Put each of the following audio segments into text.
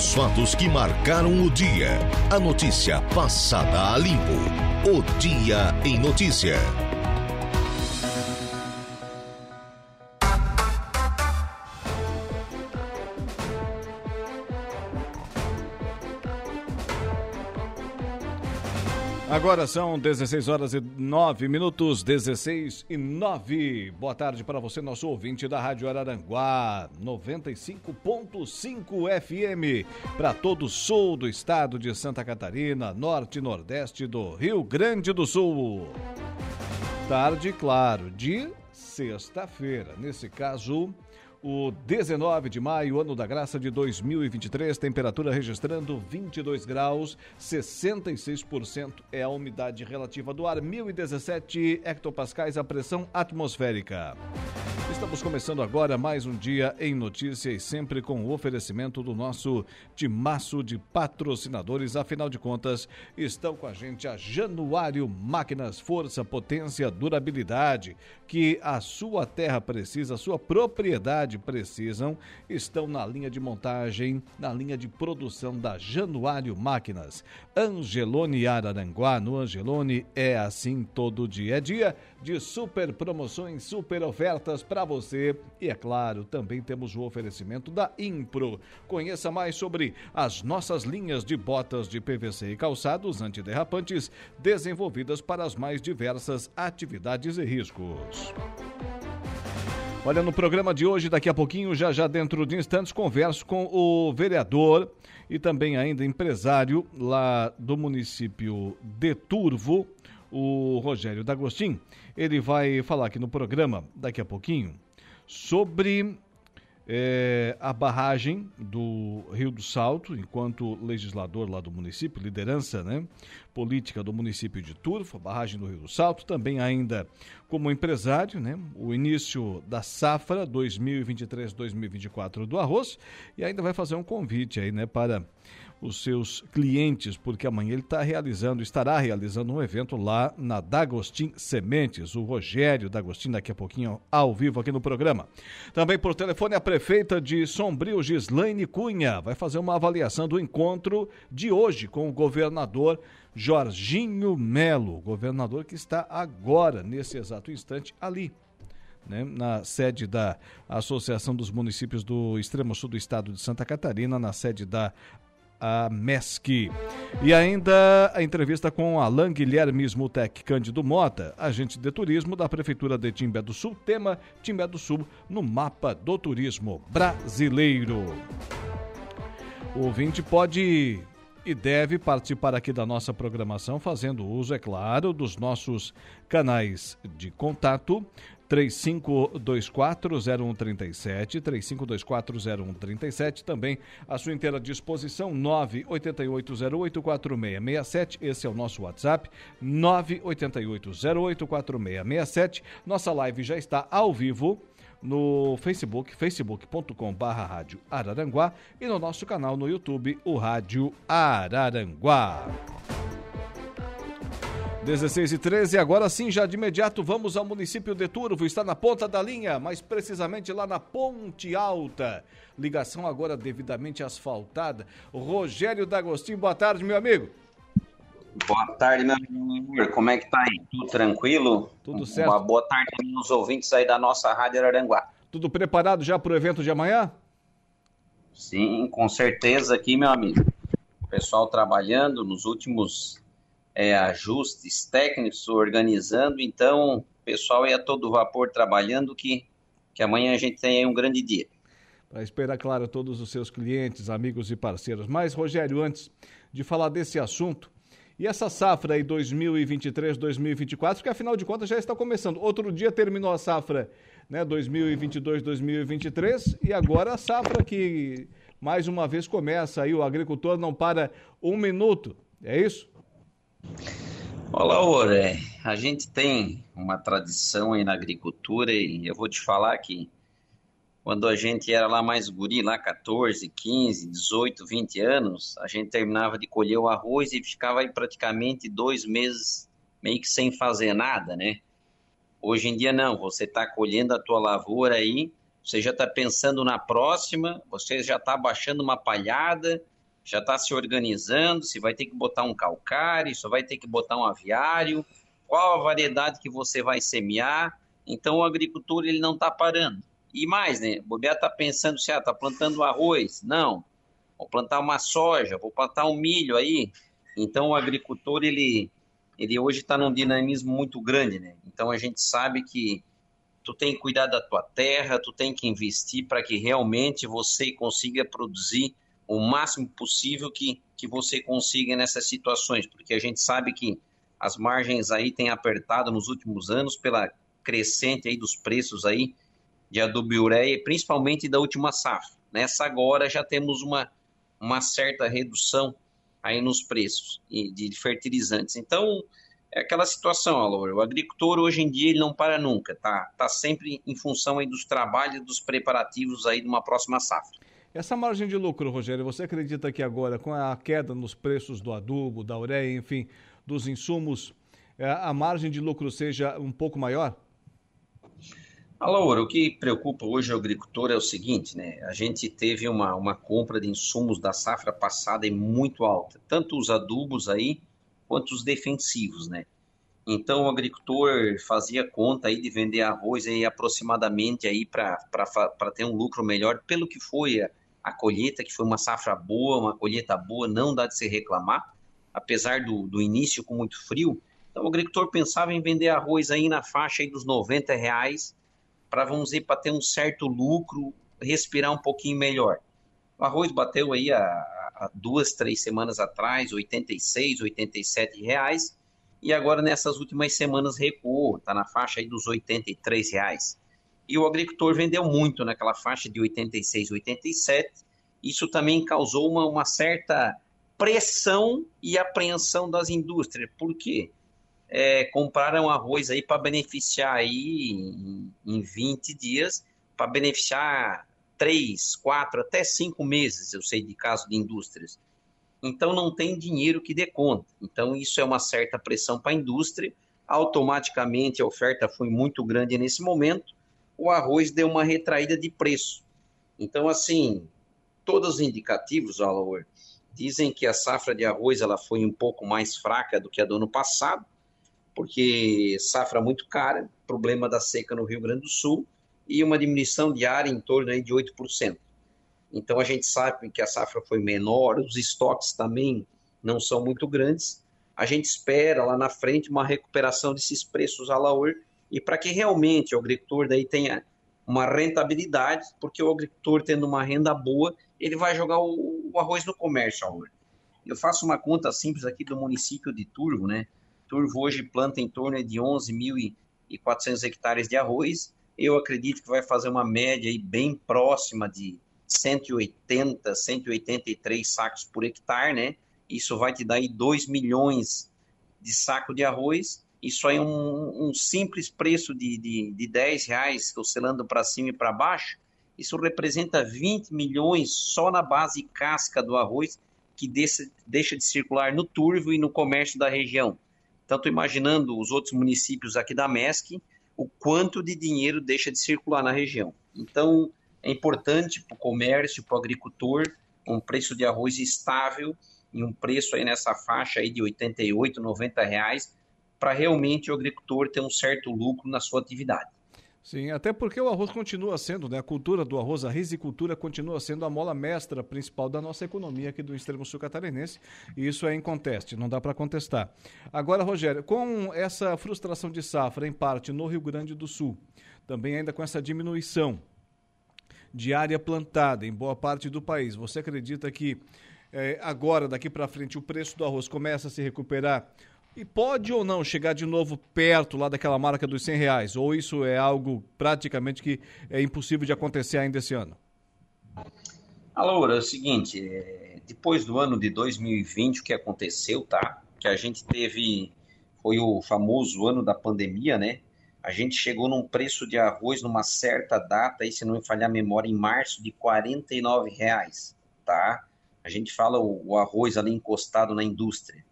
Os fatos que marcaram o dia. A notícia passada a limpo. O Dia em Notícia. Agora são 16 horas e 9 minutos, 16 e 9. Boa tarde para você, nosso ouvinte da Rádio Araranguá, 95.5 FM, para todo o sul do estado de Santa Catarina, norte e nordeste do Rio Grande do Sul. Tarde, claro, de sexta-feira. Nesse caso, o 19 de maio, ano da graça de 2023, temperatura registrando 22 graus, 66% é a umidade relativa do ar, 1017 hectopascais a pressão atmosférica. Estamos começando agora mais um dia em notícias, sempre com o oferecimento do nosso timaço de patrocinadores. Afinal de contas, estão com a gente a Januário Máquinas, força, potência, durabilidade, que a sua terra precisa, a sua propriedade precisam, estão na linha de montagem, na linha de produção da Januário Máquinas. Angelone Araranguá, no Angelone é assim todo dia. É dia de super promoções, super ofertas para você. E é claro, também temos o oferecimento da Impro. Conheça mais sobre as nossas linhas de botas de PVC e calçados antiderrapantes desenvolvidas para as mais diversas atividades e riscos. Olha, no programa de hoje, daqui a pouquinho, já já dentro de instantes, converso com o vereador e também ainda empresário lá do município de Turvo, o Rogério D'Agostin. Ele vai falar aqui no programa, daqui a pouquinho, sobre é, a barragem do Rio do Salto, enquanto legislador lá do município, liderança né, política do município de Turvo, a barragem do Rio do Salto, também ainda como empresário, né, o início da safra 2023-2024 do arroz, e ainda vai fazer um convite aí, né, para os seus clientes, porque amanhã ele está realizando, estará realizando um evento lá na Dagostin Sementes. O Rogério Dagostin, daqui a pouquinho, ao vivo aqui no programa. Também por telefone, a prefeita de Sombrio, Gislaine Cunha, vai fazer uma avaliação do encontro de hoje com o governador Jorginho Melo, governador que está agora, nesse exato instante, ali né, na sede da Associação dos Municípios do Extremo Sul do Estado de Santa Catarina, na sede da a MESC. E ainda a entrevista com Alain Guilherme Smutec Cândido Mota, agente de turismo da Prefeitura de Timbé do Sul, tema Timbé do Sul no mapa do turismo brasileiro. O ouvinte pode e deve participar aqui da nossa programação, fazendo uso, é claro, dos nossos canais de contato 35240137, 35240137, também à sua inteira disposição, 988084667, esse é o nosso WhatsApp, 988084667. Nossa live já está ao vivo no Facebook, facebook.com.br Rádio Araranguá e no nosso canal no YouTube, o Rádio Araranguá. 16 e 13, agora sim, já de imediato vamos ao município de Turvo, está na ponta da linha, mais precisamente lá na Ponte Alta. Ligação agora devidamente asfaltada. Rogério D'Agostinho, boa tarde, meu amigo. Boa tarde, meu amor. Como é que tá aí? Tudo tranquilo? Tudo certo. Uma boa tarde aos ouvintes aí da nossa Rádio Araranguá. Tudo preparado já para o evento de amanhã? Sim, com certeza aqui, meu amigo. O pessoal trabalhando nos últimos é, ajustes técnicos, organizando. Então, o pessoal é a todo vapor trabalhando que, que amanhã a gente tem um grande dia. Para esperar, claro, todos os seus clientes, amigos e parceiros. Mas, Rogério, antes de falar desse assunto, e essa safra aí 2023, 2024, que afinal de contas já está começando. Outro dia terminou a safra né, 2022, 2023 e agora a safra que mais uma vez começa aí, o agricultor não para um minuto. É isso? Olá, Oré. A gente tem uma tradição aí na agricultura e eu vou te falar que quando a gente era lá mais guri, lá 14, 15, 18, 20 anos, a gente terminava de colher o arroz e ficava aí praticamente dois meses meio que sem fazer nada, né? Hoje em dia não, você está colhendo a tua lavoura aí, você já está pensando na próxima, você já está baixando uma palhada, já está se organizando, se vai ter que botar um calcário, se vai ter que botar um aviário, qual a variedade que você vai semear. Então o agricultor ele não está parando. E mais, né? O Bobear está pensando se ah, tá plantando arroz. Não. Vou plantar uma soja, vou plantar um milho aí. Então o agricultor ele ele hoje está num dinamismo muito grande, né? Então a gente sabe que tu tem que cuidar da tua terra, tu tem que investir para que realmente você consiga produzir o máximo possível que, que você consiga nessas situações, porque a gente sabe que as margens aí têm apertado nos últimos anos pela crescente aí dos preços aí de adubo e ureia, principalmente da última safra. Nessa agora já temos uma, uma certa redução aí nos preços de fertilizantes. Então, é aquela situação, Alô, o agricultor hoje em dia ele não para nunca, tá, tá sempre em função aí dos trabalhos, dos preparativos aí de uma próxima safra. Essa margem de lucro, Rogério, você acredita que agora, com a queda nos preços do adubo, da ureia, enfim, dos insumos, é, a margem de lucro seja um pouco maior? Alô, o que preocupa hoje o agricultor é o seguinte, né? A gente teve uma, uma compra de insumos da safra passada muito alta, tanto os adubos aí quanto os defensivos, né? Então o agricultor fazia conta aí de vender arroz aí aproximadamente aí para ter um lucro melhor pelo que foi a, a colheita, que foi uma safra boa, uma colheita boa, não dá de se reclamar, apesar do, do início com muito frio. Então o agricultor pensava em vender arroz aí na faixa aí dos 90 reais, para vamos dizer, para ter um certo lucro, respirar um pouquinho melhor. O arroz bateu aí a duas, três semanas atrás, 86, 87 reais, e agora nessas últimas semanas recuou, está na faixa aí dos 83 reais e o agricultor vendeu muito naquela faixa de 86, 87. Isso também causou uma, uma certa pressão e apreensão das indústrias. Por quê? É, compraram arroz aí para beneficiar aí em, em 20 dias, para beneficiar 3, 4, até 5 meses, eu sei de caso de indústrias. Então não tem dinheiro que dê conta. Então isso é uma certa pressão para a indústria. Automaticamente a oferta foi muito grande nesse momento o arroz deu uma retraída de preço. Então, assim, todos os indicativos, Alaor, dizem que a safra de arroz ela foi um pouco mais fraca do que a do ano passado, porque safra muito cara, problema da seca no Rio Grande do Sul e uma diminuição de área em torno aí de 8%. Então a gente sabe que a safra foi menor, os estoques também não são muito grandes. A gente espera lá na frente uma recuperação desses preços Alaor e para que realmente o agricultor daí tenha uma rentabilidade, porque o agricultor tendo uma renda boa, ele vai jogar o, o arroz no comércio agora. Eu faço uma conta simples aqui do município de Turvo, né? Turvo hoje planta em torno de 11.400 hectares de arroz. Eu acredito que vai fazer uma média aí bem próxima de 180, 183 sacos por hectare, né? Isso vai te dar aí 2 milhões de saco de arroz isso aí é um, um simples preço de, de, de 10 reais, oscilando para cima e para baixo, isso representa 20 milhões só na base casca do arroz que deixa, deixa de circular no turvo e no comércio da região. Tanto imaginando os outros municípios aqui da MESC, o quanto de dinheiro deixa de circular na região. Então, é importante para o comércio, para o agricultor, um preço de arroz estável e um preço aí nessa faixa aí de 88, 90 reais, para realmente o agricultor ter um certo lucro na sua atividade. Sim, até porque o arroz continua sendo, né? A cultura do arroz, a risicultura continua sendo a mola mestra principal da nossa economia aqui do extremo sul catarinense, e isso é inconteste, não dá para contestar. Agora, Rogério, com essa frustração de safra, em parte no Rio Grande do Sul, também ainda com essa diminuição de área plantada em boa parte do país, você acredita que eh, agora, daqui para frente, o preço do arroz começa a se recuperar e pode ou não chegar de novo perto lá daquela marca dos 100 reais? Ou isso é algo praticamente que é impossível de acontecer ainda esse ano? Alô, é o seguinte, é, depois do ano de 2020, o que aconteceu, tá? Que a gente teve, foi o famoso ano da pandemia, né? A gente chegou num preço de arroz numa certa data, aí se não me falhar a memória, em março, de 49 reais, tá? A gente fala o, o arroz ali encostado na indústria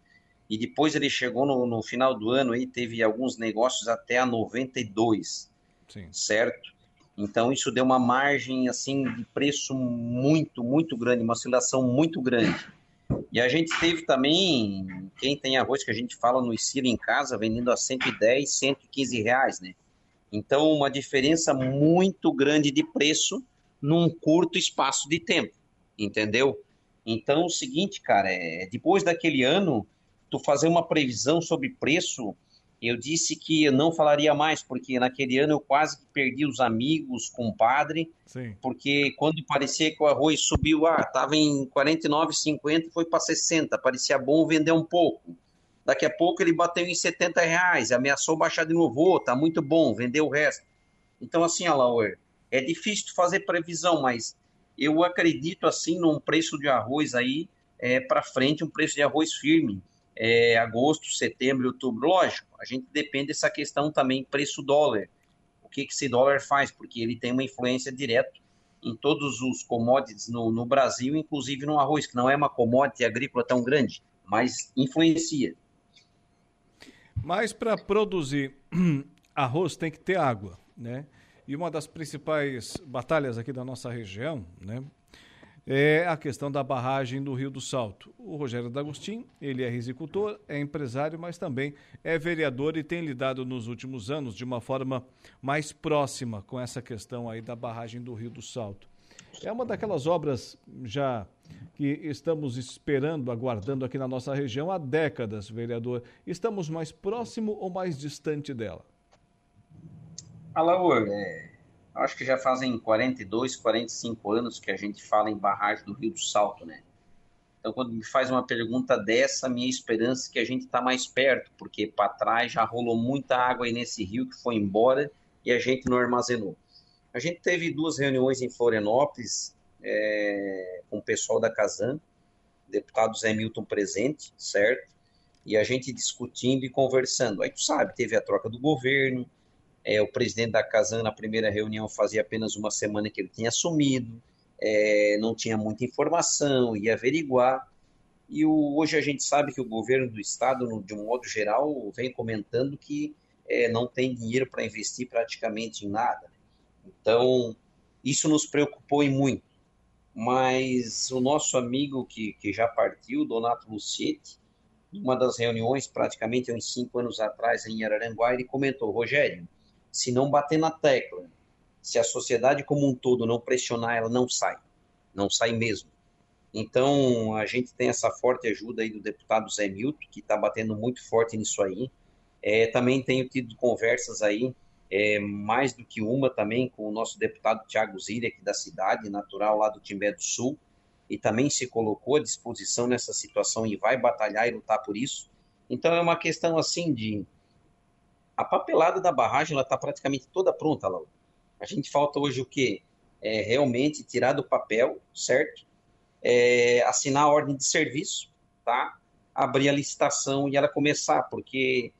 e depois ele chegou no, no final do ano e teve alguns negócios até a 92, Sim. certo? Então isso deu uma margem assim de preço muito, muito grande, uma oscilação muito grande. E a gente teve também, quem tem arroz que a gente fala no estilo em casa, vendendo a 110, 115 reais, né? Então uma diferença muito grande de preço num curto espaço de tempo, entendeu? Então o seguinte, cara, é, depois daquele ano, tu fazer uma previsão sobre preço eu disse que eu não falaria mais, porque naquele ano eu quase que perdi os amigos, compadre, Sim. porque quando parecia que o arroz subiu, ah, estava em 49,50 foi para 60, parecia bom vender um pouco. Daqui a pouco ele bateu em 70 reais, ameaçou baixar de novo, oh, tá muito bom, vendeu o resto. Então assim, Alaor, é difícil fazer previsão, mas eu acredito assim num preço de arroz aí é, para frente, um preço de arroz firme é, agosto, setembro, outubro. Lógico, a gente depende dessa questão também preço dólar. O que, que esse dólar faz? Porque ele tem uma influência direta em todos os commodities no, no Brasil, inclusive no arroz, que não é uma commodity agrícola tão grande, mas influencia. Mas para produzir arroz tem que ter água, né? E uma das principais batalhas aqui da nossa região, né, é a questão da barragem do Rio do Salto. O Rogério D'Agostin, ele é risicultor, é empresário, mas também é vereador e tem lidado nos últimos anos de uma forma mais próxima com essa questão aí da barragem do Rio do Salto. É uma daquelas obras já que estamos esperando, aguardando aqui na nossa região há décadas, vereador. Estamos mais próximo ou mais distante dela? Alaor, acho que já fazem 42, 45 anos que a gente fala em barragem do Rio do Salto, né? Então, quando me faz uma pergunta dessa, minha esperança é que a gente está mais perto, porque para trás já rolou muita água aí nesse rio que foi embora e a gente não armazenou. A gente teve duas reuniões em Florianópolis é, com o pessoal da Casan, deputado Zé Milton presente, certo? E a gente discutindo e conversando. Aí tu sabe, teve a troca do governo, é, o presidente da Casan, na primeira reunião, fazia apenas uma semana que ele tinha assumido, é, não tinha muita informação, ia averiguar. E o, hoje a gente sabe que o governo do estado, de um modo geral, vem comentando que é, não tem dinheiro para investir praticamente em nada. Então, isso nos preocupou e muito. Mas o nosso amigo que, que já partiu, Donato Lucietti, numa das reuniões, praticamente uns cinco anos atrás, em Araranguá, ele comentou: Rogério, se não bater na tecla, se a sociedade como um todo não pressionar, ela não sai. Não sai mesmo. Então, a gente tem essa forte ajuda aí do deputado Zé Milton, que está batendo muito forte nisso aí. É, também tenho tido conversas aí, é, mais do que uma também, com o nosso deputado Tiago Zilli, aqui da cidade, natural lá do Timbé do Sul, e também se colocou à disposição nessa situação e vai batalhar e lutar por isso. Então, é uma questão assim de a papelada da barragem está praticamente toda pronta, Laura. A gente falta hoje o quê? É, realmente tirar do papel, certo? É, assinar a ordem de serviço, tá? Abrir a licitação e ela começar, porque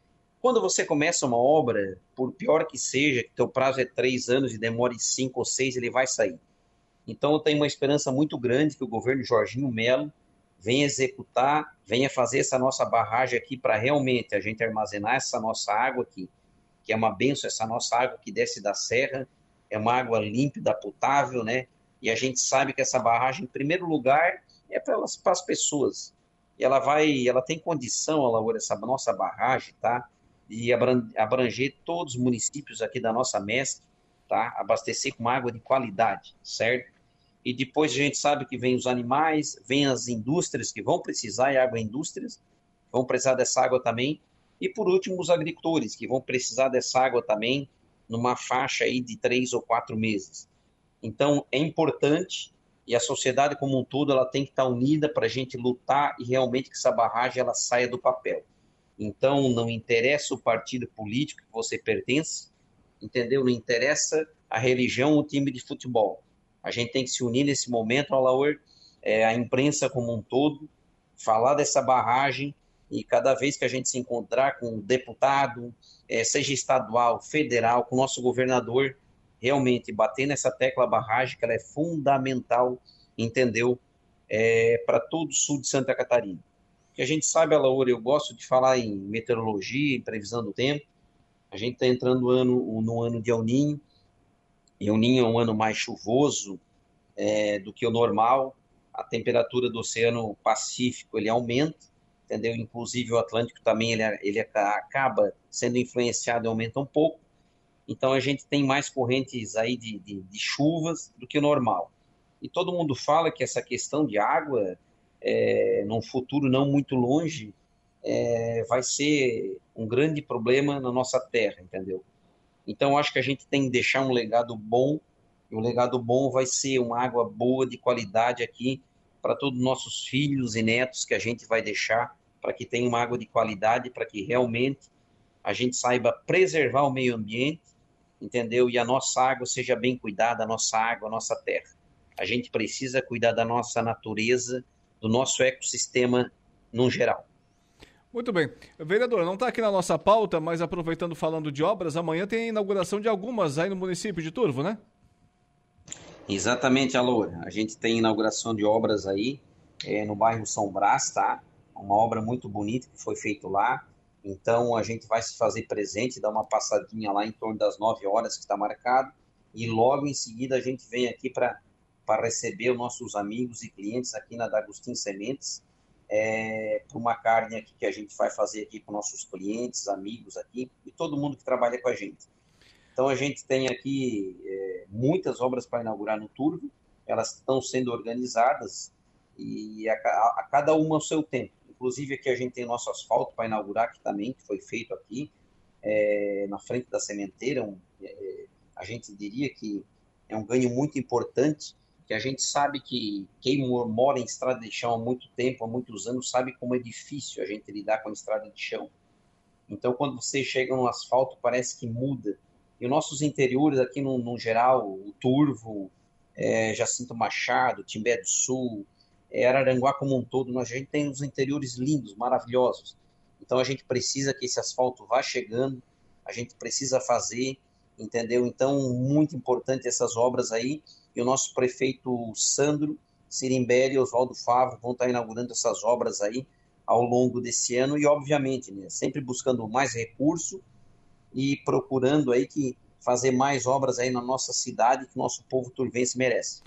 quando você começa uma obra, por pior que seja, que teu prazo é três anos e demore cinco ou seis, ele vai sair. Então eu tenho uma esperança muito grande que o governo Jorginho Melo venha executar, venha fazer essa nossa barragem aqui para realmente a gente armazenar essa nossa água aqui, que é uma benção, essa nossa água que desce da serra, é uma água límpida, potável, né? E a gente sabe que essa barragem, em primeiro lugar, é para as pessoas. E ela vai, ela tem condição, ela, essa nossa barragem, tá? De abranger todos os municípios aqui da nossa mestre, tá? Abastecer com água de qualidade, certo? E depois a gente sabe que vem os animais, vem as indústrias que vão precisar, e agroindústrias, vão precisar dessa água também, e por último os agricultores, que vão precisar dessa água também numa faixa aí de três ou quatro meses. Então é importante e a sociedade como um todo ela tem que estar unida para a gente lutar e realmente que essa barragem ela saia do papel. Então não interessa o partido político que você pertence, entendeu? Não interessa a religião o time de futebol a gente tem que se unir nesse momento, Alaor, é, a imprensa como um todo, falar dessa barragem e cada vez que a gente se encontrar com um deputado, é, seja estadual, federal, com o nosso governador, realmente bater nessa tecla barragem, que ela é fundamental, entendeu, é, para todo o sul de Santa Catarina. Que a gente sabe, Alaor, eu gosto de falar em meteorologia, em previsão do tempo, a gente está entrando no ano, no ano de El Ninho, e o ninho é um ano mais chuvoso é, do que o normal, a temperatura do Oceano Pacífico ele aumenta, entendeu? Inclusive o Atlântico também ele, ele acaba sendo influenciado e aumenta um pouco. Então a gente tem mais correntes aí de, de, de chuvas do que o normal. E todo mundo fala que essa questão de água, é, num futuro não muito longe, é, vai ser um grande problema na nossa terra, entendeu? Então acho que a gente tem que deixar um legado bom, e o legado bom vai ser uma água boa, de qualidade aqui, para todos os nossos filhos e netos que a gente vai deixar, para que tenha uma água de qualidade, para que realmente a gente saiba preservar o meio ambiente, entendeu? E a nossa água seja bem cuidada, a nossa água, a nossa terra. A gente precisa cuidar da nossa natureza, do nosso ecossistema no geral. Muito bem. Vereador, não está aqui na nossa pauta, mas aproveitando falando de obras, amanhã tem a inauguração de algumas aí no município de Turvo, né? Exatamente, Alô. A gente tem inauguração de obras aí é, no bairro São Brás, tá? Uma obra muito bonita que foi feita lá. Então a gente vai se fazer presente, dar uma passadinha lá em torno das 9 horas que está marcado. E logo em seguida a gente vem aqui para receber os nossos amigos e clientes aqui na D'Agostin Sementes, é, para uma carne aqui que a gente vai fazer aqui com nossos clientes, amigos aqui e todo mundo que trabalha com a gente. Então a gente tem aqui é, muitas obras para inaugurar no Turvo, elas estão sendo organizadas e a, a, a, cada uma ao seu tempo. Inclusive aqui a gente tem nosso asfalto para inaugurar aqui também, que foi feito aqui é, na frente da sementeira. Um, é, a gente diria que é um ganho muito importante que a gente sabe que quem mora em estrada de chão há muito tempo, há muitos anos, sabe como é difícil a gente lidar com a estrada de chão. Então, quando você chega no asfalto, parece que muda. E os nossos interiores aqui, no, no geral, o Turvo, é, Jacinto Machado, Timbé do Sul, é, Araranguá como um todo, nós, a gente tem uns interiores lindos, maravilhosos. Então, a gente precisa que esse asfalto vá chegando, a gente precisa fazer, entendeu? Então, muito importante essas obras aí e o nosso prefeito Sandro Sirimbelli e Oswaldo Favo vão estar inaugurando essas obras aí ao longo desse ano e, obviamente, né, sempre buscando mais recurso e procurando aí que fazer mais obras aí na nossa cidade que o nosso povo turvense merece.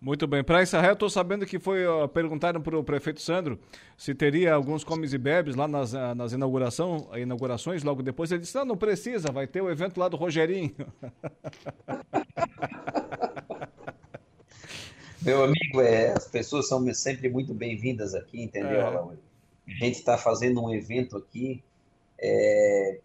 Muito bem. Para encerrar, eu estou sabendo que foi perguntaram para o prefeito Sandro se teria alguns comes e bebes lá nas, uh, nas inauguração, inaugurações. Logo depois ele disse: não, não precisa, vai ter o evento lá do Rogerinho. Meu amigo, é, as pessoas são sempre muito bem-vindas aqui, entendeu, é. A gente está fazendo um evento aqui é,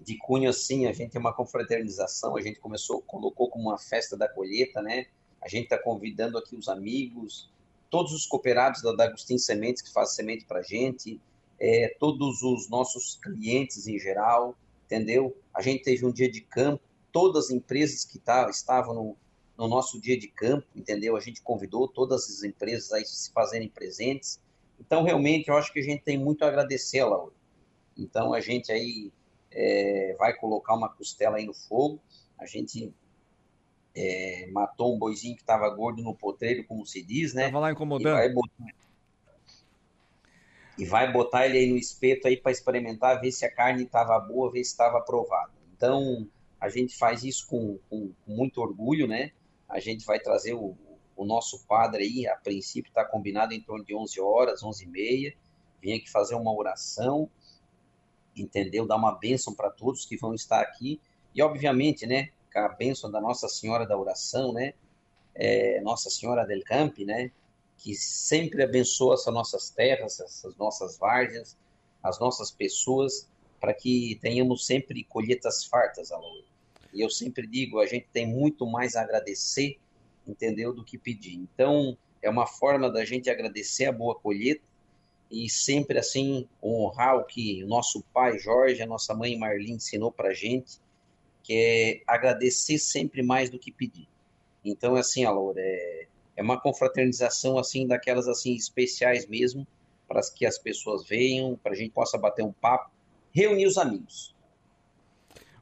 de cunho assim, a gente tem uma confraternização, a gente começou, colocou como uma festa da colheita, né? A gente está convidando aqui os amigos, todos os cooperados da D'Agostin Sementes que fazem semente para a gente, é, todos os nossos clientes em geral, entendeu? A gente teve um dia de campo, todas as empresas que tá, estavam no, no nosso dia de campo, entendeu? A gente convidou todas as empresas a se fazerem presentes. Então, realmente, eu acho que a gente tem muito a agradecer, Laura. Então, a gente aí é, vai colocar uma costela aí no fogo. A gente é, matou um boizinho que estava gordo no potreiro, como se diz, né? Tava lá incomodando. E vai botar, e vai botar ele aí no espeto aí para experimentar, ver se a carne estava boa, ver se estava aprovada. Então, a gente faz isso com, com, com muito orgulho, né? A gente vai trazer o, o nosso padre aí, a princípio está combinado em torno de 11 horas, 11 e meia, vem aqui fazer uma oração, entendeu? Dar uma bênção para todos que vão estar aqui, e obviamente, né, com a bênção da Nossa Senhora da Oração, né, é, Nossa Senhora del Campi, né, que sempre abençoa essas nossas terras, essas nossas várzeas, as nossas pessoas, para que tenhamos sempre colheitas fartas, Alô. E eu sempre digo, a gente tem muito mais a agradecer, entendeu, do que pedir. Então, é uma forma da gente agradecer a boa colheita e sempre assim honrar o que o nosso pai Jorge, a nossa mãe Marlene ensinou para gente, que é agradecer sempre mais do que pedir. Então, assim, Laura, é, é uma confraternização assim daquelas assim especiais mesmo, para que as pessoas venham, para a gente possa bater um papo, reunir os amigos.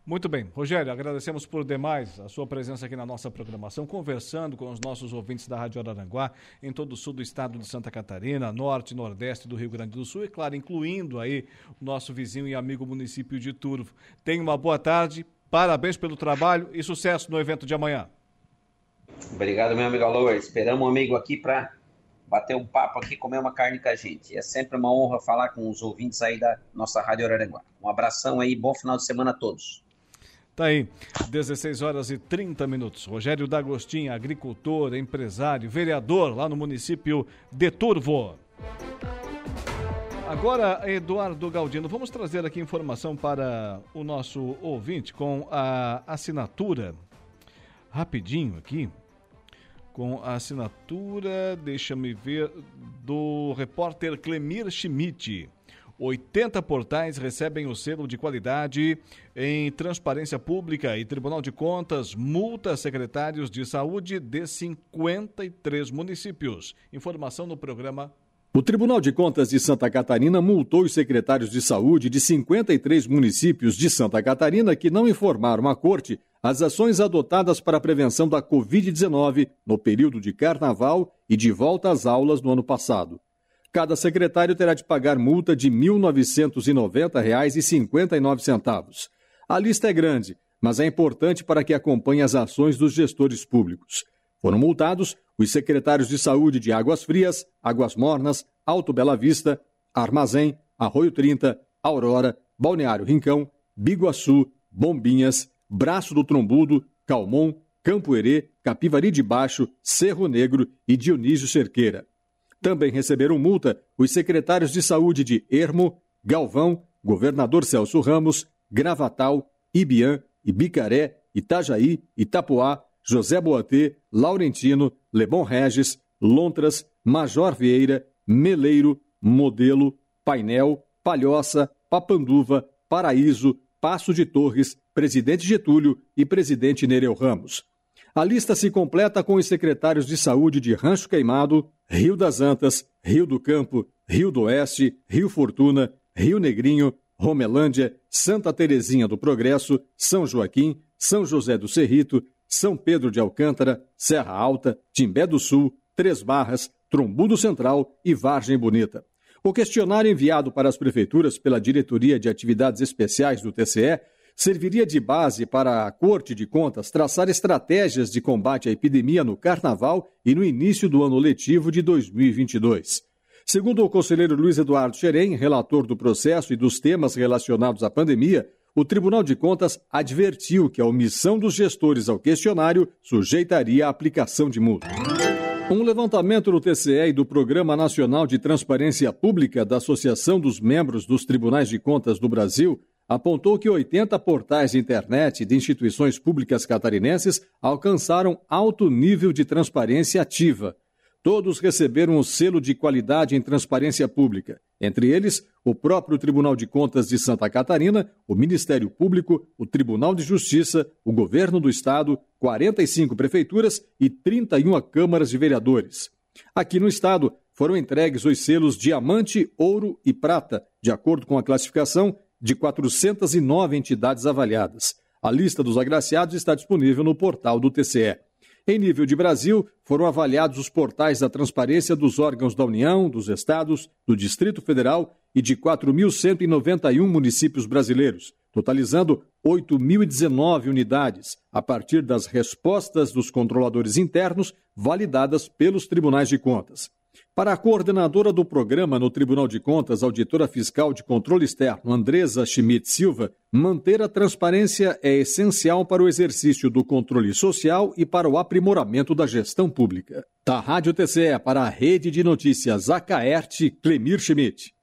Muito bem. Rogério, agradecemos por demais a sua presença aqui na nossa programação, conversando com os nossos ouvintes da Rádio Araranguá, em todo o sul do estado de Santa Catarina, norte nordeste do Rio Grande do Sul, e claro, incluindo aí o nosso vizinho e amigo município de Turvo. Tenha uma boa tarde, Parabéns pelo trabalho e sucesso no evento de amanhã. Obrigado, meu amigo Alô. Esperamos um amigo aqui para bater um papo aqui, comer uma carne com a gente. É sempre uma honra falar com os ouvintes aí da nossa Rádio Araranguá. Um abração aí, bom final de semana a todos. Tá aí, 16 horas e 30 minutos. Rogério D'Agostinho, agricultor, empresário, vereador lá no município de Turvo. Agora, Eduardo Galdino, vamos trazer aqui informação para o nosso ouvinte com a assinatura, rapidinho aqui, com a assinatura, deixa-me ver, do repórter Clemir Schmidt. 80 portais recebem o selo de qualidade em transparência pública e Tribunal de Contas multa secretários de saúde de 53 municípios. Informação no programa o Tribunal de Contas de Santa Catarina multou os secretários de saúde de 53 municípios de Santa Catarina que não informaram à Corte as ações adotadas para a prevenção da Covid-19 no período de carnaval e de volta às aulas no ano passado. Cada secretário terá de pagar multa de R$ 1.990,59. A lista é grande, mas é importante para que acompanhe as ações dos gestores públicos. Foram multados os secretários de saúde de Águas Frias, Águas Mornas, Alto Bela Vista, Armazém, Arroio 30, Aurora, Balneário Rincão, Biguaçu, Bombinhas, Braço do Trombudo, Calmon, Campo Herê, Capivari de Baixo, Cerro Negro e Dionísio Cerqueira. Também receberam multa os secretários de saúde de Ermo, Galvão, Governador Celso Ramos, Gravatal, Ibiã, Ibicaré, Itajaí, Itapoá, José Boatê, Laurentino, Lebon Regis, Lontras, Major Vieira, Meleiro, Modelo, Painel, Palhoça, Papanduva, Paraíso, Passo de Torres, Presidente Getúlio e Presidente Nereu Ramos. A lista se completa com os secretários de saúde de Rancho Queimado, Rio das Antas, Rio do Campo, Rio do Oeste, Rio Fortuna, Rio Negrinho, Romelândia, Santa Terezinha do Progresso, São Joaquim, São José do Cerrito, são Pedro de Alcântara, Serra Alta, Timbé do Sul, Três Barras, Trombudo Central e Vargem Bonita. O questionário enviado para as prefeituras pela Diretoria de Atividades Especiais do TCE serviria de base para a Corte de Contas traçar estratégias de combate à epidemia no Carnaval e no início do ano letivo de 2022. Segundo o conselheiro Luiz Eduardo Xerém, relator do processo e dos temas relacionados à pandemia, o Tribunal de Contas advertiu que a omissão dos gestores ao questionário sujeitaria a aplicação de multa. Um levantamento do TCE e do Programa Nacional de Transparência Pública da Associação dos Membros dos Tribunais de Contas do Brasil apontou que 80 portais de internet de instituições públicas catarinenses alcançaram alto nível de transparência ativa, Todos receberam o selo de qualidade em transparência pública, entre eles o próprio Tribunal de Contas de Santa Catarina, o Ministério Público, o Tribunal de Justiça, o Governo do Estado, 45 prefeituras e 31 câmaras de vereadores. Aqui no Estado foram entregues os selos Diamante, Ouro e Prata, de acordo com a classificação de 409 entidades avaliadas. A lista dos agraciados está disponível no portal do TCE. Em nível de Brasil, foram avaliados os portais da transparência dos órgãos da União, dos estados, do Distrito Federal e de 4.191 municípios brasileiros, totalizando 8.019 unidades, a partir das respostas dos controladores internos validadas pelos tribunais de contas. Para a coordenadora do programa no Tribunal de Contas, auditora fiscal de controle externo, Andresa Schmidt Silva, manter a transparência é essencial para o exercício do controle social e para o aprimoramento da gestão pública. Da Rádio TCE para a Rede de Notícias Acaerte, Clemir Schmidt.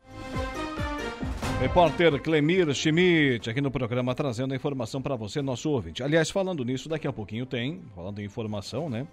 Repórter Clemir Schmidt, aqui no programa, trazendo a informação para você, nosso ouvinte. Aliás, falando nisso, daqui a pouquinho tem, falando em informação, né?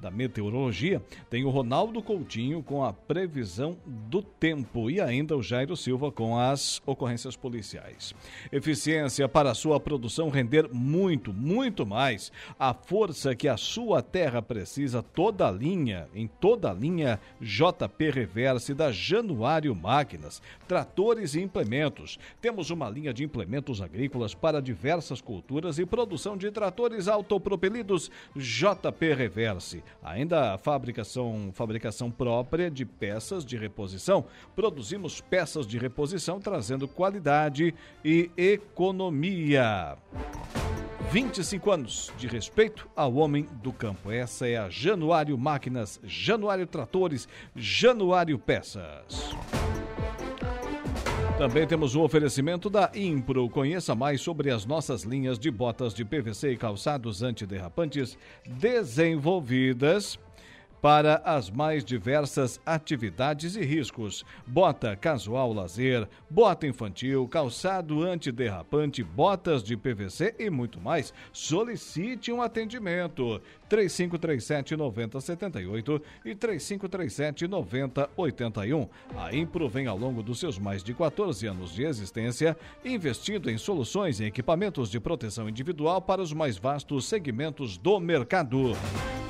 Da meteorologia, tem o Ronaldo Coutinho com a previsão do tempo e ainda o Jairo Silva com as ocorrências policiais. Eficiência para a sua produção render muito, muito mais. A força que a sua terra precisa, toda a linha, em toda a linha JP Reverse da Januário Máquinas, tratores e implementos. Temos uma linha de implementos agrícolas para diversas culturas e produção de tratores autopropelidos JP Reverse Ainda fabricação, fabricação própria de peças de reposição. Produzimos peças de reposição trazendo qualidade e economia. 25 anos de respeito ao homem do campo. Essa é a Januário Máquinas, Januário Tratores, Januário Peças. Também temos o oferecimento da Impro. Conheça mais sobre as nossas linhas de botas de PVC e calçados antiderrapantes desenvolvidas para as mais diversas atividades e riscos. Bota casual lazer, bota infantil, calçado antiderrapante, botas de PVC e muito mais. Solicite um atendimento. 3537 9078 e 3537 9081. A Impro vem ao longo dos seus mais de 14 anos de existência investindo em soluções e equipamentos de proteção individual para os mais vastos segmentos do mercado.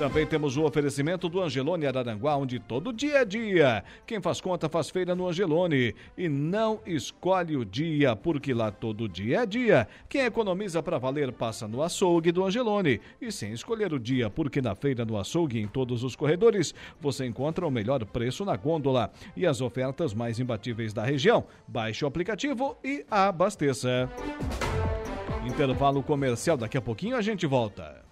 Também temos o oferecimento do Angelone Araranguá, onde todo dia é dia. Quem faz conta faz feira no Angelone. E não escolhe o dia, porque lá todo dia é dia. Quem economiza para valer passa no açougue do Angelone. E sem escolher o dia, porque na feira no açougue em todos os corredores você encontra o melhor preço na gôndola e as ofertas mais imbatíveis da região. Baixe o aplicativo e abasteça. Intervalo comercial, daqui a pouquinho a gente volta.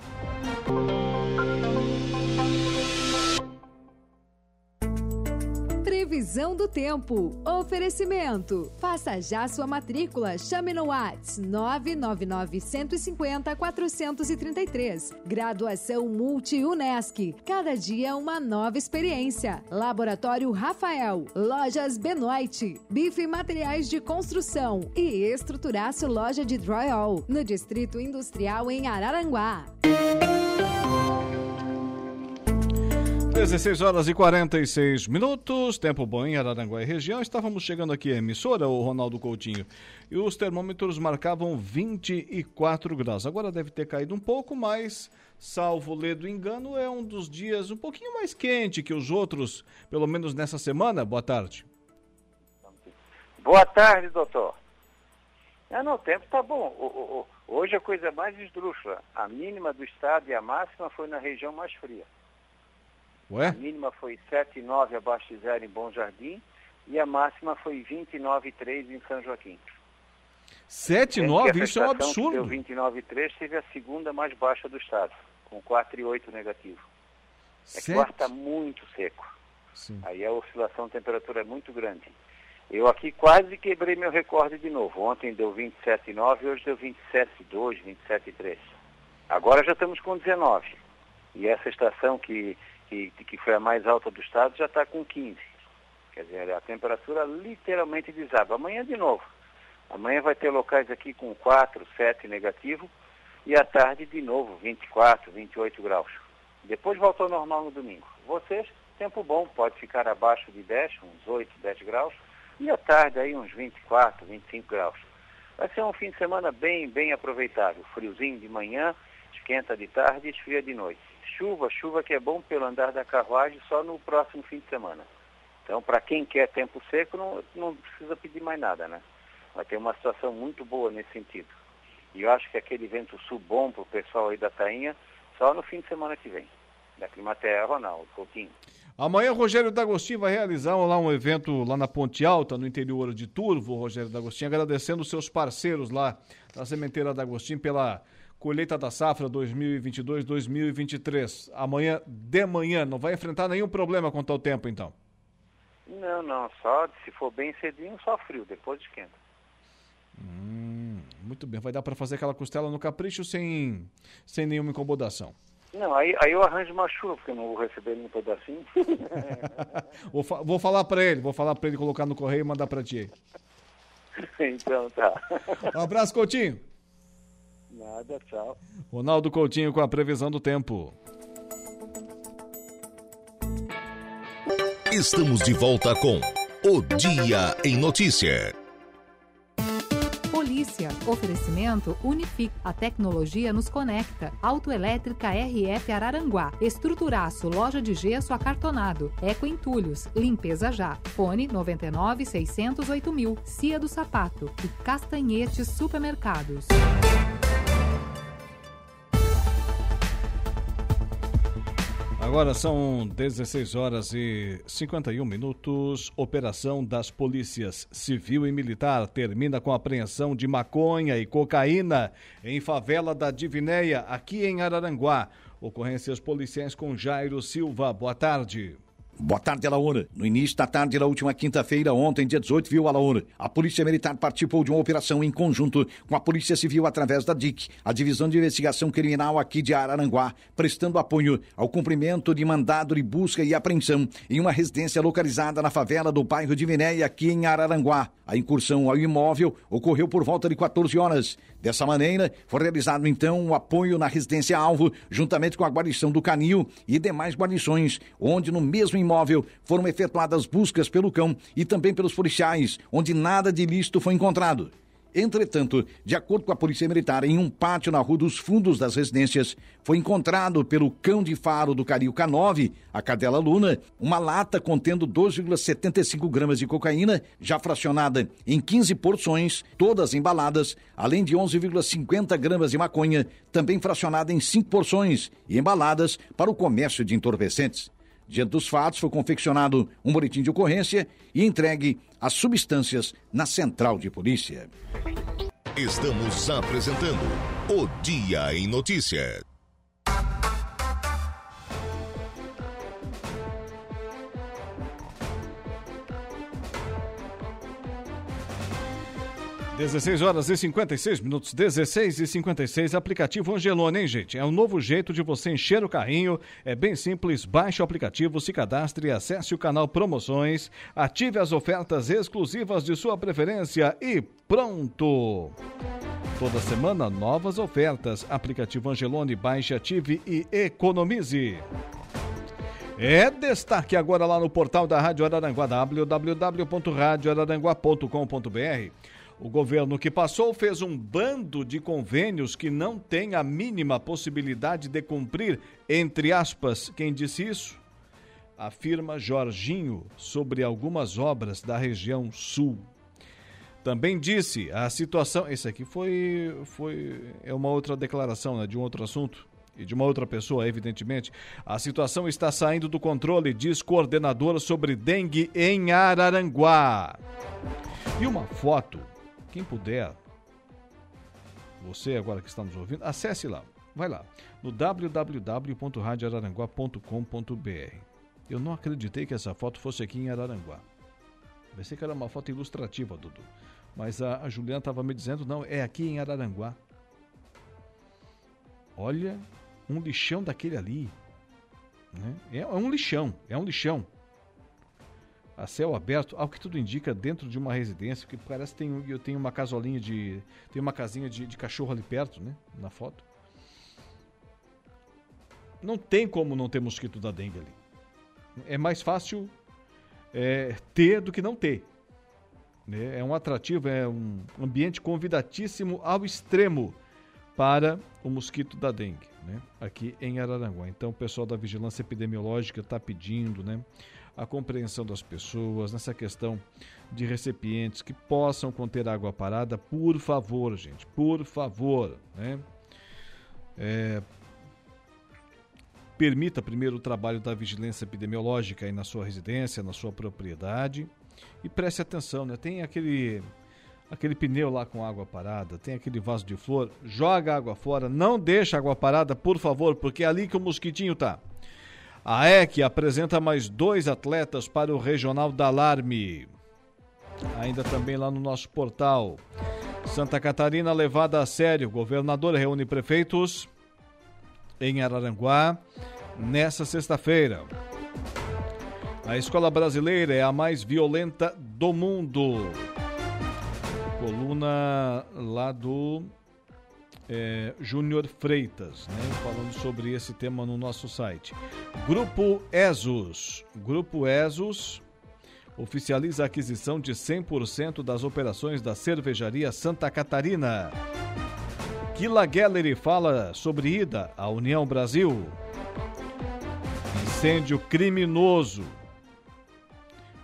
Previsão do tempo. Oferecimento. Faça já sua matrícula. Chame no Whats 999 150 433. Graduação Multi-UNESC. Cada dia uma nova experiência. Laboratório Rafael. Lojas Benoit. Bife Materiais de Construção. E Estruturaço Loja de Drywall. No Distrito Industrial em Araranguá. 16 horas e 46 minutos, tempo bom em Araranguá e região. Estávamos chegando aqui à emissora, o Ronaldo Coutinho, e os termômetros marcavam 24 graus. Agora deve ter caído um pouco, mas, salvo ledo engano, é um dos dias um pouquinho mais quente que os outros, pelo menos nessa semana. Boa tarde. Boa tarde, doutor. É, não, o tempo tá bom. O, o, hoje a coisa mais esdrúxula. A mínima do estado e a máxima foi na região mais fria. Ué? A mínima foi 7,9 abaixo de zero em Bom Jardim e a máxima foi 29,3 em São Joaquim. 7,9? Isso é um absurdo. Deu 29,3 teve a segunda mais baixa do estado, com 4,8 negativo. É que o ar está muito seco. Sim. Aí a oscilação de temperatura é muito grande. Eu aqui quase quebrei meu recorde de novo. Ontem deu 27,9 hoje deu 27,2, 27,3. Agora já estamos com 19. E essa estação que que, que foi a mais alta do estado, já está com 15. Quer dizer, a temperatura literalmente desaba. Amanhã de novo. Amanhã vai ter locais aqui com 4, 7 negativo e à tarde de novo 24, 28 graus. Depois voltou ao normal no domingo. Vocês, tempo bom, pode ficar abaixo de 10, uns 8, 10 graus e à tarde aí uns 24, 25 graus. Vai ser um fim de semana bem, bem aproveitável. Friozinho de manhã, esquenta de tarde e esfria de noite chuva, chuva que é bom pelo andar da carruagem só no próximo fim de semana. Então, para quem quer tempo seco, não, não precisa pedir mais nada, né? Vai ter uma situação muito boa nesse sentido. E eu acho que aquele vento sul bom para o pessoal aí da Tainha, só no fim de semana que vem. Da Climaterra, Ronaldo Coutinho. Amanhã o Rogério D'Agostinho vai realizar lá um evento lá na Ponte Alta, no interior de Turvo, Rogério D'Agostinho, agradecendo os seus parceiros lá da Sementeira D'Agostinho pela colheita da safra 2022-2023. Amanhã de manhã, não vai enfrentar nenhum problema quanto ao tempo, então? Não, não, só se for bem cedinho, só frio, depois esquenta. Hum, muito bem, vai dar para fazer aquela costela no capricho sem, sem nenhuma incomodação. Não, aí, aí eu arranjo uma chuva, porque eu não vou receber nenhum pedacinho. vou, fa vou falar para ele, vou falar para ele colocar no correio e mandar para ti. então tá. Um abraço, Coutinho. Nada, tchau. Ronaldo Coutinho com a previsão do tempo. Estamos de volta com O Dia em Notícia. Polícia. Oferecimento Unific. A tecnologia nos conecta. Autoelétrica RF Araranguá. Estruturaço. Loja de gesso acartonado. Eco Entulhos. Limpeza já. Fone 99 608 mil. Cia do Sapato. E Castanhetes Supermercados. Agora são 16 horas e 51 minutos. Operação das polícias civil e militar termina com apreensão de maconha e cocaína em favela da Divinéia, aqui em Araranguá. Ocorrências policiais com Jairo Silva. Boa tarde. Boa tarde, Alaúna. No início da tarde da última quinta-feira, ontem, dia 18, viu, Alaúna? A Polícia Militar participou de uma operação em conjunto com a Polícia Civil através da DIC, a Divisão de Investigação Criminal aqui de Araranguá, prestando apoio ao cumprimento de mandado de busca e apreensão em uma residência localizada na favela do bairro de Vinéia, aqui em Araranguá. A incursão ao imóvel ocorreu por volta de 14 horas. Dessa maneira, foi realizado então o apoio na residência alvo, juntamente com a guarnição do Canil e demais guarnições, onde no mesmo imóvel foram efetuadas buscas pelo cão e também pelos policiais, onde nada de ilícito foi encontrado. Entretanto, de acordo com a Polícia Militar, em um pátio na Rua dos Fundos das Residências, foi encontrado pelo cão de faro do Caril K9, a cadela Luna, uma lata contendo 2,75 gramas de cocaína, já fracionada em 15 porções, todas embaladas, além de 11,50 gramas de maconha, também fracionada em 5 porções e embaladas para o comércio de entorpecentes. Diante dos fatos, foi confeccionado um boletim de ocorrência e entregue as substâncias na central de polícia. Estamos apresentando o Dia em Notícia. 16 horas e 56 minutos, 16 e 56, aplicativo Angelone, hein, gente? É um novo jeito de você encher o carrinho, é bem simples, baixe o aplicativo, se cadastre, acesse o canal Promoções, ative as ofertas exclusivas de sua preferência e pronto! Toda semana, novas ofertas. Aplicativo Angelone, baixe, ative e economize. É destaque agora lá no portal da Rádio Araranguá, www.radioararanguá.com.br. O governo que passou fez um bando de convênios que não tem a mínima possibilidade de cumprir, entre aspas. Quem disse isso? Afirma Jorginho sobre algumas obras da região sul. Também disse a situação. Esse aqui foi, foi é uma outra declaração né, de um outro assunto e de uma outra pessoa, evidentemente. A situação está saindo do controle, diz coordenador sobre dengue em Araranguá. E uma foto quem puder, você agora que está nos ouvindo, acesse lá. Vai lá, no www.radioararanguá.com.br. Eu não acreditei que essa foto fosse aqui em Araranguá. Pensei que era uma foto ilustrativa, Dudu. Mas a, Juliana estava me dizendo, não, é aqui em Araranguá. Olha, um lixão daquele ali. Né? É um lixão, é um lixão a céu aberto, ao que tudo indica, dentro de uma residência, que parece que tem, eu tenho uma casolinha de. tem uma casinha de, de cachorro ali perto, né? Na foto. Não tem como não ter mosquito da dengue ali. É mais fácil é, ter do que não ter. Né? É um atrativo, é um ambiente convidatíssimo ao extremo para o mosquito da dengue, né? aqui em Araranguá. Então, o pessoal da Vigilância Epidemiológica está pedindo, né? A compreensão das pessoas nessa questão de recipientes que possam conter água parada, por favor, gente, por favor, né? É, permita primeiro o trabalho da vigilância epidemiológica aí na sua residência, na sua propriedade e preste atenção, né? Tem aquele aquele pneu lá com água parada, tem aquele vaso de flor, joga água fora, não deixa água parada, por favor, porque é ali que o mosquitinho tá. A EC apresenta mais dois atletas para o Regional da Alarme. Ainda também lá no nosso portal. Santa Catarina levada a sério. Governador reúne prefeitos em Araranguá nessa sexta-feira. A escola brasileira é a mais violenta do mundo. Coluna lá do é, Júnior Freitas, né, falando sobre esse tema no nosso site. Grupo ESOS. Grupo ESOS oficializa a aquisição de 100% das operações da cervejaria Santa Catarina. Kila Gallery fala sobre ida à União Brasil. Incêndio criminoso.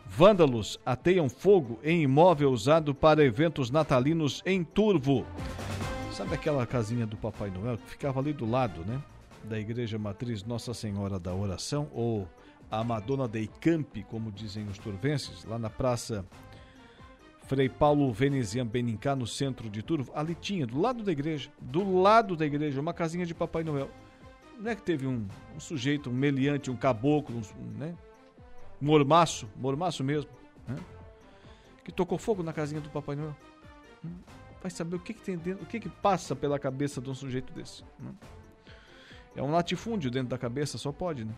Vândalos ateiam fogo em imóvel usado para eventos natalinos em Turvo. Sabe aquela casinha do Papai Noel que ficava ali do lado, né? da Igreja Matriz Nossa Senhora da Oração, ou a Madonna dei Campi, como dizem os turvenses, lá na Praça Frei Paulo Venezian Benincá, no centro de Turvo, ali tinha, do lado da igreja, do lado da igreja, uma casinha de Papai Noel. Não é que teve um, um sujeito, um meliante, um caboclo, um, né? mormaço, mormaço mesmo, né? que tocou fogo na casinha do Papai Noel. Vai saber o que, que tem dentro, o que, que passa pela cabeça de um sujeito desse. Né? É um latifúndio dentro da cabeça, só pode, né?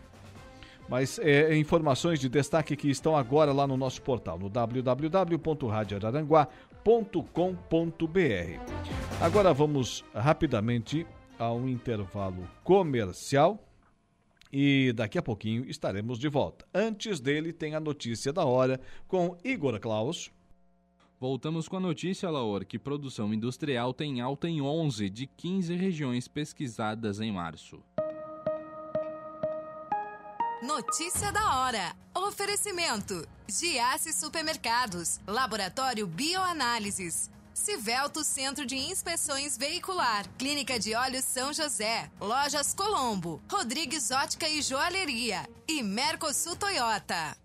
Mas é, informações de destaque que estão agora lá no nosso portal, no www.radioararanguá.com.br. Agora vamos rapidamente a um intervalo comercial e daqui a pouquinho estaremos de volta. Antes dele, tem a notícia da hora com Igor Klaus. Voltamos com a notícia, Laor, que produção industrial tem alta em 11 de 15 regiões pesquisadas em março. Notícia da hora. Oferecimento: Giasse Supermercados, Laboratório Bioanálises, Civelto Centro de Inspeções Veicular, Clínica de Olhos São José, Lojas Colombo, Rodrigues Ótica e Joalheria. E Mercosul Toyota.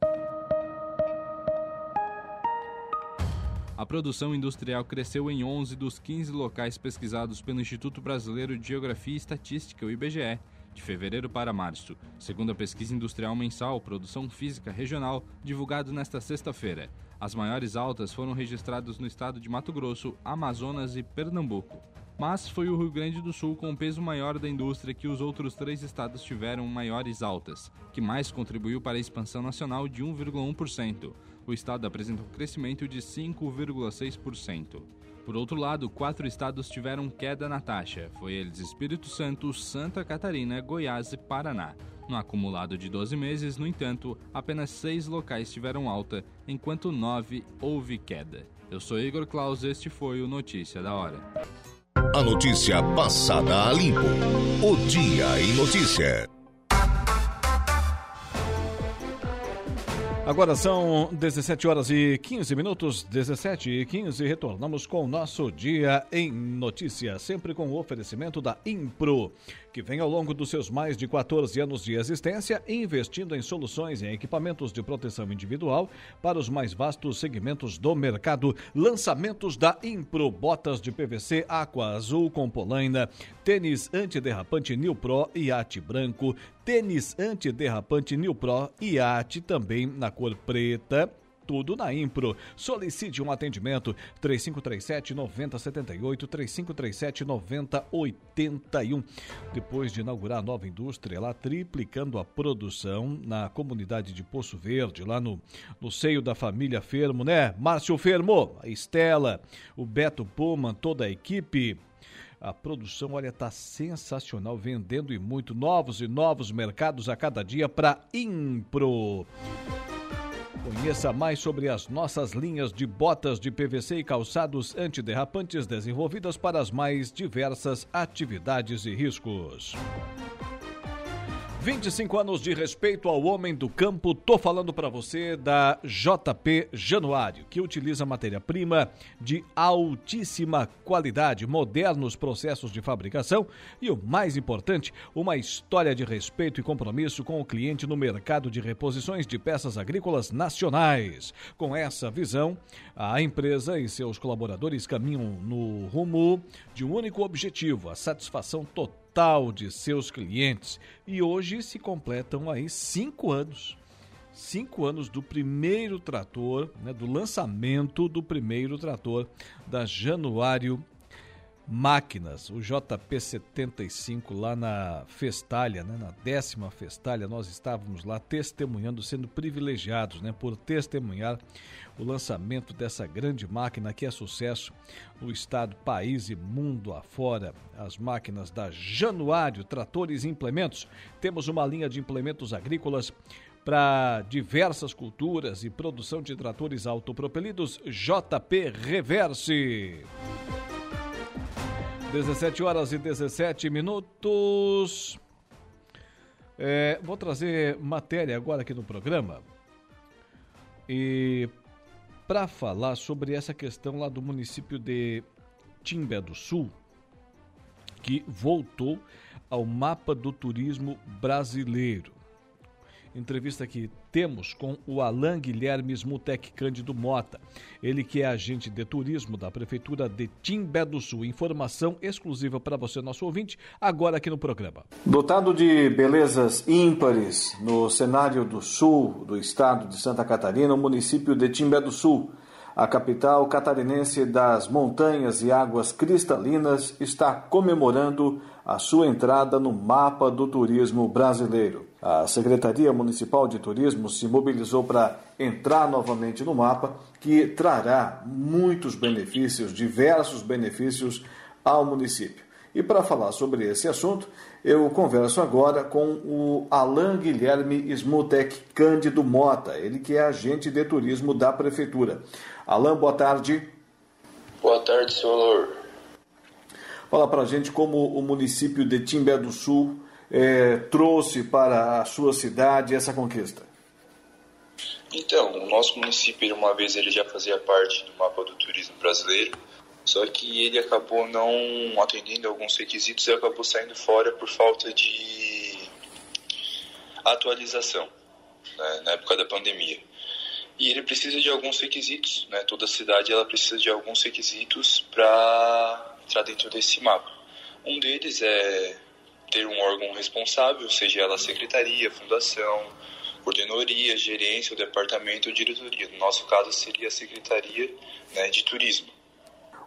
A produção industrial cresceu em 11 dos 15 locais pesquisados pelo Instituto Brasileiro de Geografia e Estatística, o IBGE de fevereiro para março, segundo a pesquisa industrial mensal Produção Física Regional, divulgado nesta sexta-feira. As maiores altas foram registradas no estado de Mato Grosso, Amazonas e Pernambuco. Mas foi o Rio Grande do Sul com o peso maior da indústria que os outros três estados tiveram maiores altas, que mais contribuiu para a expansão nacional de 1,1%. O estado apresentou crescimento de 5,6%. Por outro lado, quatro estados tiveram queda na taxa. Foi eles Espírito Santo, Santa Catarina, Goiás e Paraná. No acumulado de 12 meses, no entanto, apenas seis locais tiveram alta, enquanto nove houve queda. Eu sou Igor Claus, este foi o Notícia da Hora. A notícia passada a limpo. O Dia em Notícia. Agora são 17 horas e 15 minutos, 17 e 15. Retornamos com o nosso Dia em Notícia, sempre com o oferecimento da Impro, que vem ao longo dos seus mais de 14 anos de existência investindo em soluções e equipamentos de proteção individual para os mais vastos segmentos do mercado. Lançamentos da Impro: botas de PVC Aqua Azul com polaina, tênis antiderrapante New Pro e ate branco, tênis antiderrapante New Pro e ate também na cor preta tudo na Impro. Solicite um atendimento 3537 9078 3537 9081. Depois de inaugurar a nova indústria lá triplicando a produção na comunidade de Poço Verde, lá no, no seio da família Fermo, né? Márcio Fermo, a Estela, o Beto Pullman, toda a equipe a produção, olha, tá sensacional, vendendo e muito novos e novos mercados a cada dia para Impro. Conheça mais sobre as nossas linhas de botas de PVC e calçados antiderrapantes desenvolvidas para as mais diversas atividades e riscos. 25 anos de respeito ao homem do campo. Tô falando para você da JP Januário, que utiliza matéria-prima de altíssima qualidade, modernos processos de fabricação e o mais importante, uma história de respeito e compromisso com o cliente no mercado de reposições de peças agrícolas nacionais. Com essa visão, a empresa e seus colaboradores caminham no rumo de um único objetivo: a satisfação total total de seus clientes. E hoje se completam aí cinco anos. Cinco anos do primeiro trator, né, do lançamento do primeiro trator da Januário Máquinas, o JP75 lá na Festalha, né, na décima Festalha, nós estávamos lá testemunhando, sendo privilegiados né, por testemunhar o lançamento dessa grande máquina que é sucesso no estado, país e mundo afora. As máquinas da Januário, tratores e implementos. Temos uma linha de implementos agrícolas para diversas culturas e produção de tratores autopropelidos JP Reverse. 17 horas e 17 minutos. É, vou trazer matéria agora aqui no programa. E para falar sobre essa questão lá do município de Timbé do Sul, que voltou ao mapa do turismo brasileiro. Entrevista que temos com o Alain Guilherme Smutec Cândido Mota. Ele que é agente de turismo da Prefeitura de Timbé do Sul. Informação exclusiva para você, nosso ouvinte, agora aqui no programa. Dotado de belezas ímpares no cenário do sul do estado de Santa Catarina, o município de Timbé do Sul a capital catarinense das montanhas e águas cristalinas está comemorando a sua entrada no mapa do turismo brasileiro. A Secretaria Municipal de Turismo se mobilizou para entrar novamente no mapa, que trará muitos benefícios, diversos benefícios ao município. E para falar sobre esse assunto, eu converso agora com o Alain Guilherme Smutek Cândido Mota, ele que é agente de turismo da Prefeitura. Alain, boa tarde. Boa tarde, senhor. Fala para a gente como o município de Timbé do Sul é, trouxe para a sua cidade essa conquista. Então, o nosso município, uma vez, ele já fazia parte do mapa do turismo brasileiro, só que ele acabou não atendendo alguns requisitos e acabou saindo fora por falta de atualização né, na época da pandemia. E ele precisa de alguns requisitos, né, toda cidade ela precisa de alguns requisitos para entrar dentro desse mapa. Um deles é ter um órgão responsável, seja ela secretaria, fundação, coordenadoria, gerência, o departamento ou diretoria. No nosso caso seria a secretaria né, de turismo.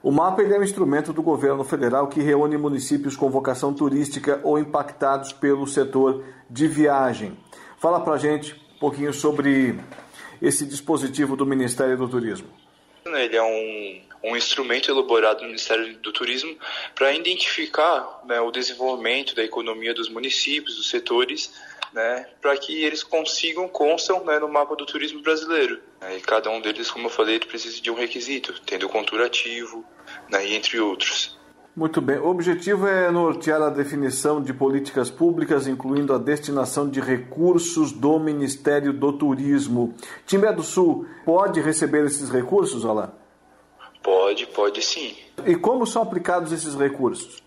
O mapa é um instrumento do governo federal que reúne municípios com vocação turística ou impactados pelo setor de viagem. Fala pra gente um pouquinho sobre esse dispositivo do Ministério do Turismo. Ele é um, um instrumento elaborado no Ministério do Turismo para identificar né, o desenvolvimento da economia dos municípios, dos setores, né, para que eles consigam, constam né, no mapa do turismo brasileiro. E cada um deles, como eu falei, precisa de um requisito, tendo contura ativo, né, entre outros. Muito bem. O objetivo é nortear a definição de políticas públicas, incluindo a destinação de recursos do Ministério do Turismo. Timbé do Sul pode receber esses recursos, Alain? Pode, pode sim. E como são aplicados esses recursos?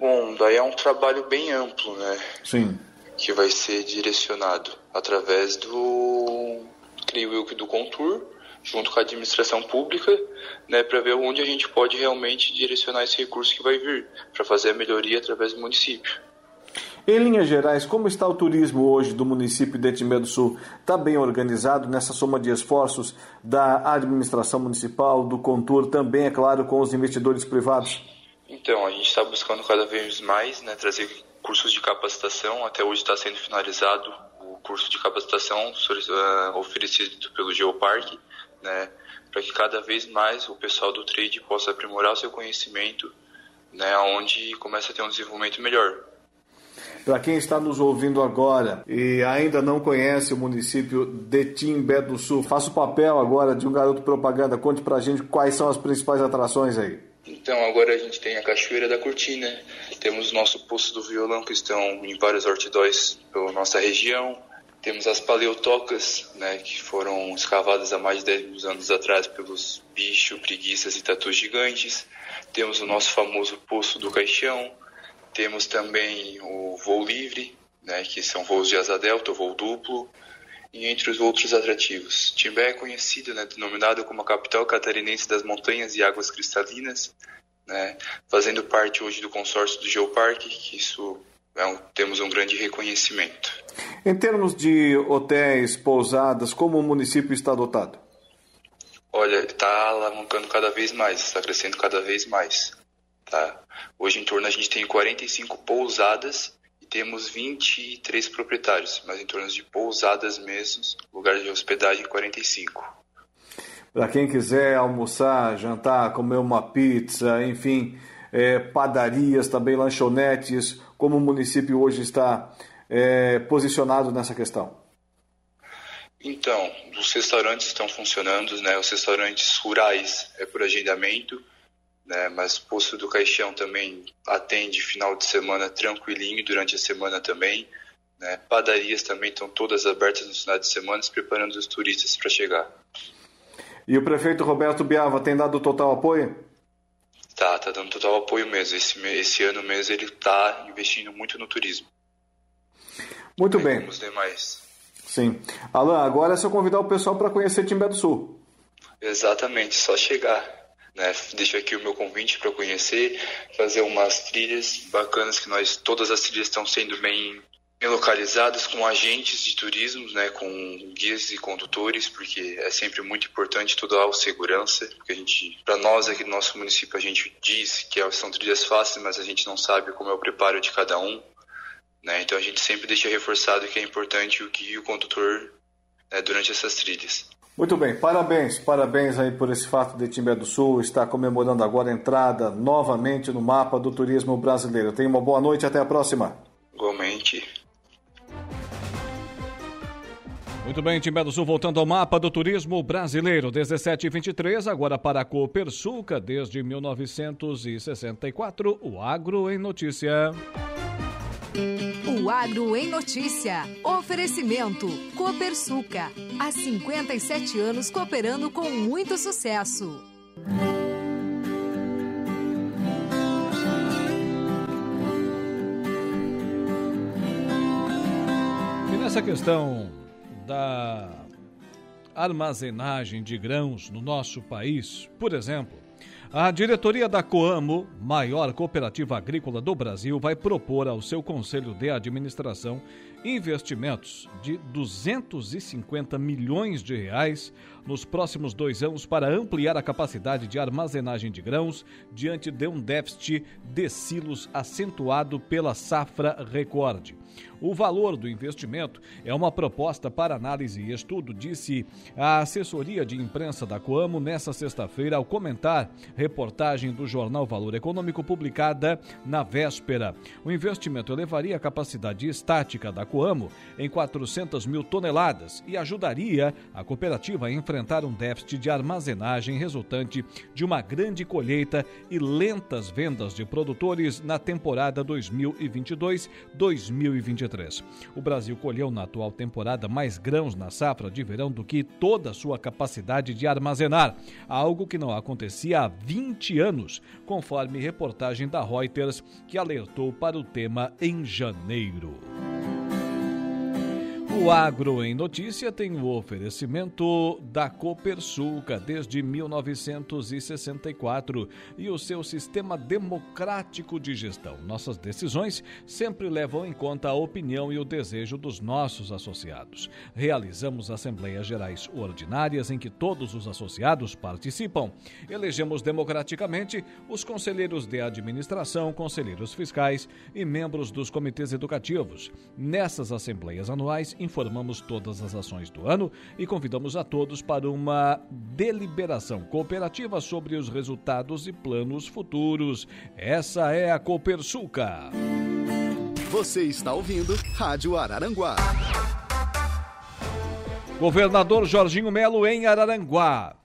Bom, daí é um trabalho bem amplo, né? Sim. Que vai ser direcionado através do, creio eu, do Contour, junto com a administração pública, né, para ver onde a gente pode realmente direcionar esse recurso que vai vir, para fazer a melhoria através do município. Em linhas gerais, como está o turismo hoje do município de Etimé do Sul? Está bem organizado nessa soma de esforços da administração municipal, do Contur, também, é claro, com os investidores privados? Então, a gente está buscando cada vez mais né, trazer cursos de capacitação. Até hoje está sendo finalizado o curso de capacitação uh, oferecido pelo Geoparque né, para que cada vez mais o pessoal do trade possa aprimorar seu conhecimento, né, onde começa a ter um desenvolvimento melhor. Para quem está nos ouvindo agora e ainda não conhece o município de Timbé do Sul, faça o papel agora de um garoto propaganda. Conte para a gente quais são as principais atrações aí. Então, agora a gente tem a Cachoeira da Cortina, temos o nosso Poço do Violão, que estão em vários outdoors pela nossa região, temos as paleotocas, né, que foram escavadas há mais de 10 anos atrás pelos bichos, preguiças e tatus gigantes. Temos o nosso famoso Poço do Caixão. Temos também o voo livre, né, que são voos de asa delta, voo duplo, e entre os outros atrativos. Timbé é conhecida, né, denominada como a capital catarinense das montanhas e águas cristalinas, né, fazendo parte hoje do consórcio do Geoparque, que isso é um, temos um grande reconhecimento. Em termos de hotéis, pousadas, como o município está dotado? Olha, está alavancando cada vez mais, está crescendo cada vez mais. Tá? Hoje em torno a gente tem 45 pousadas e temos 23 proprietários, mas em torno de pousadas mesmo, lugar de hospedagem 45. Para quem quiser almoçar, jantar, comer uma pizza, enfim, é, padarias, também lanchonetes, como o município hoje está é, posicionado nessa questão? Então, os restaurantes estão funcionando, né? Os restaurantes rurais é por agendamento, né? Mas Poço do Caixão também atende final de semana tranquilinho, durante a semana também. Né? Padarias também estão todas abertas nos finais de semana, preparando os turistas para chegar. E o prefeito Roberto Biava tem dado total apoio? Tá, tá dando total apoio mesmo. Esse, esse ano mesmo ele tá investindo muito no turismo. Muito bem. Como os demais. Sim. Alan, agora é só convidar o pessoal para conhecer Timbé do Sul. Exatamente, só chegar. Né? Deixo aqui o meu convite para conhecer, fazer umas trilhas bacanas que nós, todas as trilhas estão sendo bem localizadas com agentes de turismo, né, com guias e condutores, porque é sempre muito importante toda a segurança, porque a gente, para nós aqui no nosso município, a gente diz que são trilhas fáceis, mas a gente não sabe como é o preparo de cada um, né, então a gente sempre deixa reforçado que é importante o guia e o condutor né, durante essas trilhas. Muito bem, parabéns, parabéns aí por esse fato de Timbé do Sul estar comemorando agora a entrada novamente no mapa do turismo brasileiro. Tenha uma boa noite, até a próxima. Igualmente. Muito bem, Timbé do Sul, voltando ao mapa do turismo brasileiro, 17 e 23, agora para a Copersuca, desde 1964, o Agro em Notícia. O Agro em Notícia. Oferecimento. Copersuca. Há 57 anos cooperando com muito sucesso. E nessa questão da armazenagem de grãos no nosso país, por exemplo, a diretoria da Coamo, maior cooperativa agrícola do Brasil, vai propor ao seu conselho de administração investimentos de 250 milhões de reais nos próximos dois anos para ampliar a capacidade de armazenagem de grãos diante de um déficit de silos acentuado pela safra recorde. O valor do investimento é uma proposta para análise e estudo, disse a assessoria de imprensa da Coamo nesta sexta-feira ao comentar reportagem do jornal Valor Econômico publicada na véspera. O investimento elevaria a capacidade estática da Coamo em 400 mil toneladas e ajudaria a cooperativa a enfrentar um déficit de armazenagem resultante de uma grande colheita e lentas vendas de produtores na temporada 2022-2023. O Brasil colheu na atual temporada mais grãos na safra de verão do que toda a sua capacidade de armazenar, algo que não acontecia há 20 anos, conforme reportagem da Reuters, que alertou para o tema em janeiro. O Agro em Notícia tem o oferecimento da Copersuca desde 1964 e o seu sistema democrático de gestão. Nossas decisões sempre levam em conta a opinião e o desejo dos nossos associados. Realizamos assembleias gerais ordinárias em que todos os associados participam. Elegemos democraticamente os conselheiros de administração, conselheiros fiscais e membros dos comitês educativos. Nessas assembleias anuais, informamos todas as ações do ano e convidamos a todos para uma deliberação cooperativa sobre os resultados e planos futuros. Essa é a Copersuca. Você está ouvindo Rádio Araranguá. Governador Jorginho Melo em Araranguá.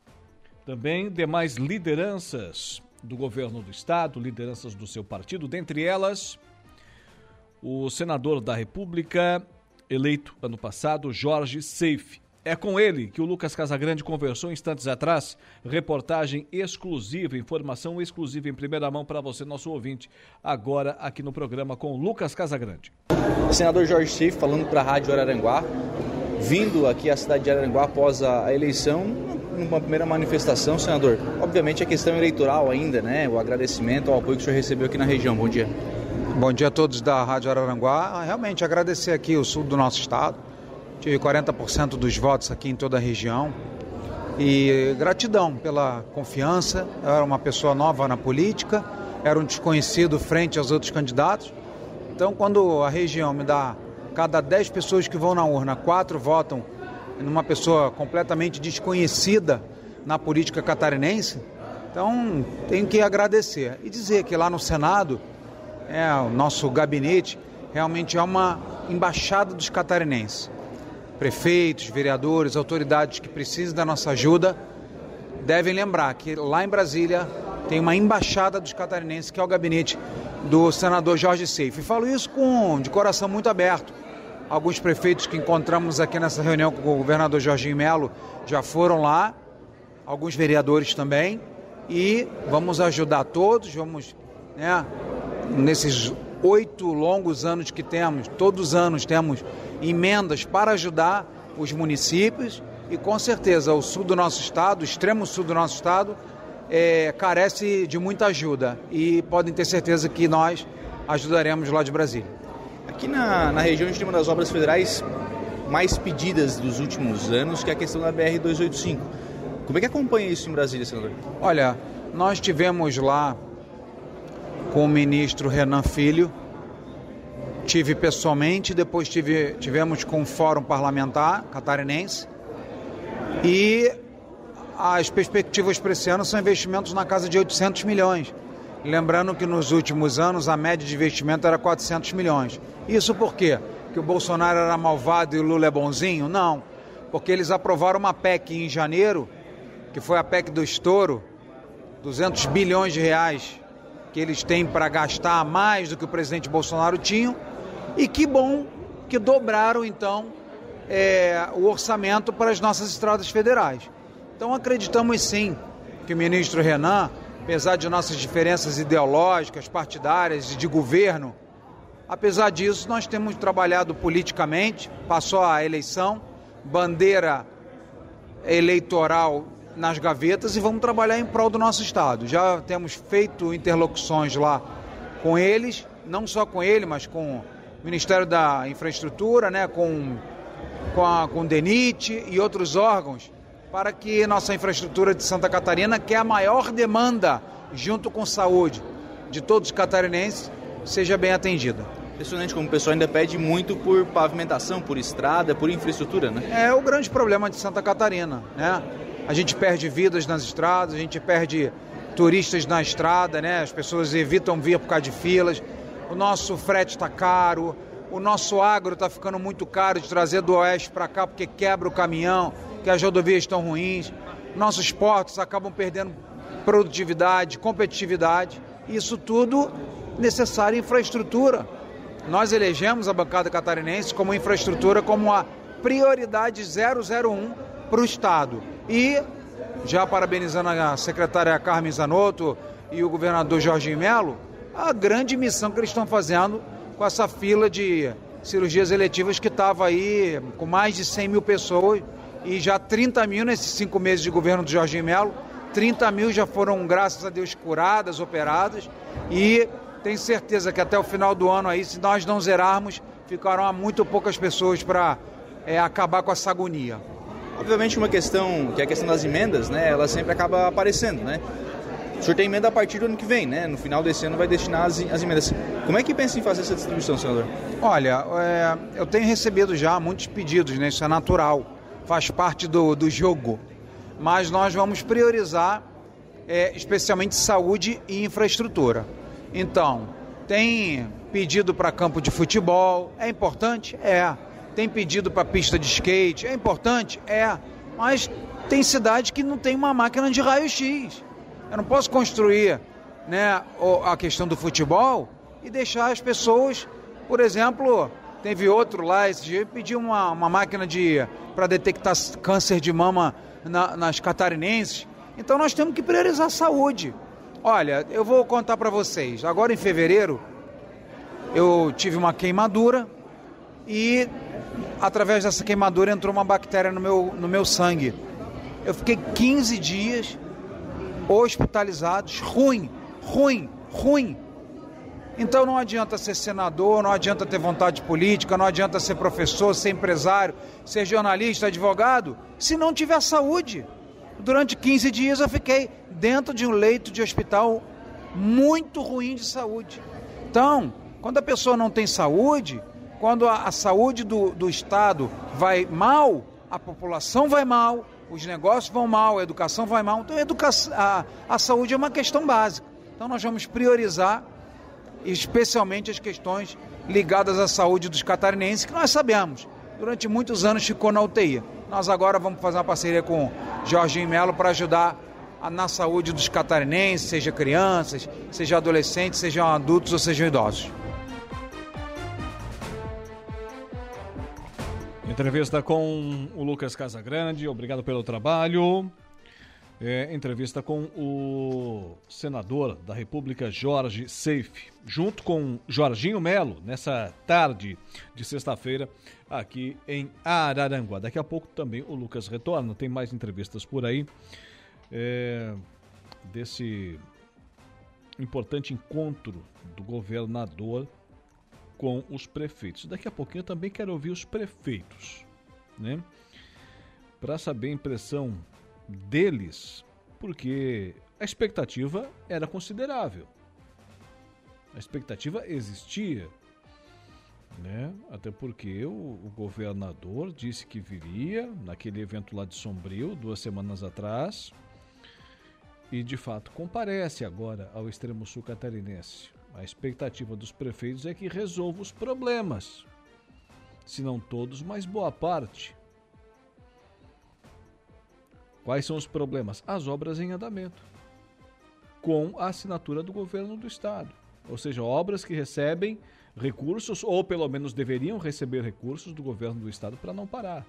Também demais lideranças do governo do estado, lideranças do seu partido, dentre elas o senador da República, eleito ano passado, Jorge Seife. É com ele que o Lucas Casagrande conversou instantes atrás. Reportagem exclusiva, informação exclusiva em primeira mão para você, nosso ouvinte, agora aqui no programa com o Lucas Casagrande. Senador Jorge Seife falando para a Rádio Araranguá, vindo aqui à cidade de Araranguá após a eleição, numa primeira manifestação, senador. Obviamente a questão eleitoral ainda, né? O agradecimento ao apoio que o senhor recebeu aqui na região. Bom dia. Bom dia a todos da Rádio Araranguá. Realmente agradecer aqui o sul do nosso estado. Tive 40% dos votos aqui em toda a região. E gratidão pela confiança. Eu era uma pessoa nova na política, era um desconhecido frente aos outros candidatos. Então, quando a região me dá cada 10 pessoas que vão na urna, quatro votam numa pessoa completamente desconhecida na política catarinense, então tenho que agradecer e dizer que lá no Senado é, o nosso gabinete realmente é uma embaixada dos catarinenses. Prefeitos, vereadores, autoridades que precisam da nossa ajuda devem lembrar que lá em Brasília tem uma embaixada dos catarinenses que é o gabinete do senador Jorge Seife. E falo isso com de coração muito aberto. Alguns prefeitos que encontramos aqui nessa reunião com o governador Jorginho Melo já foram lá, alguns vereadores também, e vamos ajudar todos, vamos, né, nesses oito longos anos que temos, todos os anos temos emendas para ajudar os municípios e com certeza o sul do nosso estado, o extremo sul do nosso estado, é, carece de muita ajuda e podem ter certeza que nós ajudaremos lá de Brasília. Aqui na, na região a gente tem uma das obras federais mais pedidas dos últimos anos, que é a questão da BR-285. Como é que acompanha isso em Brasília, senador? Olha, nós tivemos lá com o ministro Renan Filho, tive pessoalmente, depois tive, tivemos com o Fórum Parlamentar Catarinense e as perspectivas para esse ano são investimentos na casa de 800 milhões. Lembrando que nos últimos anos a média de investimento era 400 milhões. Isso por quê? Que o Bolsonaro era malvado e o Lula é bonzinho? Não. Porque eles aprovaram uma PEC em janeiro, que foi a PEC do estouro, 200 bilhões de reais que eles têm para gastar mais do que o presidente Bolsonaro tinha. E que bom que dobraram então é, o orçamento para as nossas estradas federais. Então acreditamos sim que o ministro Renan, apesar de nossas diferenças ideológicas, partidárias e de governo, apesar disso nós temos trabalhado politicamente, passou a eleição, bandeira eleitoral nas gavetas e vamos trabalhar em prol do nosso Estado. Já temos feito interlocuções lá com eles, não só com ele, mas com o Ministério da Infraestrutura, né, com, com, a, com o DENIT e outros órgãos, para que nossa infraestrutura de Santa Catarina, que é a maior demanda junto com saúde de todos os catarinenses, seja bem atendida. Impressionante como o pessoal ainda pede muito por pavimentação, por estrada, por infraestrutura, né? É o grande problema de Santa Catarina, né? A gente perde vidas nas estradas, a gente perde turistas na estrada, né? As pessoas evitam vir por causa de filas. O nosso frete está caro, o nosso agro está ficando muito caro de trazer do oeste para cá porque quebra o caminhão, que as rodovias estão ruins. Nossos portos acabam perdendo produtividade, competitividade. Isso tudo necessário infraestrutura. Nós elegemos a bancada catarinense como infraestrutura como a prioridade 001 para o Estado. E, já parabenizando a secretária Carmen Zanotto e o governador Jorginho Melo, a grande missão que eles estão fazendo com essa fila de cirurgias eletivas que estava aí com mais de 100 mil pessoas e já 30 mil nesses cinco meses de governo do Jorginho Melo. 30 mil já foram, graças a Deus, curadas, operadas e tenho certeza que até o final do ano aí, se nós não zerarmos, ficarão muito poucas pessoas para é, acabar com essa agonia. Obviamente uma questão, que é a questão das emendas, né, ela sempre acaba aparecendo, né? O senhor tem emenda a partir do ano que vem, né? No final desse ano vai destinar as, as emendas. Como é que pensa em fazer essa distribuição, senador? Olha, é, eu tenho recebido já muitos pedidos, né? Isso é natural, faz parte do, do jogo. Mas nós vamos priorizar é, especialmente saúde e infraestrutura. Então, tem pedido para campo de futebol, é importante? É. Tem pedido para pista de skate, é importante? É. Mas tem cidade que não tem uma máquina de raio-x. Eu não posso construir né, a questão do futebol e deixar as pessoas, por exemplo, teve outro lá esse dia, pediu uma, uma máquina de para detectar câncer de mama na, nas catarinenses. Então nós temos que priorizar a saúde. Olha, eu vou contar para vocês. Agora em fevereiro eu tive uma queimadura e através dessa queimadura entrou uma bactéria no meu, no meu sangue. Eu fiquei 15 dias hospitalizados, ruim, ruim, ruim. Então não adianta ser senador, não adianta ter vontade política, não adianta ser professor, ser empresário, ser jornalista, advogado, se não tiver saúde. Durante 15 dias eu fiquei dentro de um leito de hospital muito ruim de saúde. Então, quando a pessoa não tem saúde, quando a, a saúde do, do Estado vai mal, a população vai mal, os negócios vão mal, a educação vai mal. Então, a, educação, a, a saúde é uma questão básica. Então, nós vamos priorizar, especialmente as questões ligadas à saúde dos catarinenses, que nós sabemos, durante muitos anos ficou na UTI. Nós agora vamos fazer uma parceria com Jorginho Melo para ajudar a, na saúde dos catarinenses, seja crianças, seja adolescentes, sejam adultos ou sejam idosos. Entrevista com o Lucas Casagrande, obrigado pelo trabalho. é, entrevista com o senador da República, Jorge Seife, junto com Jorginho Melo, nessa tarde de sexta-feira, aqui em Araranguá. Daqui a pouco também o Lucas retorna, tem mais entrevistas por aí é, desse importante encontro do governador com os prefeitos. Daqui a pouquinho eu também quero ouvir os prefeitos, né? Para saber a impressão deles, porque a expectativa era considerável. A expectativa existia, né? Até porque o, o, governador disse que viria naquele evento lá de Sombrio, duas semanas atrás, e de fato comparece agora ao extremo sul catarinense. A expectativa dos prefeitos é que resolva os problemas, se não todos, mas boa parte. Quais são os problemas? As obras em andamento, com a assinatura do governo do estado. Ou seja, obras que recebem recursos, ou pelo menos deveriam receber recursos do governo do estado para não parar.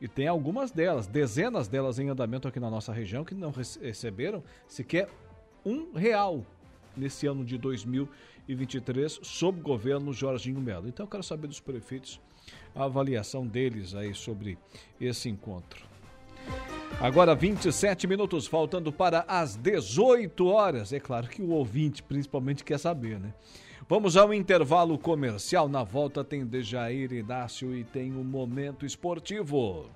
E tem algumas delas, dezenas delas em andamento aqui na nossa região, que não receberam sequer um real nesse ano de 2023, sob governo Jorginho Melo. Então eu quero saber dos prefeitos a avaliação deles aí sobre esse encontro. Agora 27 minutos faltando para as 18 horas. É claro que o ouvinte principalmente quer saber, né? Vamos ao intervalo comercial. Na volta tem Dejair Inácio e tem o um Momento Esportivo.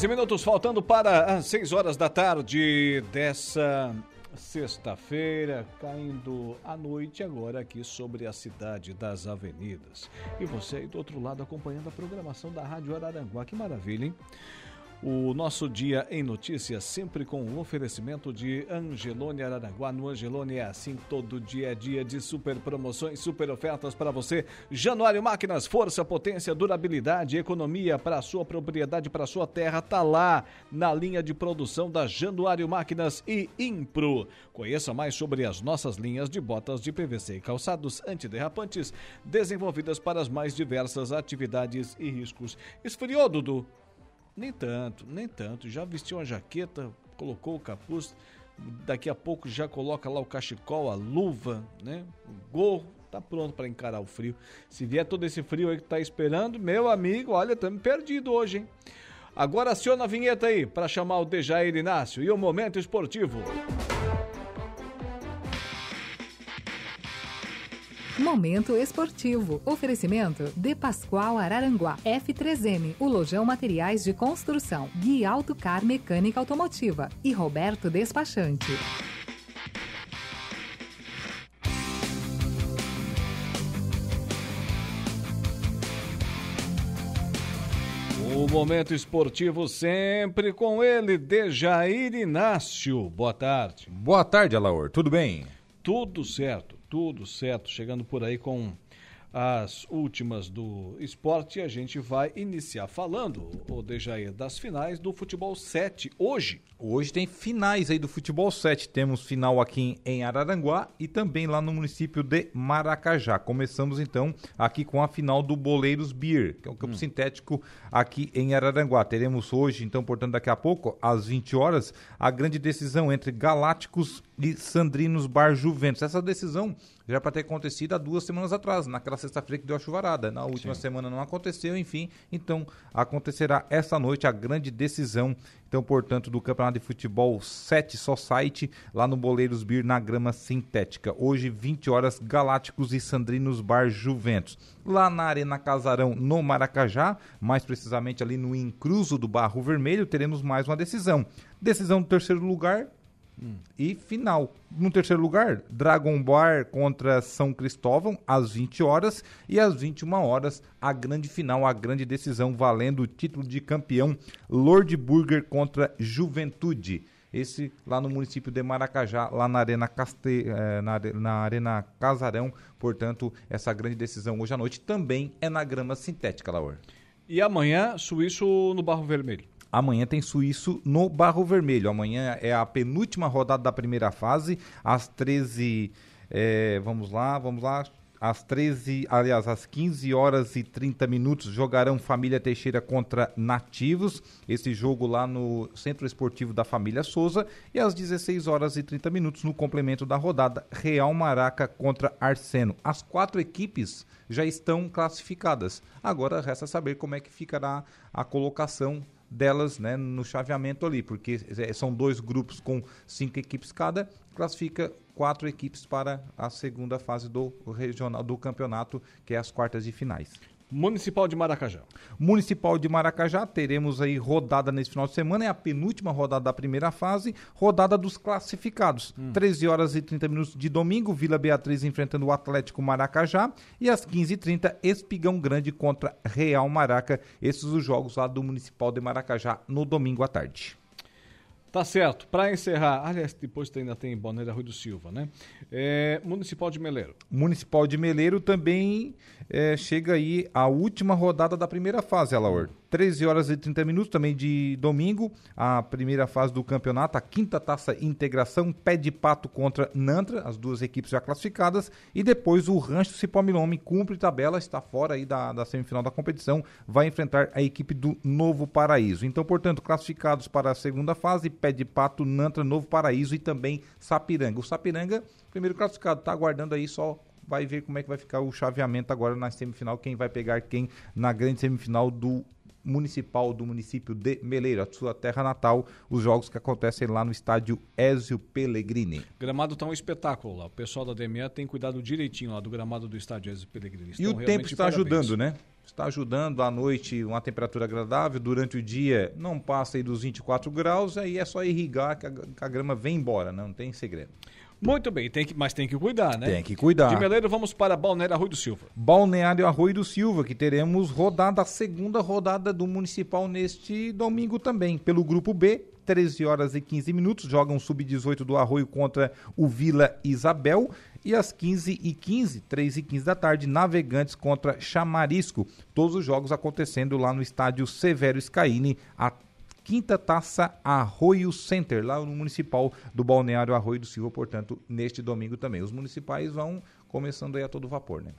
14 minutos faltando para as 6 horas da tarde dessa sexta-feira, caindo a noite agora aqui sobre a cidade das avenidas. E você aí do outro lado acompanhando a programação da Rádio Araranguá. Que maravilha, hein? O nosso Dia em Notícias, sempre com o oferecimento de Angelone Araranguá. No Angelone é assim, todo dia é dia de super promoções, super ofertas para você. Januário Máquinas, força, potência, durabilidade, economia para a sua propriedade, para a sua terra, tá lá na linha de produção da Januário Máquinas e Impro. Conheça mais sobre as nossas linhas de botas de PVC e calçados antiderrapantes, desenvolvidas para as mais diversas atividades e riscos. Esfriou, Dudu? Nem tanto, nem tanto. Já vestiu uma jaqueta, colocou o capuz, daqui a pouco já coloca lá o cachecol, a luva, né? O gorro, tá pronto para encarar o frio. Se vier todo esse frio aí que tá esperando, meu amigo, olha, estamos perdido hoje, hein? Agora aciona a vinheta aí para chamar o Dejair Inácio e o Momento Esportivo. Momento esportivo. Oferecimento de Pascoal Araranguá. F3M, o Lojão Materiais de Construção. Gui Autocar Mecânica Automotiva. E Roberto Despachante. O momento esportivo sempre com ele, Dejair Inácio. Boa tarde. Boa tarde, Alaor. Tudo bem? Tudo certo tudo certo, chegando por aí com as últimas do esporte, a gente vai iniciar falando, o Dejair, das finais do futebol 7 hoje. Hoje tem finais aí do futebol 7. Temos final aqui em Araranguá e também lá no município de Maracajá. Começamos então aqui com a final do Boleiros Beer, que é um campo hum. sintético aqui em Araranguá. Teremos hoje, então, portanto, daqui a pouco, às 20 horas, a grande decisão entre Galácticos e Sandrinos Bar Juventus. Essa decisão já para ter acontecido há duas semanas atrás, naquela sexta-feira que deu a chuvarada. Na última Sim. semana não aconteceu, enfim. Então, acontecerá essa noite a grande decisão, então, portanto, do Campeonato de Futebol 7 Society, lá no Boleiros Bir, na grama sintética. Hoje, 20 horas, Galácticos e Sandrinos Bar Juventus. Lá na Arena Casarão, no Maracajá, mais precisamente ali no Incruso do Barro Vermelho, teremos mais uma decisão. Decisão do terceiro lugar, E final. No terceiro lugar, Dragon Bar contra São Cristóvão, às 20 horas. E às 21 horas, a grande final, a grande decisão, valendo o título de campeão, Lord Burger contra Juventude. Esse lá no município de Maracajá, lá na Arena, Caste... Eh, na, na Arena Casarão. Portanto, essa grande decisão hoje à noite também é na grama sintética, Laura. E amanhã, Suíço no Barro Vermelho. Amanhã tem Suíço no Barro Vermelho. Amanhã é a penúltima rodada da primeira fase, às 13. É, vamos lá, vamos lá às 13, aliás, às 15 horas e 30 minutos, jogarão Família Teixeira contra Nativos, esse jogo lá no Centro Esportivo da Família Souza, e às 16 horas e 30 minutos, no complemento da rodada, Real Maraca contra Arseno. As quatro equipes já estão classificadas. Agora resta saber como é que ficará a colocação delas né, no chaveamento ali, porque é, são dois grupos com cinco equipes cada, classifica quatro equipes para a segunda fase do regional do campeonato, que é as quartas de finais. Municipal de Maracajá. Municipal de Maracajá, teremos aí rodada nesse final de semana, é a penúltima rodada da primeira fase, rodada dos classificados. Hum. 13 horas e 30 minutos de domingo, Vila Beatriz enfrentando o Atlético Maracajá e às 15h30, Espigão Grande contra Real Maraca. Esses os jogos lá do Municipal de Maracajá no domingo à tarde. Tá certo. Para encerrar, aliás, depois ainda tem Balneário Rui do Silva, né? É, Municipal de Meleiro. Municipal de Meleiro também é, chega aí a última rodada da primeira fase, Alaor. 13 horas e 30 minutos também de domingo, a primeira fase do campeonato, a quinta taça integração, pé de pato contra Nantra, as duas equipes já classificadas, e depois o Rancho Cipó-Milome cumpre tabela, está fora aí da, da semifinal da competição, vai enfrentar a equipe do Novo Paraíso. Então, portanto, classificados para a segunda fase, pé de pato, Nantra, Novo Paraíso e também Sapiranga. O Sapiranga, primeiro classificado, está aguardando aí só vai ver como é que vai ficar o chaveamento agora na semifinal, quem vai pegar quem na grande semifinal do municipal do município de Meleiro, a sua terra natal, os jogos que acontecem lá no estádio Ézio Pellegrini. Gramado tá um espetáculo lá. O pessoal da DME tem cuidado direitinho lá do gramado do estádio Ézio Pellegrini. Estão e o tempo está ajudando, né? Está ajudando à noite uma temperatura agradável, durante o dia não passa aí dos 24 graus, aí é só irrigar que a, que a grama vem embora, né? não tem segredo. Muito bem, tem que, mas tem que cuidar, né? Tem que cuidar. De Meleiro, vamos para Balneário Arroio do Silva. Balneário Arroio do Silva, que teremos rodada, a segunda rodada do Municipal neste domingo também. Pelo Grupo B, 13 horas e 15 minutos, jogam um Sub-18 do Arroio contra o Vila Isabel. E às 15 e 15, 3 e 15 da tarde, Navegantes contra Chamarisco. Todos os jogos acontecendo lá no estádio Severo Scaini, a quinta taça Arroio Center, lá no municipal do Balneário Arroio do Silva, portanto, neste domingo também. Os municipais vão começando aí a todo vapor, né?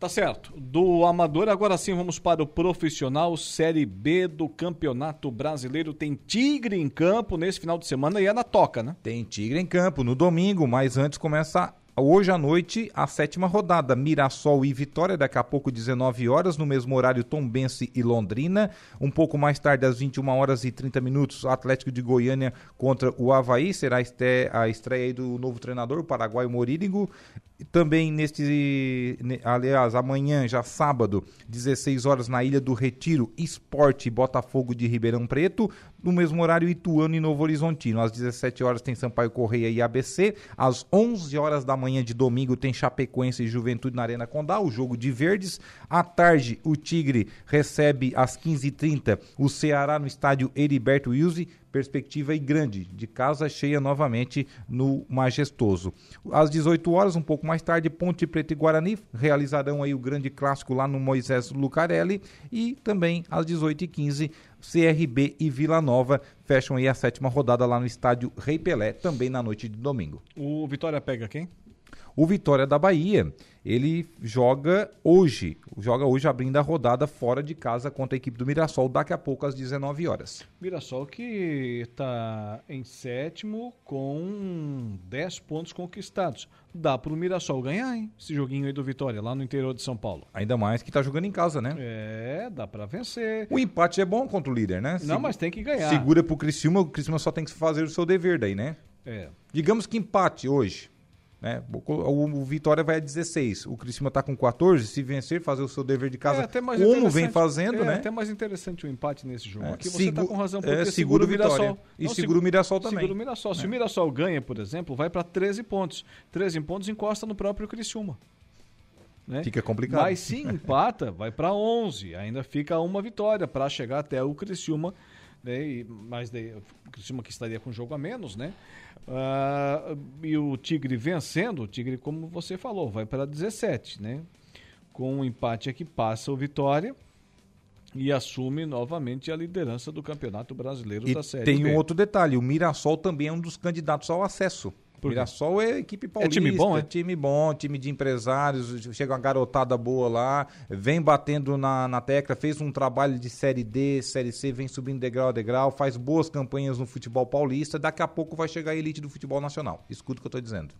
Tá certo. Do amador, agora sim vamos para o profissional Série B do Campeonato Brasileiro. Tem Tigre em campo nesse final de semana e é na toca, né? Tem Tigre em campo no domingo, mas antes começa Hoje à noite, a sétima rodada, Mirassol e Vitória, daqui a pouco 19 horas, no mesmo horário Tombense e Londrina. Um pouco mais tarde, às 21 horas e 30 minutos, Atlético de Goiânia contra o Havaí, será a estreia do novo treinador, o paraguaio Morínigo. Também neste, aliás, amanhã, já sábado, 16 horas na Ilha do Retiro, Esporte Botafogo de Ribeirão Preto. No mesmo horário, Ituano e Novo Horizontino. Às 17 horas tem Sampaio Correia e ABC. Às 11 horas da manhã de domingo tem Chapecoense e Juventude na Arena Condá, o jogo de verdes. À tarde, o Tigre recebe às 15h30 o Ceará no estádio Heriberto Wilson perspectiva e grande, de casa cheia novamente no Majestoso. Às 18 horas, um pouco mais tarde, Ponte Preta e Guarani realizarão aí o grande clássico lá no Moisés Lucarelli e também às 18h15 CRB e Vila Nova fecham aí a sétima rodada lá no estádio Rei Pelé, também na noite de domingo. O Vitória pega quem? O Vitória da Bahia, ele joga hoje, joga hoje abrindo a rodada fora de casa contra a equipe do Mirassol, daqui a pouco às 19 horas. Mirassol que está em sétimo com 10 pontos conquistados. Dá para o Mirassol ganhar, hein? Esse joguinho aí do Vitória, lá no interior de São Paulo. Ainda mais que está jogando em casa, né? É, dá para vencer. O empate é bom contra o líder, né? Não, mas tem que ganhar. Segura pro Criciúma, o Criciúma só tem que fazer o seu dever daí, né? É. Digamos que empate hoje. Né? O, o, Vitória vai a 16, o Criciúma está com 14. Se vencer, fazer o seu dever de casa, é, como vem fazendo, é, né? É até mais interessante o empate nesse jogo. É, Aqui você está com razão, porque é, segura, o Mirassol. E Não, segura o Mirassol também. Segura o Mirassol. Se o é. Mirassol ganha, por exemplo, vai para 13 pontos. 13 pontos encosta no próprio Criciúma. Né? Fica complicado. Mas se empata, vai para 11. Ainda fica uma vitória para chegar até o Criciúma. Né? E, mas daí, o Criciúma que estaria com um jogo a menos, né? Uh, e o Tigre vencendo, o Tigre, como você falou, vai para 17, né? Com um empate aqui passa o Vitória e assume novamente a liderança do Campeonato Brasileiro E da Série tem B. um outro detalhe: o Mirassol também é um dos candidatos ao acesso. O Por? Mirassol é equipe paulista, time bom, é? time bom, time de empresários, chega uma garotada boa lá, vem batendo na, na tecla, fez um trabalho de Série D, Série C, vem subindo degrau a degrau, faz boas campanhas no futebol paulista, daqui a pouco vai chegar a elite do futebol nacional. Escuta o que eu tô dizendo.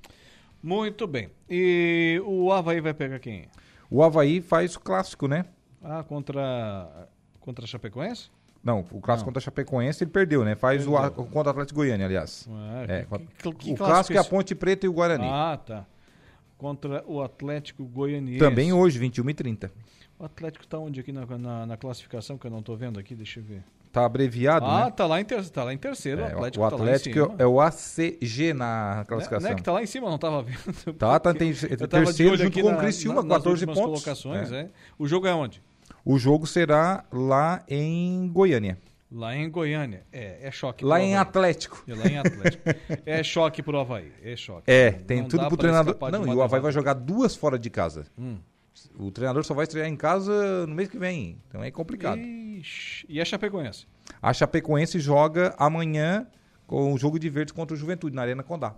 Muito bem. E o Havaí vai pegar quem? O Havaí faz o clássico, né? Ah, contra, contra a Chapecoense? Não, o clássico Não. contra a Chapecoense ele perdeu, né? Faz o, a- contra o Atlético Goiânia, aliás. Ah, É, que- que- que o clássico é a? Ponte Preta e o Guarani. Ah, tá. Contra o Atlético Goianiense. Também hoje, 21 e 30 O Atlético tá onde aqui na, na, na classificação que eu não tô vendo aqui? Deixa eu ver. Tá abreviado, ah, né? tá, lá em ter, tá lá em terceiro. É, o Atlético, o tá Atlético cima. é o ACG na Né- classificação. Não é que tá lá em cima, eu não tava vendo. Tá, tá, tem- é terceiro junto com o na- Criciúma, na- nas 14 últimas pontos. colocações, É. é. O jogo é onde? O jogo será lá em Goiânia. Lá em Goiânia. É, é choque. Lá em. Atlético. É, lá em Atlético. é choque pro Havaí. É choque. É, Não tem dá tudo pro treinador. Não, e o Havaí vai jogar duas fora de casa. Hum. O treinador só vai estrear em casa no mês que vem. Então é complicado. Ixi, E a Chapecoense? A Chapecoense joga amanhã com o jogo de verdes contra o Juventude na Arena Condá.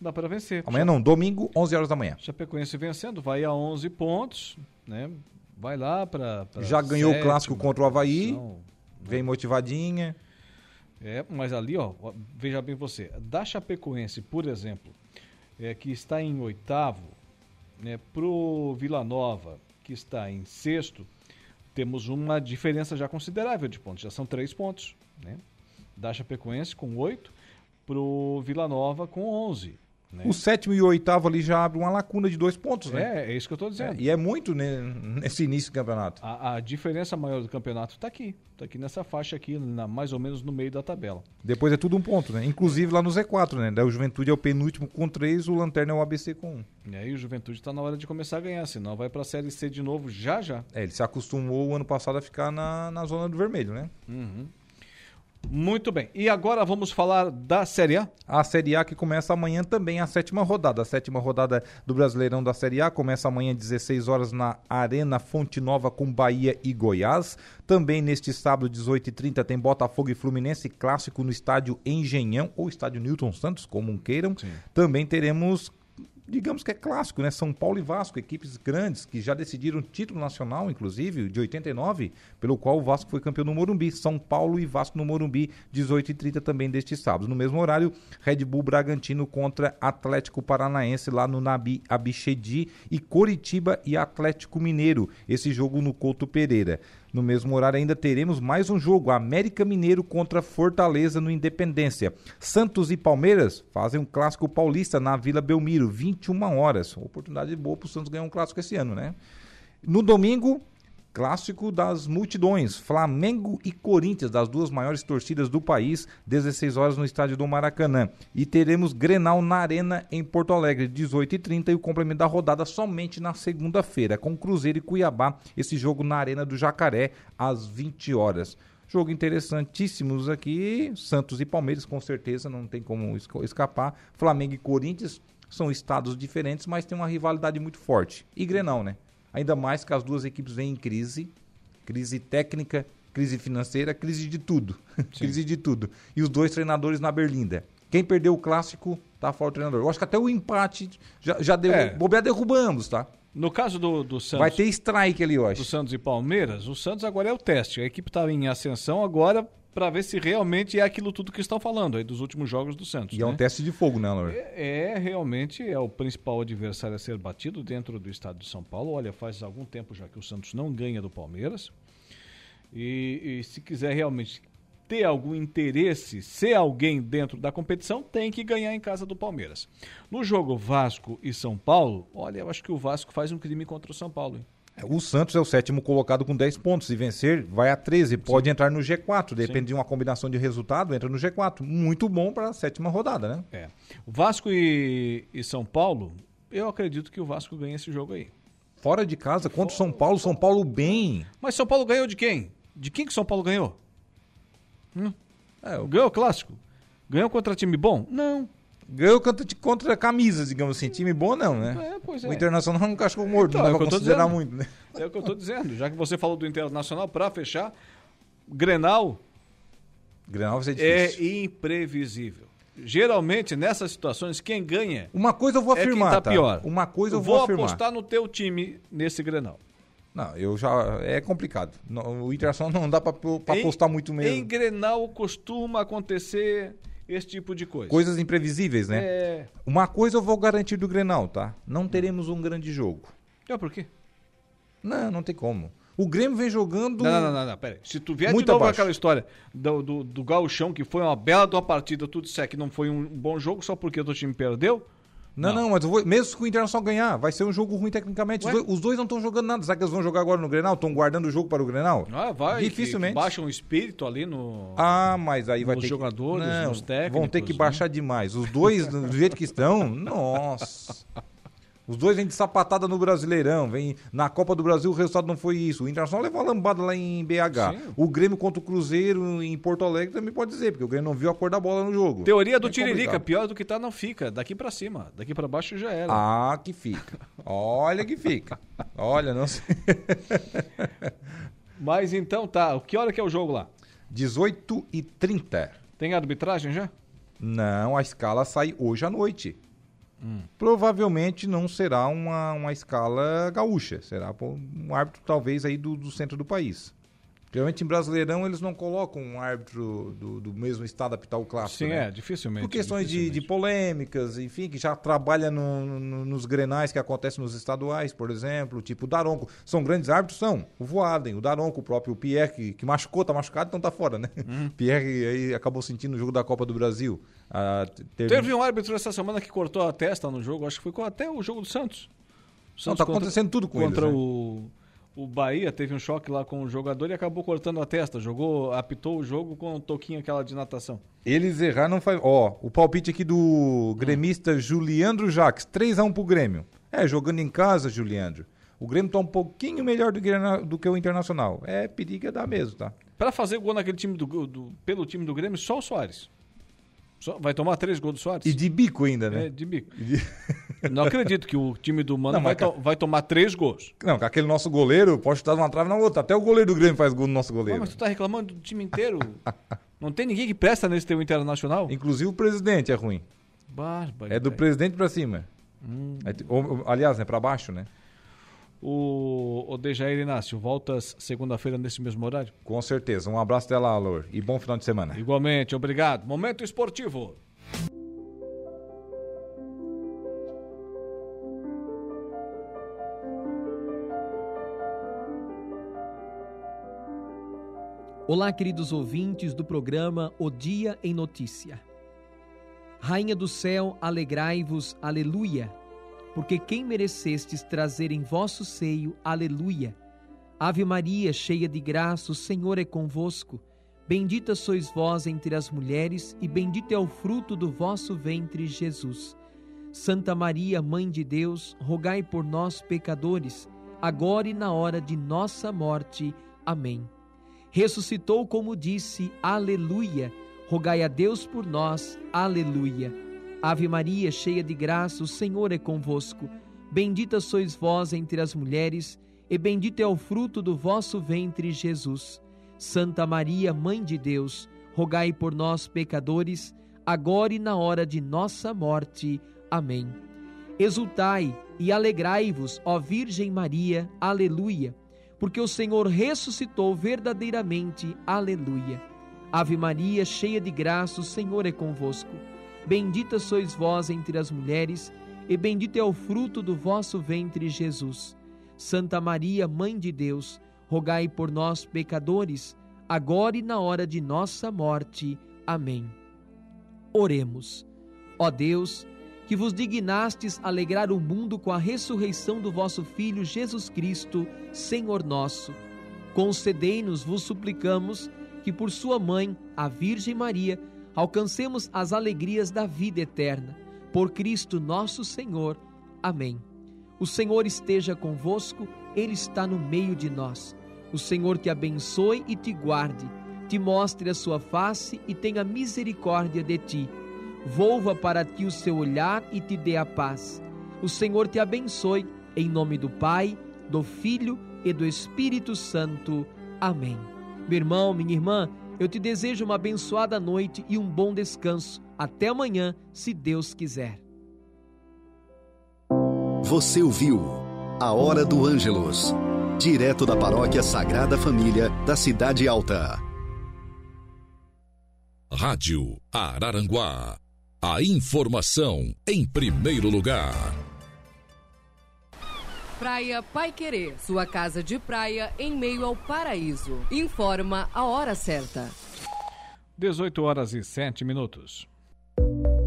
Dá para vencer. Amanhã não, domingo, 11 horas da manhã. Chapecoense vencendo, vai a 11 pontos, né? Vai lá para Já ganhou o clássico contra o Havaí. Vem motivadinha. É, mas ali, ó, veja bem você, da Chapecoense, por exemplo, é, que está em oitavo, né, pro Vila Nova, que está em sexto, temos uma diferença já considerável de pontos, já são três pontos, né? Da Chapecoense com oito, pro Vila Nova com onze. Né? O sétimo e o oitavo ali já abre uma lacuna de dois pontos, né? É, é isso que eu estou dizendo. É, e é muito né, nesse início do campeonato. A, a diferença maior do campeonato está aqui, está aqui nessa faixa aqui, na- mais ou menos no meio da tabela. Depois é tudo um ponto, né? Inclusive lá no Z4, né? Daí o Juventude é o penúltimo com três, o Lanterna é o ABC com um. E aí o Juventude está na hora de começar a ganhar, senão vai para a Série C de novo já já. É, ele se acostumou o ano passado a ficar na, na zona do vermelho, né? Uhum. Muito bem. E agora vamos falar da Série A? A Série A que começa amanhã também, a sétima rodada. A sétima rodada do Brasileirão da Série A começa amanhã às 16 horas na Arena Fonte Nova com Bahia e Goiás. Também neste sábado, 18h30, tem Botafogo e Fluminense, clássico no estádio Engenhão ou estádio Newton Santos, como queiram. Também teremos digamos que é clássico, né? São Paulo e Vasco, equipes grandes que já decidiram título nacional, inclusive, de 89, pelo qual o Vasco foi campeão no Morumbi. São Paulo e Vasco no Morumbi, 18h30 também deste sábado. No mesmo horário, Red Bull Bragantino contra Atlético Paranaense lá no Nabi Abichedi e Coritiba e Atlético Mineiro. Esse jogo no Couto Pereira. No mesmo horário ainda teremos mais um jogo, América Mineiro contra Fortaleza no Independência. Santos e Palmeiras fazem um clássico paulista na Vila Belmiro, 21 horas. Oportunidade boa para o Santos ganhar um clássico esse ano, né? No domingo, clássico das multidões, Flamengo e Corinthians, das duas maiores torcidas do país, 16 horas no estádio do Maracanã. E teremos Grenal na Arena em Porto Alegre, 18h30 e o complemento da rodada somente na segunda-feira, com Cruzeiro e Cuiabá, esse jogo na Arena do Jacaré, às 20 horas. Jogo interessantíssimos aqui, Santos e Palmeiras, com certeza, não tem como escapar. Flamengo e Corinthians são estados diferentes, mas tem uma rivalidade muito forte. E Grenal, né? Ainda mais que as duas equipes vêm em crise, crise técnica, crise financeira, crise de tudo. crise de tudo. E os dois treinadores na berlinda. Quem perdeu o clássico tá fora o treinador. Eu acho que até o empate já, já deu. É. Bobear derrubamos, tá? No caso do, do Santos. Vai ter strike ali, eu acho. Do Santos e Palmeiras, o Santos agora é o teste. A equipe estava em ascensão agora para ver se realmente é aquilo tudo que estão falando aí dos últimos jogos do Santos. E é um né? teste de fogo, né, Laura? É, é, realmente é o principal adversário a ser batido dentro do estado de São Paulo. Olha, faz algum tempo já que o Santos não ganha do Palmeiras. E, e se quiser realmente ter algum interesse, ser alguém dentro da competição, tem que ganhar em casa do Palmeiras. No jogo Vasco e São Paulo, olha, eu acho que o Vasco faz um crime contra o São Paulo. hein? O Santos é o sétimo colocado com 10 pontos. Se vencer, vai a 13. Pode entrar no G4. Depende de uma combinação de resultado, entra no G4. Muito bom para a sétima rodada, né? É. Vasco e, e São Paulo, eu acredito que o Vasco ganha esse jogo aí. Fora de casa, contra o São Paulo, São Paulo bem. Mas São Paulo ganhou de quem? De quem que São Paulo ganhou? Hum? É, Ganhou o clássico? Ganhou contra time bom? Não. Ganhou contra, contra camisas, digamos assim. Time bom não, né? É, pois é. O Internacional é um cachorro morto, Então, não é dá o que pra considerar dizendo. muito, né? É o que eu tô dizendo. Já que você falou do Internacional, para fechar, Grenal Grenal vai ser é difícil. imprevisível. Geralmente, nessas situações, quem ganha Uma coisa eu vou é afirmar, tá tá? pior. Uma coisa eu vou vou afirmar. apostar no teu time nesse Grenal. Não, eu já. É complicado. Não, O Internacional não dá pra, pra Em- apostar muito mesmo. Em Grenal costuma acontecer esse tipo de coisa. Coisas imprevisíveis, né? É. Uma coisa eu vou garantir do Grenal, tá? Não teremos um grande jogo. É por quê? Não, não tem como. O Grêmio vem jogando. Não, não, não, não, pera aí. Se tu vier Muito de novo abaixo. aquela história do, do, do gauchão, que foi uma bela de uma partida, tu disser que não foi um bom jogo só porque o teu time perdeu, Não, não, mas eu vou- mesmo que o Internacional ganhar, vai ser um jogo ruim tecnicamente. Os dois, os dois não estão jogando nada. Será que eles vão jogar agora no Grenal? Estão guardando o jogo para o Grenal? ah, vai, Dificilmente. Baixa um espírito ali no... Ah, mas aí vai ter jogadores, que... Não, nos técnicos, Vão ter que né? baixar demais. Os dois, do jeito que estão, nossa. Os dois vêm de sapatada no Brasileirão, vem na Copa do Brasil, o resultado não foi isso. O Internacional levou uma lambada lá em BH. Sim. O Grêmio contra o Cruzeiro em Porto Alegre também pode dizer, porque o Grêmio não viu a cor da bola no jogo. Teoria do É Tiririca, complicado. pior do que tá não fica, daqui pra cima, daqui pra baixo já era. Ah, que fica. Olha que fica. Olha, não sei. Mas então tá, que hora que é o jogo lá? 18 e 30. Tem arbitragem já? Não, a escala sai hoje à noite. Provavelmente não será uma, uma escala gaúcha, será um árbitro talvez aí do, do centro do país. Geralmente em Brasileirão eles não colocam um árbitro do, do mesmo estado apitar o clássico. Sim, né? é, dificilmente. Por questões de, de dificilmente. polêmicas, enfim, que já trabalha no- no- nos grenais que acontecem nos estaduais, por exemplo, tipo o Daronco. São grandes árbitros? São. O Voaden, o Daronco, o próprio Pierre, que, que machucou, tá machucado, então tá fora, né? Uhum. Pierre aí acabou sentindo o jogo da Copa do Brasil. Ah, te- teve- Teve um árbitro essa semana que cortou a testa no jogo, acho que foi até o jogo do Santos. O Não, tá acontecendo tudo com contra eles, né? o, o Bahia, teve um choque lá com o jogador e acabou cortando a testa. Jogou, apitou o jogo com um toquinho aquela de natação. Eles erraram, não faz. Ó, o palpite aqui do gremista Juliandro Jacques, 3x1 pro Grêmio. É, jogando em casa, Juliandro. O Grêmio tá um pouquinho melhor do que, do que o Internacional. É, periga dá mesmo, tá? Pra fazer gol naquele time do, do- pelo time do Grêmio, só o Soares. Só- vai tomar três gols do Soares? E de bico ainda, né? É, de bico. Não acredito que o time do Mano Não, vai, to- vai tomar três gols. Não, aquele nosso goleiro pode chutar numa trave na outra. Até o goleiro do Grêmio faz gol no nosso goleiro. mas tu tá reclamando do time inteiro. Não tem ninguém que presta nesse teu internacional? Inclusive o presidente é ruim. Bárbaro. É do presidente pra cima. Hum. É, ou- aliás, né, pra baixo, né? O, o Dejair Inácio, voltas segunda-feira nesse mesmo horário? Com certeza. Um abraço lá, Alor. E bom final de semana. Igualmente, obrigado. Momento esportivo. Olá, queridos ouvintes do programa O Dia em Notícia. Rainha do céu, alegrai-vos, aleluia, porque quem merecestes trazer em vosso seio, aleluia. Ave Maria, cheia de graça, o Senhor é convosco. Bendita sois vós entre as mulheres, e bendito é o fruto do vosso ventre, Jesus. Santa Maria, Mãe de Deus, rogai por nós, pecadores, agora e na hora de nossa morte. Amém ressuscitou como disse, aleluia. Rogai a Deus por nós, aleluia. Ave Maria, cheia de graça, o Senhor é convosco. Bendita sois vós entre as mulheres, e bendito é o fruto do vosso ventre, Jesus. Santa Maria, Mãe de Deus, rogai por nós, pecadores, agora e na hora de nossa morte. Amém. Exultai e alegrai-vos, ó Virgem Maria, aleluia porque o Senhor ressuscitou verdadeiramente. Aleluia. Ave Maria, cheia de graça, o Senhor é convosco. Bendita sois vós entre as mulheres, e bendito é o fruto do vosso ventre, Jesus. Santa Maria, Mãe de Deus, rogai por nós, pecadores, agora e na hora de nossa morte. Amém. Oremos. Ó Deus, que vos dignastes alegrar o mundo com a ressurreição do vosso Filho Jesus Cristo, Senhor nosso. Concedei-nos, vos suplicamos, que por sua mãe, a Virgem Maria, alcancemos as alegrias da vida eterna. Por Cristo nosso Senhor. Amém. O Senhor esteja convosco, Ele está no meio de nós. O Senhor te abençoe e te guarde, te mostre a sua face e tenha misericórdia de ti. Volva para ti o seu olhar e te dê a paz. O Senhor te abençoe, em nome do Pai, do Filho e do Espírito Santo. Amém. Meu irmão, minha irmã, eu te desejo uma abençoada noite e um bom descanso. Até amanhã, se Deus quiser. Você ouviu A Hora do Ângelos, direto da Paróquia Sagrada Família da Cidade Alta. Rádio Araranguá. A informação em primeiro lugar. Praia Pai Querer, sua casa de praia em meio ao paraíso. Informa a hora certa. 18 horas e 7 minutos.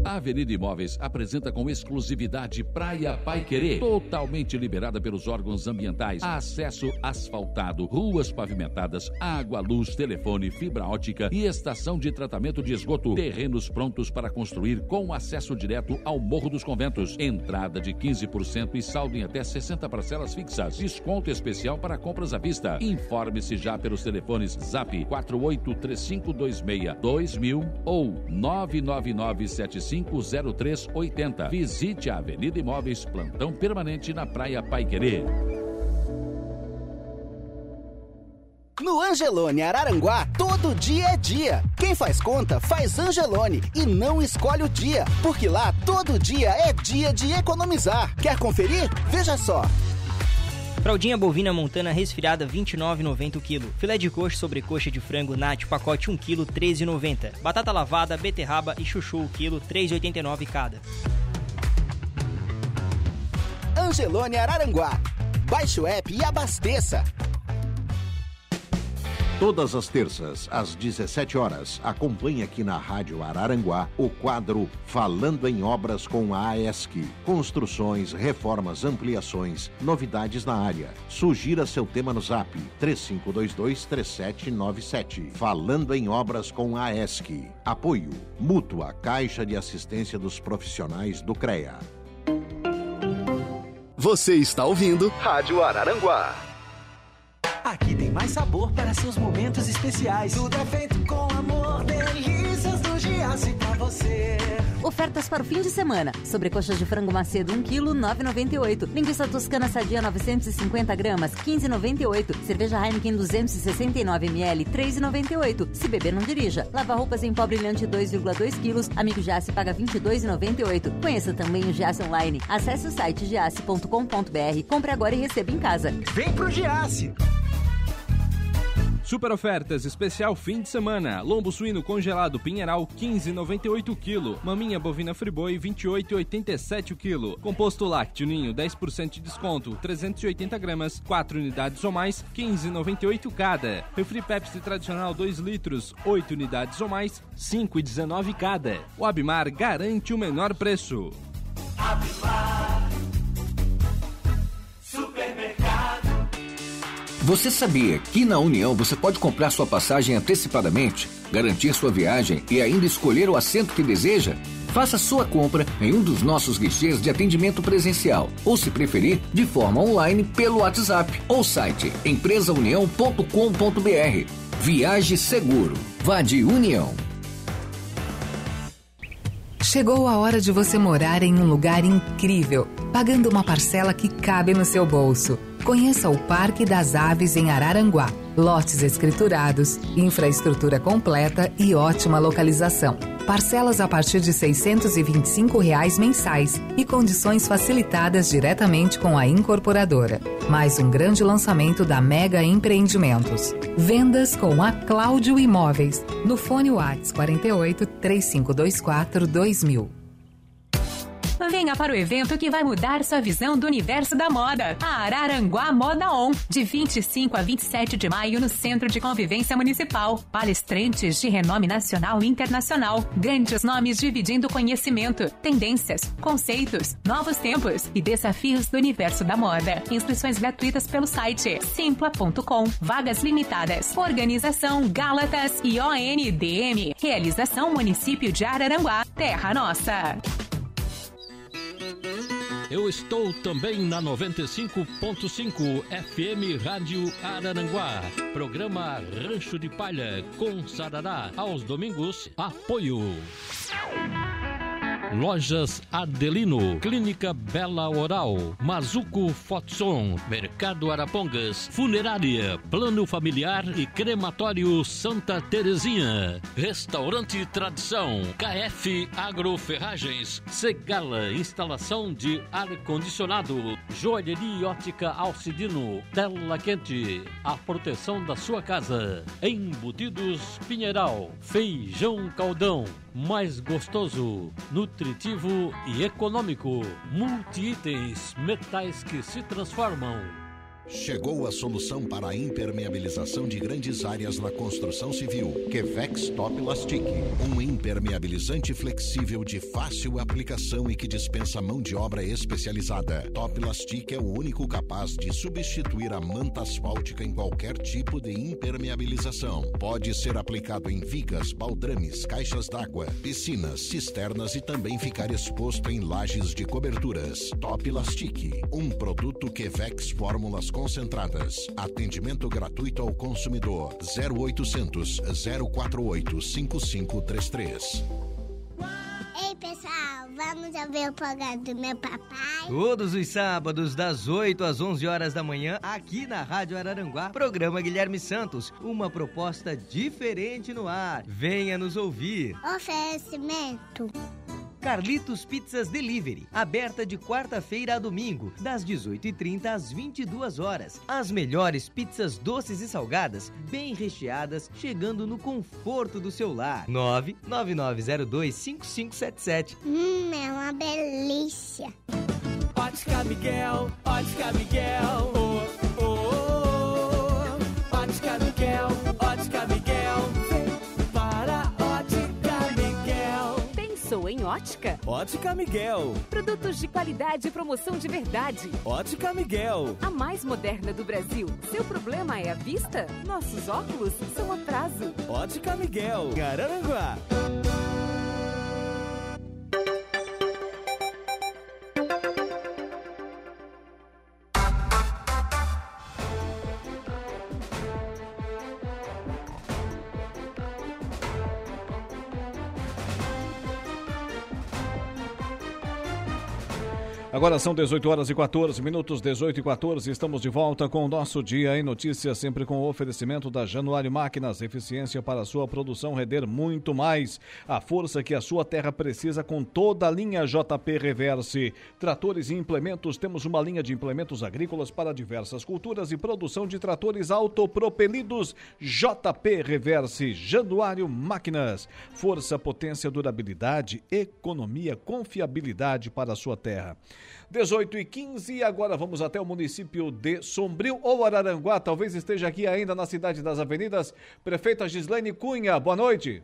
A Avenida Imóveis apresenta com exclusividade Praia Pai Querer, totalmente liberada pelos órgãos ambientais. Acesso asfaltado, ruas pavimentadas, água, luz, telefone, fibra ótica e estação de tratamento de esgoto. Terrenos prontos para construir com acesso direto ao Morro dos Conventos. Entrada de 15% e saldo em até 60 parcelas fixas. Desconto especial para compras à vista. Informe-se já pelos telefones Zap 483526 2000 ou 99975 050380. Visite a Avenida Imóveis, plantão permanente na Praia Pai Querer. No Angelone Araranguá, todo dia é dia. Quem faz conta, faz Angelone e não escolhe o dia, porque lá todo dia é dia de economizar. Quer conferir? Veja só. Fraldinha bovina montana resfriada 29,90 o quilo. Filé de coxa sobre coxa de frango nat pacote 1 kg 13,90. Batata lavada, beterraba e chuchu o quilo 3,89 cada. Angelone Araranguá. Baixe o app e abasteça. Todas as terças, às 17 horas, acompanhe aqui na Rádio Araranguá o quadro Falando em Obras com a AESC. Construções, reformas, ampliações, novidades na área. Sugira seu tema no zap 3522-3797. Falando em Obras com a AESC. Apoio. Mútua Caixa de Assistência dos Profissionais do CREA. Você está ouvindo Rádio Araranguá. Aqui tem mais sabor para seus momentos especiais. Tudo é feito com amor, delícias do Giasse pra você. Ofertas para o fim de semana. Sobrecoxas de frango macedo 1 kg 9,98. Linguiça toscana sadia 950 gramas 15,98. Cerveja Heineken 269 ml 3,98. Se beber não dirija. Lava roupas em pó brilhante 2,2 kg. Amigo Giasse paga 22,98. Conheça também o Giasse online. Acesse o site giasse.com.br. Compre agora e receba em casa. Vem pro Giasse. Super ofertas, especial fim de semana. Lombo suíno congelado Pinheiral 15,98 kg. Maminha bovina friboi 28,87 kg. Composto lácteo ninho 10% de desconto, 380 gramas, 4 unidades ou mais, 15,98 cada. Refri Pepsi tradicional 2 litros, 8 unidades ou mais, 5,19 cada. O Abimar garante o menor preço. Abimar. Você sabia que na União você pode comprar sua passagem antecipadamente, garantir sua viagem e ainda escolher o assento que deseja? Faça sua compra em um dos nossos guichês de atendimento presencial ou, se preferir, de forma online pelo WhatsApp ou site empresaunião.com.br. Viaje seguro. Vá de União. Chegou a hora de você morar em um lugar incrível, pagando uma parcela que cabe no seu bolso. Conheça o Parque das Aves em Araranguá. Lotes escriturados, infraestrutura completa e ótima localização. Parcelas a partir de 625 reais mensais e condições facilitadas diretamente com a incorporadora. Mais um grande lançamento da Mega Empreendimentos. Vendas com a Cláudio Imóveis. No fone Whats 48 3524 2000. Venha para o evento que vai mudar sua visão do universo da moda. A Araranguá Moda On, de 25 a 27 de maio no Centro de Convivência Municipal. Palestrantes de renome nacional e internacional. Grandes nomes dividindo conhecimento, tendências, conceitos, novos tempos e desafios do universo da moda. Inscrições gratuitas pelo site simpla.com. Vagas limitadas. Organização Gálatas e ONDM. Realização Município de Araranguá. Terra Nossa. Eu estou também na 95.5 FM Rádio Araranguá. Programa Rancho de Palha com Sarará. Aos domingos, apoio. Lojas Adelino, Clínica Bela Oral, Mazuco Fotson, Mercado Arapongas, Funerária, Plano Familiar e Crematório Santa Terezinha. Restaurante Tradição, KF Agroferragens, Segala, instalação de ar-condicionado, Joalheria Ótica Alcidino, Tela Quente, a proteção da sua casa. Embutidos Pinheiral, Feijão Caldão, mais gostoso, nutritivo e econômico. Multi-itens, metais que se transformam. Chegou a solução para a impermeabilização de grandes áreas na construção civil. Quevex Top Lastic. Um impermeabilizante flexível de fácil aplicação e que dispensa mão de obra especializada. Top Lastic é o único capaz de substituir a manta asfáltica em qualquer tipo de impermeabilização. Pode ser aplicado em vigas, baldrames, caixas d'água, piscinas, cisternas e também ficar exposto em lajes de coberturas. Top Lastic. Um produto Quevex Fórmulas concentradas. Atendimento gratuito ao consumidor. 0800 048 5533. Ei, pessoal, vamos ouvir o programa do meu papai? Todos os sábados, das 8 às 11 horas da manhã, aqui na Rádio Araranguá, programa Guilherme Santos. Uma proposta diferente no ar. Venha nos ouvir. Oferecimento. Carlitos Pizzas Delivery, aberta de quarta-feira a domingo, das 18h30 às 22 horas. As melhores pizzas doces e salgadas, bem recheadas, chegando no conforto do seu lar. 999025577. Hum, é uma delícia. Ótica Miguel, Ótica Miguel, oh, oh, oh. Ótica? Ótica Miguel, Produtos de qualidade e promoção de verdade. Ótica Miguel. A mais moderna do Brasil. Seu problema é a vista? Nossos óculos são atraso. Ótica Miguel, Garanguá. Agora são 18 horas e 14 minutos, 18 e 14. Estamos de volta com o nosso Dia em Notícias, sempre com o oferecimento da Januário Máquinas. Eficiência para sua produção render muito mais. A força que a sua terra precisa com toda a linha JP Reverse. Tratores e implementos. Temos uma linha de implementos agrícolas para diversas culturas e produção de tratores autopropelidos. JP Reverse. Januário Máquinas. Força, potência, durabilidade, economia, confiabilidade para a sua terra. 18 e 15, agora vamos até o município de Sombrio ou Araranguá, talvez esteja aqui ainda na cidade das avenidas. Prefeita Gislaine Cunha, boa noite.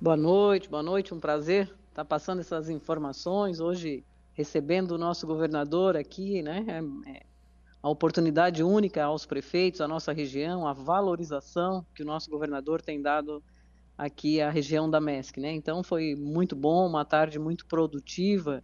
Boa noite, boa noite, um prazer estar passando essas informações, hoje recebendo o nosso governador aqui, né, é, é a oportunidade única aos prefeitos, à nossa região, a valorização que o nosso governador tem dado aqui à região da MESC, né, então foi muito bom, uma tarde muito produtiva,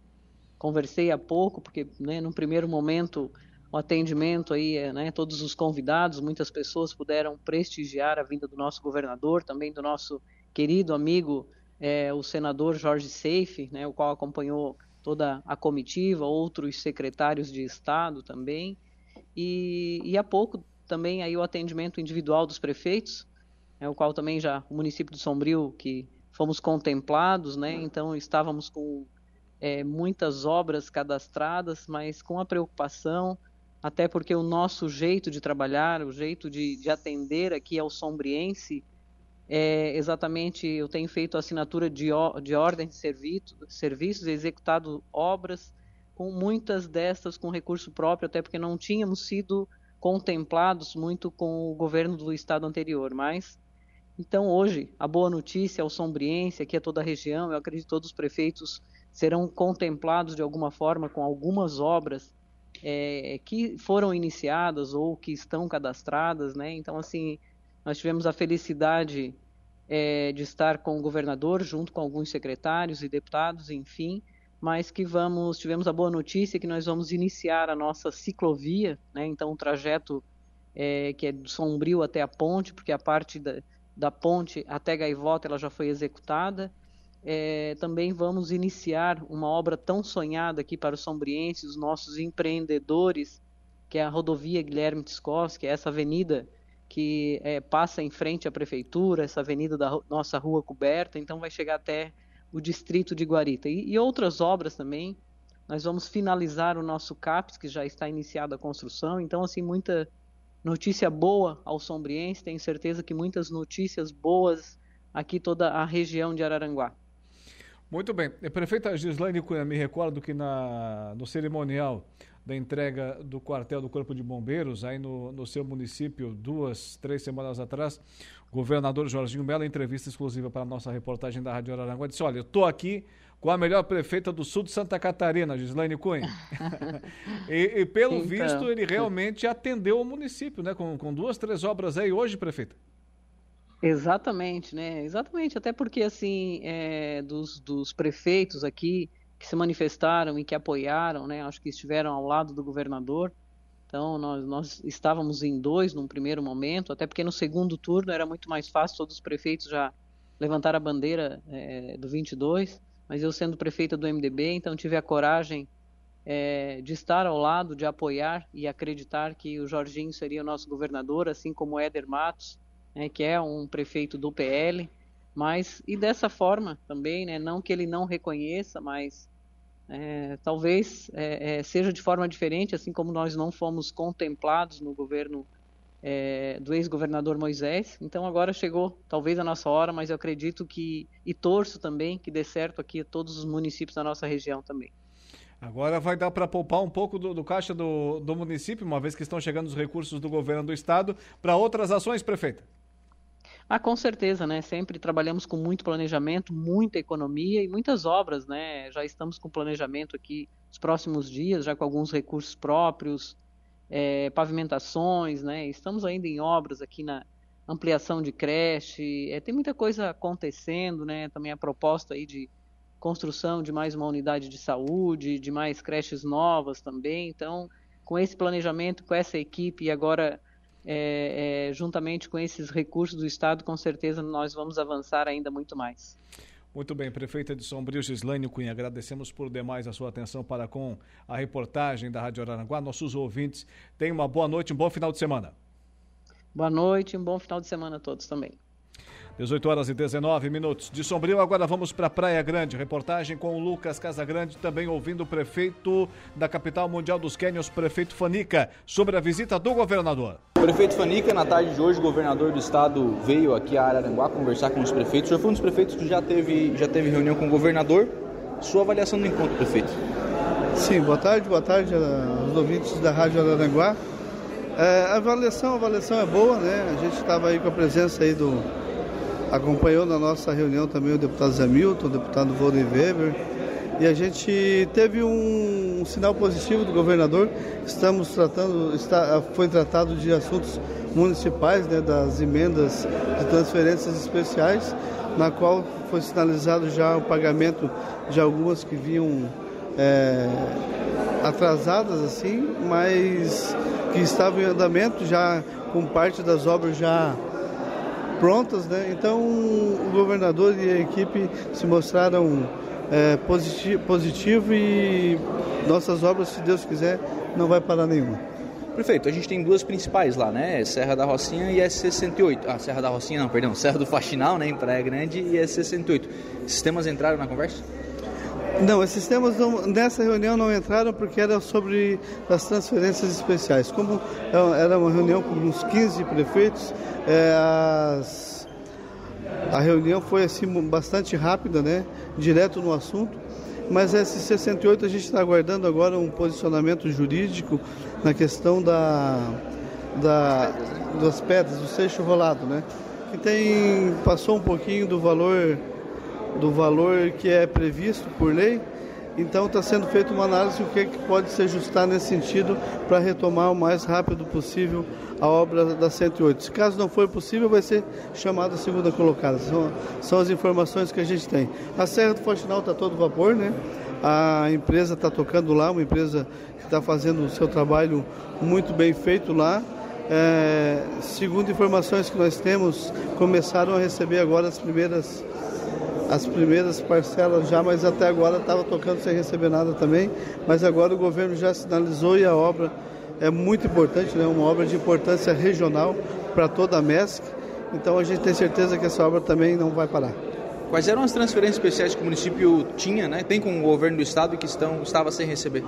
conversei há pouco, porque né, no primeiro momento o atendimento aí, né, todos os convidados, muitas pessoas puderam prestigiar a vinda do nosso governador, também do nosso querido amigo, é, o senador Jorge Seife, né, o qual acompanhou toda a comitiva, outros secretários de Estado também, e, e há pouco também aí o atendimento individual dos prefeitos, né, o qual também já, o município de Sombrio, que fomos contemplados, né, então estávamos com é, muitas obras cadastradas, mas com a preocupação, até porque o nosso jeito de trabalhar, o jeito de, de atender aqui ao sombriense, é exatamente, eu tenho feito assinatura de, de ordem de serviço, serviços executado obras, com muitas destas com recurso próprio, até porque não tínhamos sido contemplados muito com o governo do estado anterior, mas então hoje a boa notícia ao sombriense, aqui a toda a região, eu acredito todos os prefeitos serão contemplados de alguma forma com algumas obras é, que foram iniciadas ou que estão cadastradas, né? Então, assim, nós tivemos a felicidade é, de estar com o governador, junto com alguns secretários e deputados, enfim, mas que vamos, tivemos a boa notícia que nós vamos iniciar a nossa ciclovia, né? Então, o trajeto é, que é do Sombrio até a ponte, porque a parte da, da ponte até Gaivota ela já foi executada, é, também vamos iniciar uma obra tão sonhada aqui para os sombrienses, os nossos empreendedores, que é a rodovia Guilherme Tiscovski, é essa avenida que é, passa em frente à prefeitura, essa avenida da nossa rua coberta, então vai chegar até o distrito de Guarita. E, e outras obras também. Nós vamos finalizar o nosso CAPES, que já está iniciada a construção. Então, assim, muita notícia boa ao sombriense. Tenho certeza que muitas notícias boas aqui toda a região de Araranguá. Muito bem. Prefeita Gislaine Cunha, me recordo que na, no cerimonial da entrega do quartel do Corpo de Bombeiros, aí no, no seu município, duas, três semanas atrás, o governador Jorginho Mello, em entrevista exclusiva para a nossa reportagem da Rádio Araranguá, disse, olha, eu estou aqui com a melhor prefeita do sul de Santa Catarina, Gislaine Cunha. e, e, pelo então. visto, ele realmente atendeu o município, né? Com, com duas, três obras aí hoje, prefeita. Exatamente, né? Exatamente, até porque assim, é, dos, dos prefeitos aqui que se manifestaram e que apoiaram, né? Acho que estiveram ao lado do governador. Então, nós, nós estávamos em dois num primeiro momento, até porque no segundo turno era muito mais fácil, todos os prefeitos já levantaram a bandeira é, do 22, mas eu sendo prefeita do MDB, então tive a coragem é, de estar ao lado, de apoiar e acreditar que o Jorginho seria o nosso governador, assim como o Éder Matos, né, que é um prefeito do PL, mas e dessa forma também, né, não que ele não reconheça, mas é, talvez é, é, seja de forma diferente, assim como nós não fomos contemplados no governo é, do ex-governador Moisés. Então agora chegou talvez a nossa hora, mas eu acredito que e torço também que dê certo aqui a todos os municípios da nossa região também. Agora vai dar para poupar um pouco do, do caixa do, do município, uma vez que estão chegando os recursos do governo do estado, para outras ações, prefeita? Ah, com certeza, né? Sempre trabalhamos com muito planejamento, muita economia e muitas obras, né? Já estamos com planejamento aqui nos próximos dias, já com alguns recursos próprios, é, pavimentações, né? Estamos ainda em obras aqui na ampliação de creche, é, tem muita coisa acontecendo, né? Também a proposta aí de construção de mais uma unidade de saúde, de mais creches novas também. Então, com esse planejamento, com essa equipe e agora é, é, juntamente com esses recursos do Estado, com certeza nós vamos avançar ainda muito mais. Muito bem, prefeita de Sombrio, Gislaine Cunha, agradecemos por demais a sua atenção para com a reportagem da Rádio Araranguá. Nossos ouvintes, tenham uma boa noite, um bom final de semana. Boa noite, um bom final de semana a todos também. 18 horas e 19 minutos. De Sombrio, agora vamos para Praia Grande. Reportagem com o Lucas Casagrande, também ouvindo o prefeito da capital mundial dos Quênios, prefeito Fanica, sobre a visita do governador. Prefeito Fanica, na tarde de hoje, o governador do estado veio aqui a Araranguá conversar com os prefeitos. Já foi um dos prefeitos que já teve, já teve reunião com o governador. Sua avaliação do encontro, prefeito? Sim, boa tarde, boa tarde aos ouvintes da Rádio Araranguá. É, a avaliação, a avaliação é boa, né? A gente estava aí com a presença aí do Acompanhou na nossa reunião também o deputado Zé Milton, o deputado Volney Weber. E a gente teve um, um, sinal positivo do governador. Estamos tratando, está, foi tratado de assuntos municipais, né, das emendas de transferências especiais, na qual foi sinalizado já o pagamento de algumas que vinham é, atrasadas, assim, mas que estavam em andamento, já com parte das obras já prontas, né? Então o governador e a equipe se mostraram é, positivo, positivo e nossas obras, se Deus quiser, não vai parar nenhuma. Prefeito, a gente tem duas principais lá, né? Serra da Rocinha e S68. Ah, Serra da Rocinha não, perdão, Serra do Faxinal, né? Em Praia Grande e S68. Sistemas entraram na conversa? Não, esses temas não, nessa reunião não entraram porque era sobre as transferências especiais. Como é era uma reunião com uns 15 prefeitos, é, as, a reunião foi assim bastante rápida, né? Direto no assunto. Mas esse 68 a gente está aguardando agora um posicionamento jurídico na questão da, da, das pedras, do seixo rolado, né? Que tem, passou um pouquinho do valor do valor que é previsto por lei. Então está sendo feita uma análise do que, que pode se ajustar nesse sentido para retomar o mais rápido possível a obra da 108. Se caso não for possível, vai ser chamada a segunda colocada. São, são as informações que a gente tem. A Serra do Fortinal está todo vapor, né? A empresa está tocando lá, uma empresa que está fazendo o seu trabalho muito bem feito lá. É, segundo informações que nós temos, começaram a receber agora as primeiras as primeiras parcelas já, mas até agora estava tocando sem receber nada também. Mas agora o governo já sinalizou e a obra é muito importante, né? uma obra de importância regional para toda a MESC. Então a gente tem certeza que essa obra também não vai parar. Quais eram as transferências especiais que o município tinha, né? tem com o governo do estado e que estão, estava sem receber?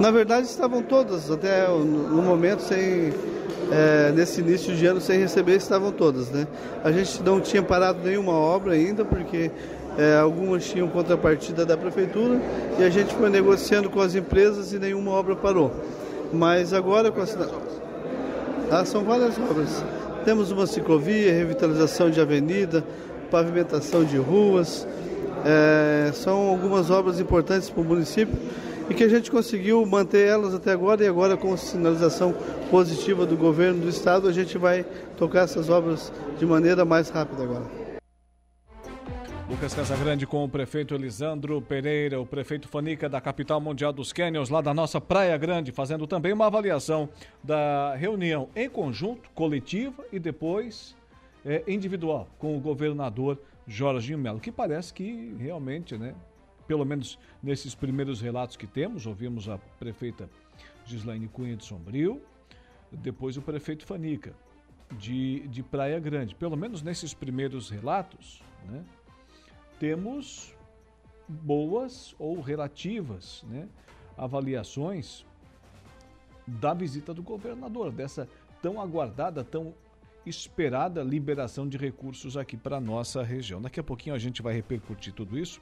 Na verdade estavam todas, até no momento sem é, nesse início de ano sem receber estavam todas. Né? A gente não tinha parado nenhuma obra ainda, porque é, algumas tinham contrapartida da prefeitura e a gente foi negociando com as empresas e nenhuma obra parou. Mas agora com a cidade. Ah, são várias obras. Temos uma ciclovia, revitalização de avenida, pavimentação de ruas. É, são algumas obras importantes para o município e que a gente conseguiu manter elas até agora e agora com sinalização positiva do governo do estado a gente vai tocar essas obras de maneira mais rápida agora. Lucas Casagrande com o prefeito Elisandro Pereira, o prefeito Fanica da capital mundial dos Canyons, lá da nossa Praia Grande, fazendo também uma avaliação da reunião em conjunto, coletiva e depois é, individual com o governador Jorginho Melo, que parece que realmente, né, pelo menos nesses primeiros relatos que temos, ouvimos a prefeita Gislaine Cunha de Sombrio, depois o prefeito Fanica de, de Praia Grande. Pelo menos nesses primeiros relatos, né, temos boas ou relativas né, avaliações da visita do governador, dessa tão aguardada, tão esperada liberação de recursos aqui para nossa região. Daqui a pouquinho a gente vai repercutir tudo isso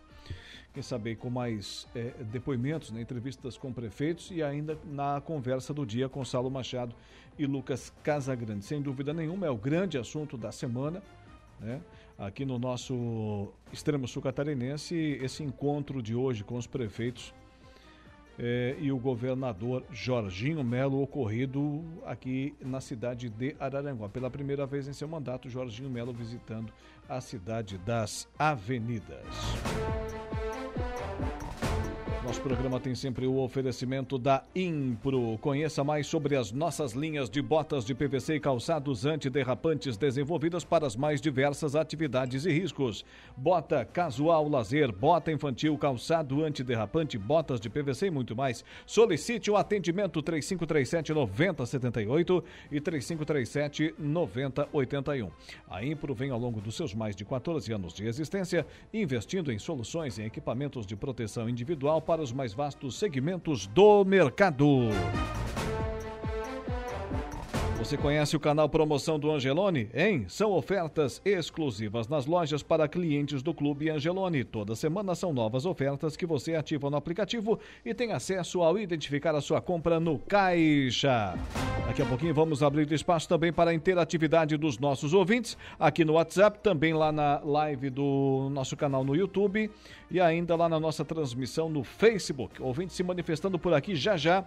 quem sabe com mais é, depoimentos, né, entrevistas com prefeitos e ainda na conversa do dia com Saulo Machado e Lucas Casagrande. Sem dúvida nenhuma, é o grande assunto da semana. Né? Aqui no nosso extremo sul catarinense, esse encontro de hoje com os prefeitos é, e o governador Jorginho Melo, ocorrido aqui na cidade de Araranguá. Pela primeira vez em seu mandato, Jorginho Melo visitando a cidade das avenidas. Thank you. Nosso programa tem sempre o oferecimento da Impro. Conheça mais sobre as nossas linhas de botas de PVC e calçados antiderrapantes desenvolvidas para as mais diversas atividades e riscos. Bota casual lazer, bota infantil, calçado antiderrapante, botas de PVC e muito mais. Solicite o atendimento 3537 9078 e 3537 9081. A Impro vem ao longo dos seus mais de 14 anos de existência investindo em soluções e equipamentos de proteção individual para os mais vastos segmentos do mercado. Você conhece o canal Promoção do Angelone? Hein? São ofertas exclusivas nas lojas para clientes do Clube Angelone. Toda semana são novas ofertas que você ativa no aplicativo e tem acesso ao identificar a sua compra no caixa. Daqui a pouquinho vamos abrir espaço também para a interatividade dos nossos ouvintes aqui no WhatsApp, também lá na live do nosso canal no YouTube e ainda lá na nossa transmissão no Facebook. Ouvintes se manifestando por aqui já já.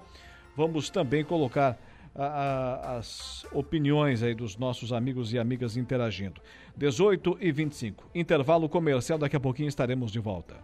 Vamos também colocar a, a, as opiniões aí dos nossos amigos e amigas interagindo. 18 e 25. Intervalo comercial, daqui a pouquinho estaremos de volta.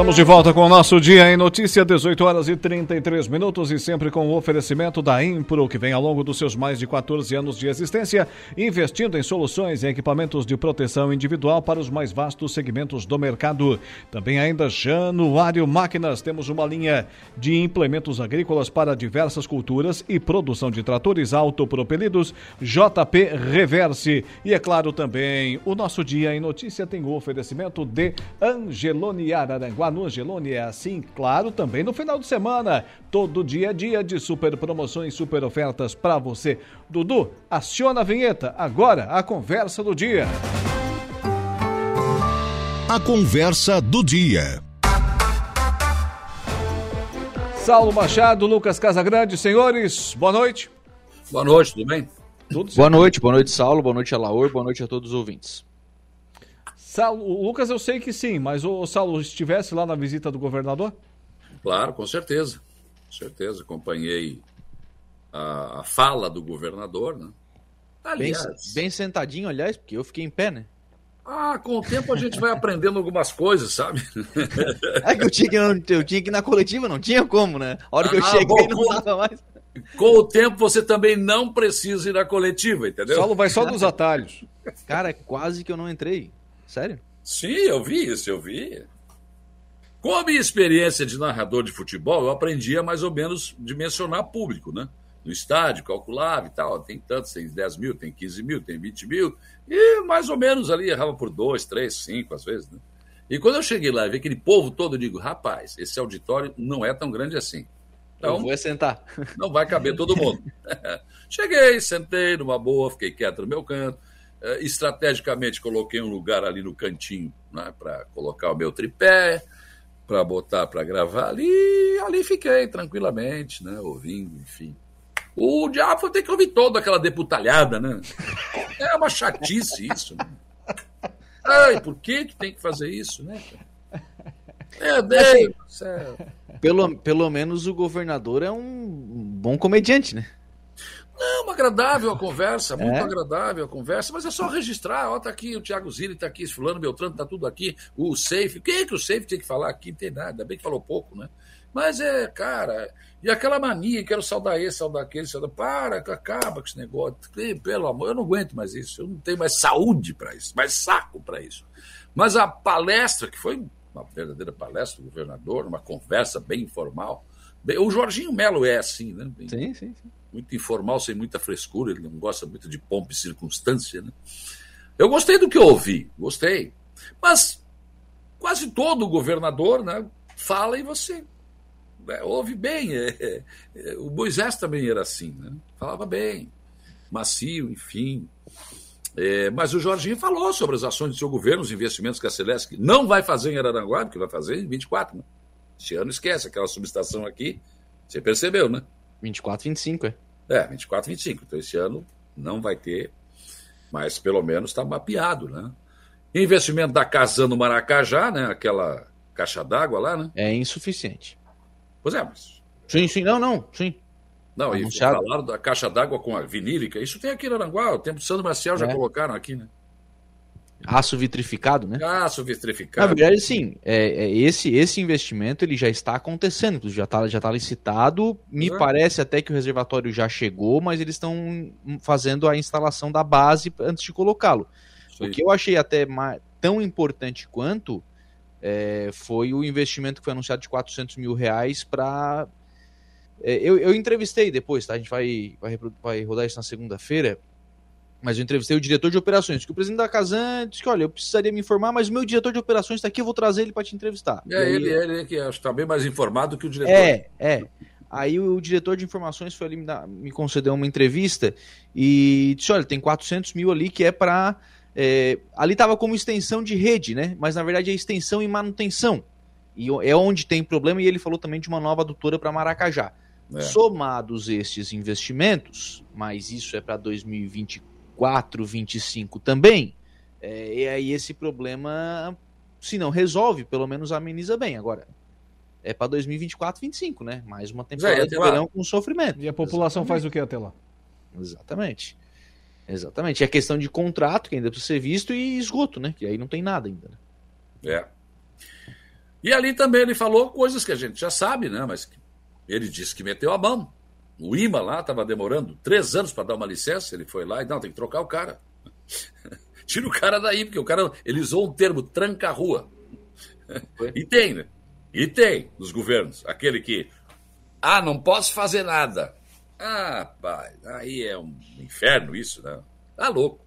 Estamos de volta com o nosso Dia em Notícia, 18 horas e 33 minutos e sempre com o oferecimento da Impro, que vem ao longo dos seus mais de 14 anos de existência, investindo em soluções e equipamentos de proteção individual para os mais vastos segmentos do mercado. Também ainda Januário Máquinas, temos uma linha de implementos agrícolas para diversas culturas e produção de tratores autopropelidos, JP Reverse. E é claro também, o nosso Dia em Notícia tem o oferecimento de Angeloni Araranguá no Angelone é assim, claro, também no final de semana. Todo dia é dia de super promoções, super ofertas para você. Dudu, aciona a vinheta. Agora, a conversa do dia. A conversa do dia. Saulo Machado, Lucas Casagrande, senhores, boa noite. Boa noite, tudo bem? Tudo boa noite, boa noite, Saulo, boa noite, Alaor, boa noite a todos os ouvintes. Saulo, o Lucas eu sei que sim, mas o Saulo estivesse lá na visita do governador? Claro, com certeza. Com certeza. Acompanhei a, a fala do governador, né? Bem, bem sentadinho, aliás, porque eu fiquei em pé, né? Ah, com o tempo a gente vai aprendendo algumas coisas, sabe? É que eu tinha que, eu tinha que ir na coletiva, não tinha como, né? A hora que eu Ah, cheguei bom, não com- dava mais. Com o tempo você também não precisa ir na coletiva, entendeu? Saulo vai só dos atalhos. Cara, quase que eu não entrei. Sério? Sim, eu vi isso, eu vi. Com a minha experiência de narrador de futebol, eu aprendia mais ou menos dimensionar público, né? No estádio, calculava e tal. Tem tantos, tem 10 mil, tem 15 mil, tem 20 mil. E mais ou menos ali errava por 2, 3, 5 às vezes, né? E quando eu cheguei lá e vi aquele povo todo, eu digo, rapaz, esse auditório não é tão grande assim. eu vou sentar. Não vai caber todo mundo. Cheguei, sentei numa boa, fiquei quieto no meu canto. Eh, estrategicamente coloquei um lugar ali no cantinho né, para colocar o meu tripé, para botar para gravar ali. E ali fiquei tranquilamente, né, ouvindo, enfim. O diabo tem que ouvir toda aquela deputalhada, né? É uma chatice isso. Né? Ai, por que, que tem que fazer isso, né? Meu Deus do céu. Pelo, pelo menos o governador é um bom comediante, né? Não, agradável a conversa, muito É? agradável a conversa, mas é só registrar, ó, tá aqui o Thiago Zilli, tá aqui fulano Beltrano, tá tudo aqui, o Safe, o que é que o Safe tem que falar aqui? Não tem nada, ainda bem que falou pouco, né? Mas é, cara, e aquela mania, quero saudar esse, saudar aquele, saudar, para, acaba com esse negócio, pelo amor, eu não aguento mais isso, eu não tenho mais saúde para isso, mais saco para isso. Mas a palestra, que foi uma verdadeira palestra do governador, uma conversa bem informal, bem- o Jorginho Melo é assim, né? Bem- Sim, sim, sim. Muito informal, sem muita frescura, ele não gosta muito de pompa e circunstância. Né? Eu gostei do que eu ouvi, gostei. Mas quase todo governador né, fala e você né, ouve bem. É, é, é, o Moisés também era assim, né? falava bem, macio, enfim. É, mas o Jorginho falou sobre as ações do seu governo, os investimentos que a Celesc não vai fazer em Araranguá, porque vai fazer em 24. Né? Esse ano esquece aquela subestação aqui, você percebeu, né? 24, 25, é. É, 24, 25. Então esse ano não vai ter, mas pelo menos está mapeado, né? Investimento da Casano Maracajá, né? Aquela caixa d'água lá, né? É insuficiente. Pois é, mas. Sim, sim, não, não, sim. Não, e Anunciado. falaram da caixa d'água com a vinílica. Isso tem aqui em Aranguá, o tempo do Sandro Marcial já É. colocaram aqui, né? Aço vitrificado, né? Aço Na vitrificado. verdade, sim, é, é, esse, esse investimento ele já está acontecendo, já está já tá licitado. Me Uhum. parece até que o reservatório já chegou, mas eles estão fazendo a instalação da base antes de colocá-lo. O que eu achei até tão importante quanto é, foi o investimento que foi anunciado de 400 mil reais para. eu, eu entrevistei depois, tá? A gente vai, vai, vai rodar isso na segunda-feira. Mas eu entrevistei o diretor de operações, que o presidente da Casan disse que, olha, eu precisaria me informar, mas o meu diretor de operações está aqui, eu vou trazer ele para te entrevistar. É aí- ele, ele que acho que está bem mais informado que o diretor. é, é. Aí o diretor de informações foi ali me, dar- me concedeu uma entrevista e disse: olha, tem 400 mil ali que é para. ali estava como extensão de rede, né? Mas na verdade é extensão e manutenção. E o- é onde tem problema. E ele falou também de uma nova adutora para Maracajá. É. Somados estes investimentos, mas isso é para 2024, 2025 também. é, e aí esse problema, se não resolve, pelo menos ameniza bem. Agora, é para 2024, 2025, né? Mais uma temporada É, de verão com sofrimento. E a população faz o que até lá? Exatamente. Exatamente. É questão de contrato que ainda precisa ser visto e esgoto, né? Que aí não tem nada ainda. né? É. E ali também ele falou coisas que a gente já sabe, né? Mas ele disse que meteu a mão. O IMA lá estava demorando três anos para dar uma licença. Ele foi lá e não, tem que trocar o cara. Tira o cara daí, porque o cara ele usou um termo tranca-rua. E tem, né? E tem nos governos. Aquele que, ah, não posso fazer nada. Ah, pai, aí é um inferno isso, né? Tá louco.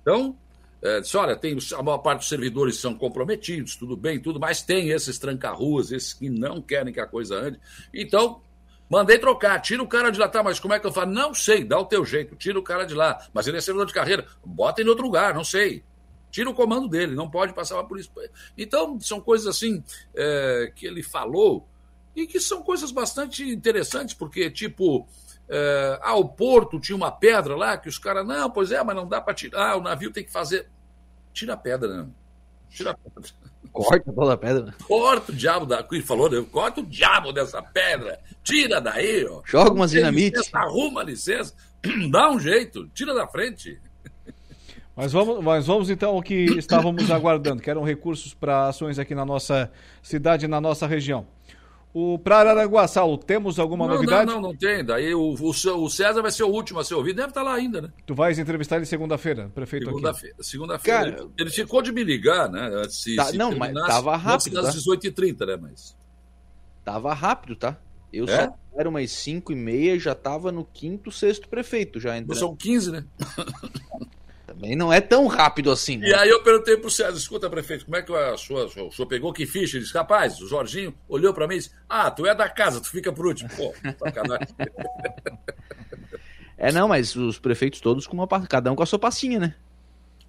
Então, é, disse, olha, tem, a maior parte dos servidores são comprometidos, tudo bem, tudo, mas tem esses tranca-ruas, esses que não querem que a coisa ande. Então, mandei trocar, tira o cara de lá, tá, mas como é que eu falo? Não sei, dá o teu jeito, tira o cara de lá. Mas ele é servidor de carreira, bota em outro lugar, não sei. Tira o comando dele, não pode passar por isso. Então, são coisas assim é, que ele falou e que são coisas bastante interessantes, porque, tipo, é, ah, o porto tinha uma pedra lá que os caras, não, pois é, mas não dá para tirar, o navio tem que fazer. Tira a pedra, não. Tira a pedra. Corta toda a pedra. Corta o diabo da. Ele falou, né? corta o diabo dessa pedra. Tira daí, ó. Joga umas dinamite. licença, arruma a licença. Dá um jeito. Tira da frente. Mas vamos, mas vamos então ao que estávamos aguardando, que eram recursos para ações aqui na nossa cidade, na nossa região. O para Araranguá, Saulo, temos alguma não, novidade? não, não, não tem. Daí o, o, o César vai ser o último a ser ouvido. Deve estar lá ainda, né? Tu vais entrevistar ele segunda-feira, prefeito Segunda-feira. aqui. Segunda-feira. Cara, ele, ele ficou de me ligar, né? Antes, se, Tá, se não, mas tava antes rápido, das tá? 18h30, né? Mas. Tava rápido, tá? Eu É? só era umas 5 e meia, já tava no quinto, sexto prefeito já entrando. São 15, né? Também não é tão rápido assim, né? E aí eu perguntei pro César, escuta, prefeito, como é que a sua, o senhor pegou que ficha? Ele disse, rapaz, o Jorginho olhou pra mim e disse, ah, tu é da casa, tu fica por último. Pô, sacanagem. É, não, mas os prefeitos todos com uma cada um com a sua pastinha, né?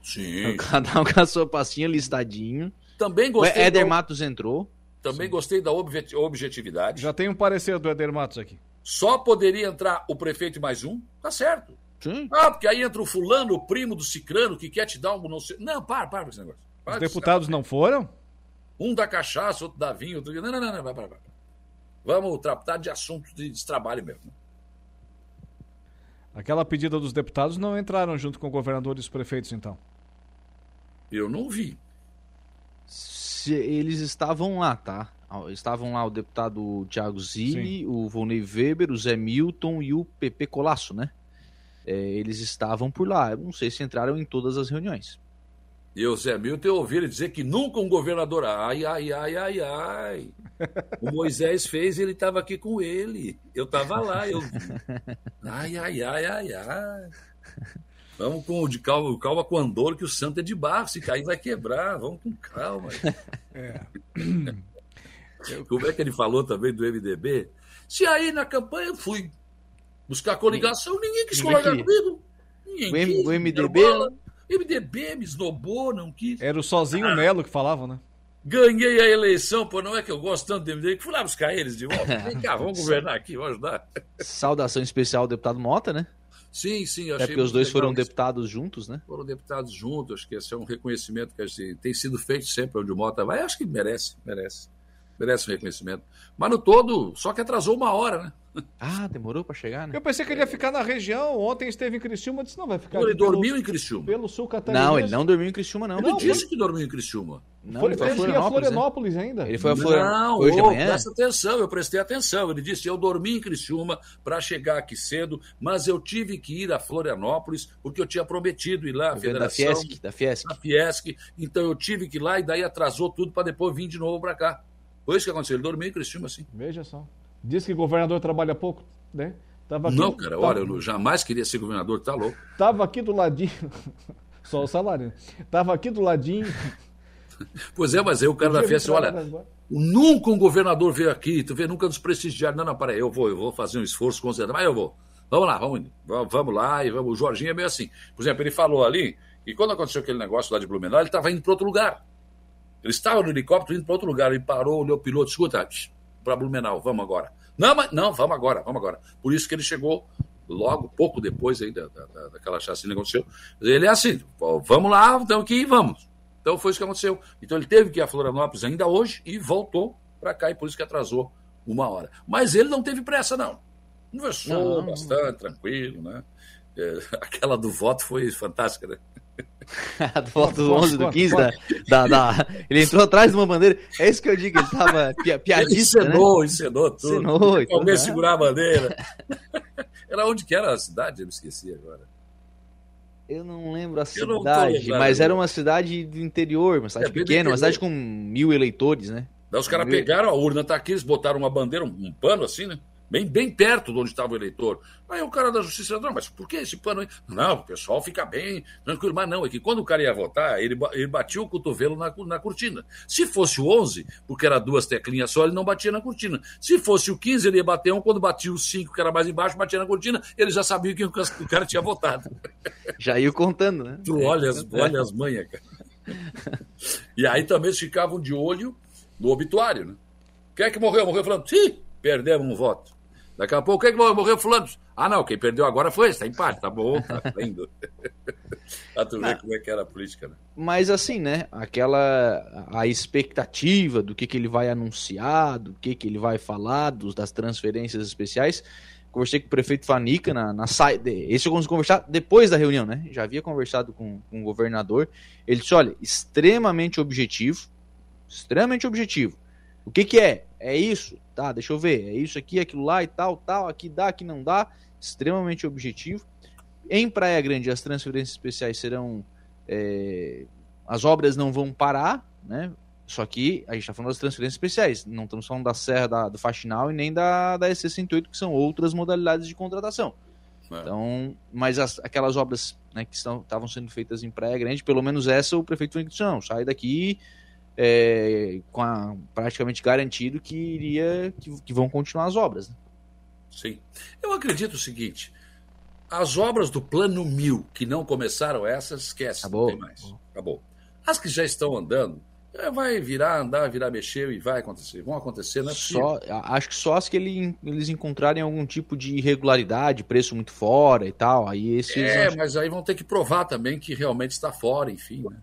Sim. Cada um com a sua pastinha listadinho. Também O gostei. Éder da- Matos entrou. Também gostei da objet- objetividade. Já tem um parecer do Eder Matos aqui. Só poderia entrar o prefeito mais um, tá certo. Sim. Ah, porque aí entra o fulano, o primo do cicrano, que quer te dar um não sei. Não, para, para com esse negócio. Para Os deputados não foram? Um dá cachaça, outro dá vinho, outro. Não, não, não, não, vai, vai, vai. Vamos tratar de assuntos de, de trabalho mesmo. Aquela pedida dos deputados não entraram junto com o governador e os prefeitos, então. Eu não vi. Se eles estavam lá, tá? Estavam lá o deputado Thiago Zilli, o Volney Weber, o Zé Milton e o PP Colasso, né? É, eles estavam por lá. Eu não sei se entraram em todas as reuniões. E o Zé Milton eu ouvi ele dizer que nunca um governador. Ai, ai, ai, ai, ai. O Moisés fez e ele estava aqui com ele. Eu estava lá, eu. Ai, ai, ai, ai, ai. Vamos com o de calma, calma com o Andor, que o santo é de barro. Se cair, vai quebrar. Vamos com calma. É. Como é que ele falou também do MDB? Se aí na campanha eu fui buscar coligação, ninguém quis quis. comigo. Ninguém O M- quis, o MDB. MDB me esnobou, não quis. Era o sozinho Melo que falava, né? Ganhei a eleição, pô, não é que eu gosto tanto do MDB, que fui lá buscar eles de volta. Vem cá, vamos governar aqui, vamos ajudar. Saudação especial ao deputado Mota, né? Sim, sim, É achei porque os dois legal foram isso. deputados juntos, né? Foram deputados juntos, acho que esse é um reconhecimento que tem sido feito sempre onde o Mota vai. Acho que merece, merece. Merece um reconhecimento. Mas no todo, só que atrasou uma hora, né? Ah, demorou pra chegar, né? Eu pensei que ele ia ficar na região. Ontem esteve em Criciúma, disse não, vai ficar Ele pelo- dormiu em Criciúma. Pelo sul catarinense. Não, ele não dormiu em Criciúma, não. Ele Não, disse foi- que dormiu em Criciúma. Não, Foi, ele foi a a Florianópolis, né? Florianópolis ainda. Ele foi a Florianópolis Não, hoje manhã. presta atenção, eu prestei atenção. Ele disse: eu dormi em Criciúma para chegar aqui cedo, mas eu tive que ir a Florianópolis porque eu tinha prometido ir lá, a Governo da federação. Fiesc, da Fiesc. Da Fiesc. Então eu tive que ir lá e daí atrasou tudo para depois vir de novo para cá. Foi isso que aconteceu. Ele dormiu em Criciúma, assim. Veja só. Diz que governador trabalha pouco, né? Tava aqui, Não, cara, tava- olha, eu jamais queria ser governador, tá louco. Tava aqui do ladinho. Só o salário, né? Tava aqui do ladinho. Pois é, mas aí o cara da pra olha, nunca um governador veio aqui, tu vê, nunca nos prestigiaram. Não, não, peraí, eu vou, eu vou fazer um esforço considerável, mas eu vou. Vamos lá, vamos, vamos vamos lá, e vamos. O Jorginho é meio assim. Por exemplo, ele falou ali que quando aconteceu aquele negócio lá de Blumenau, ele estava indo para outro lugar. Ele estava no helicóptero indo para outro lugar. Ele parou, olhou o piloto, escuta, para Blumenau, vamos agora. Não, mas não, vamos agora, vamos agora. Por isso que ele chegou logo, pouco depois aí da, da- da- daquela chacina que aconteceu. Ele é assim, vamos lá, então que vamos. Então foi isso que aconteceu. Então ele teve que ir a Florianópolis ainda hoje e voltou para cá, e por isso que atrasou uma hora. Mas ele não teve pressa, não. Conversou Não. bastante, tranquilo, né? É, aquela do voto foi fantástica, né? A foto do Conta, 11 do conta, 15 da, da, da- Ele entrou atrás de uma bandeira. É isso que eu digo, ele tava pia, Ele piadista, encenou, né? encenou tudo. Encenou e Alguém né? segurar a bandeira. Era onde que era a cidade? Eu me esqueci agora. Eu não lembro a cidade, mas era uma cidade do interior, uma cidade É, do pequena, uma cidade com mil eleitores, né? Daí os caras pegaram a urna, tá aqui, eles botaram uma bandeira, um pano assim, né? Bem, bem perto de onde estava o eleitor. Aí o cara da justiça, não, mas por que esse pano aí? Não, o pessoal fica bem, tranquilo. Mas não, é que quando o cara ia votar, ele, ele batia o cotovelo na, na cortina. Se fosse o 11, porque era duas teclinhas só, ele não batia na cortina. Se fosse o 15, ele ia bater um, quando batia o 5, que era mais embaixo, batia na cortina, ele já sabia que o ca- o cara tinha votado. Já ia contando, né? Tu olha as, olha as manhas, cara. E aí também eles ficavam de olho no obituário, né? Quem é que morreu? Morreu fulano. Sim, perdemos um voto. Daqui a pouco, quem é que morreu? Fulano. Ah, não, quem perdeu agora foi, está empate, tá bom, tá lindo. pra tu ver como é que era a política, né? Mas assim, né? Aquela a expectativa do que, que ele vai anunciar, do que, que ele vai falar, dos, das transferências especiais. Conversei com o prefeito Fanica na, na saída. Esse eu consegui conversar depois da reunião, né? Já havia conversado com, com o governador. Ele disse: olha, extremamente objetivo. Extremamente objetivo. O que, que é? É isso? Tá, deixa eu ver. É isso aqui, aquilo lá e tal, tal. Aqui dá, aqui não dá. Extremamente objetivo. Em Praia Grande, as transferências especiais serão. É, as obras não vão parar, né? Só que a gente está falando das transferências especiais, não estamos falando da Serra da, do Faxinal e nem da, da EC108, que são outras modalidades de contratação. É. Então, mas as, aquelas obras né, que estavam sendo feitas em Praia Grande, pelo menos essa o prefeito foi não, sai daqui é, com a, praticamente garantido que iria que, que vão continuar as obras. Né? Sim. Eu acredito o seguinte: as obras do Plano Mil que não começaram, essas, esquece, Acabou. não tem mais. Acabou. As que já estão andando, é, vai virar, andar, virar, mexer e vai acontecer. Vão acontecer, não é só, Acho que só as que ele, eles encontrarem algum tipo de irregularidade, preço muito fora e tal. Aí esses. É, mas aí vão ter que provar também que realmente está fora, enfim. Né?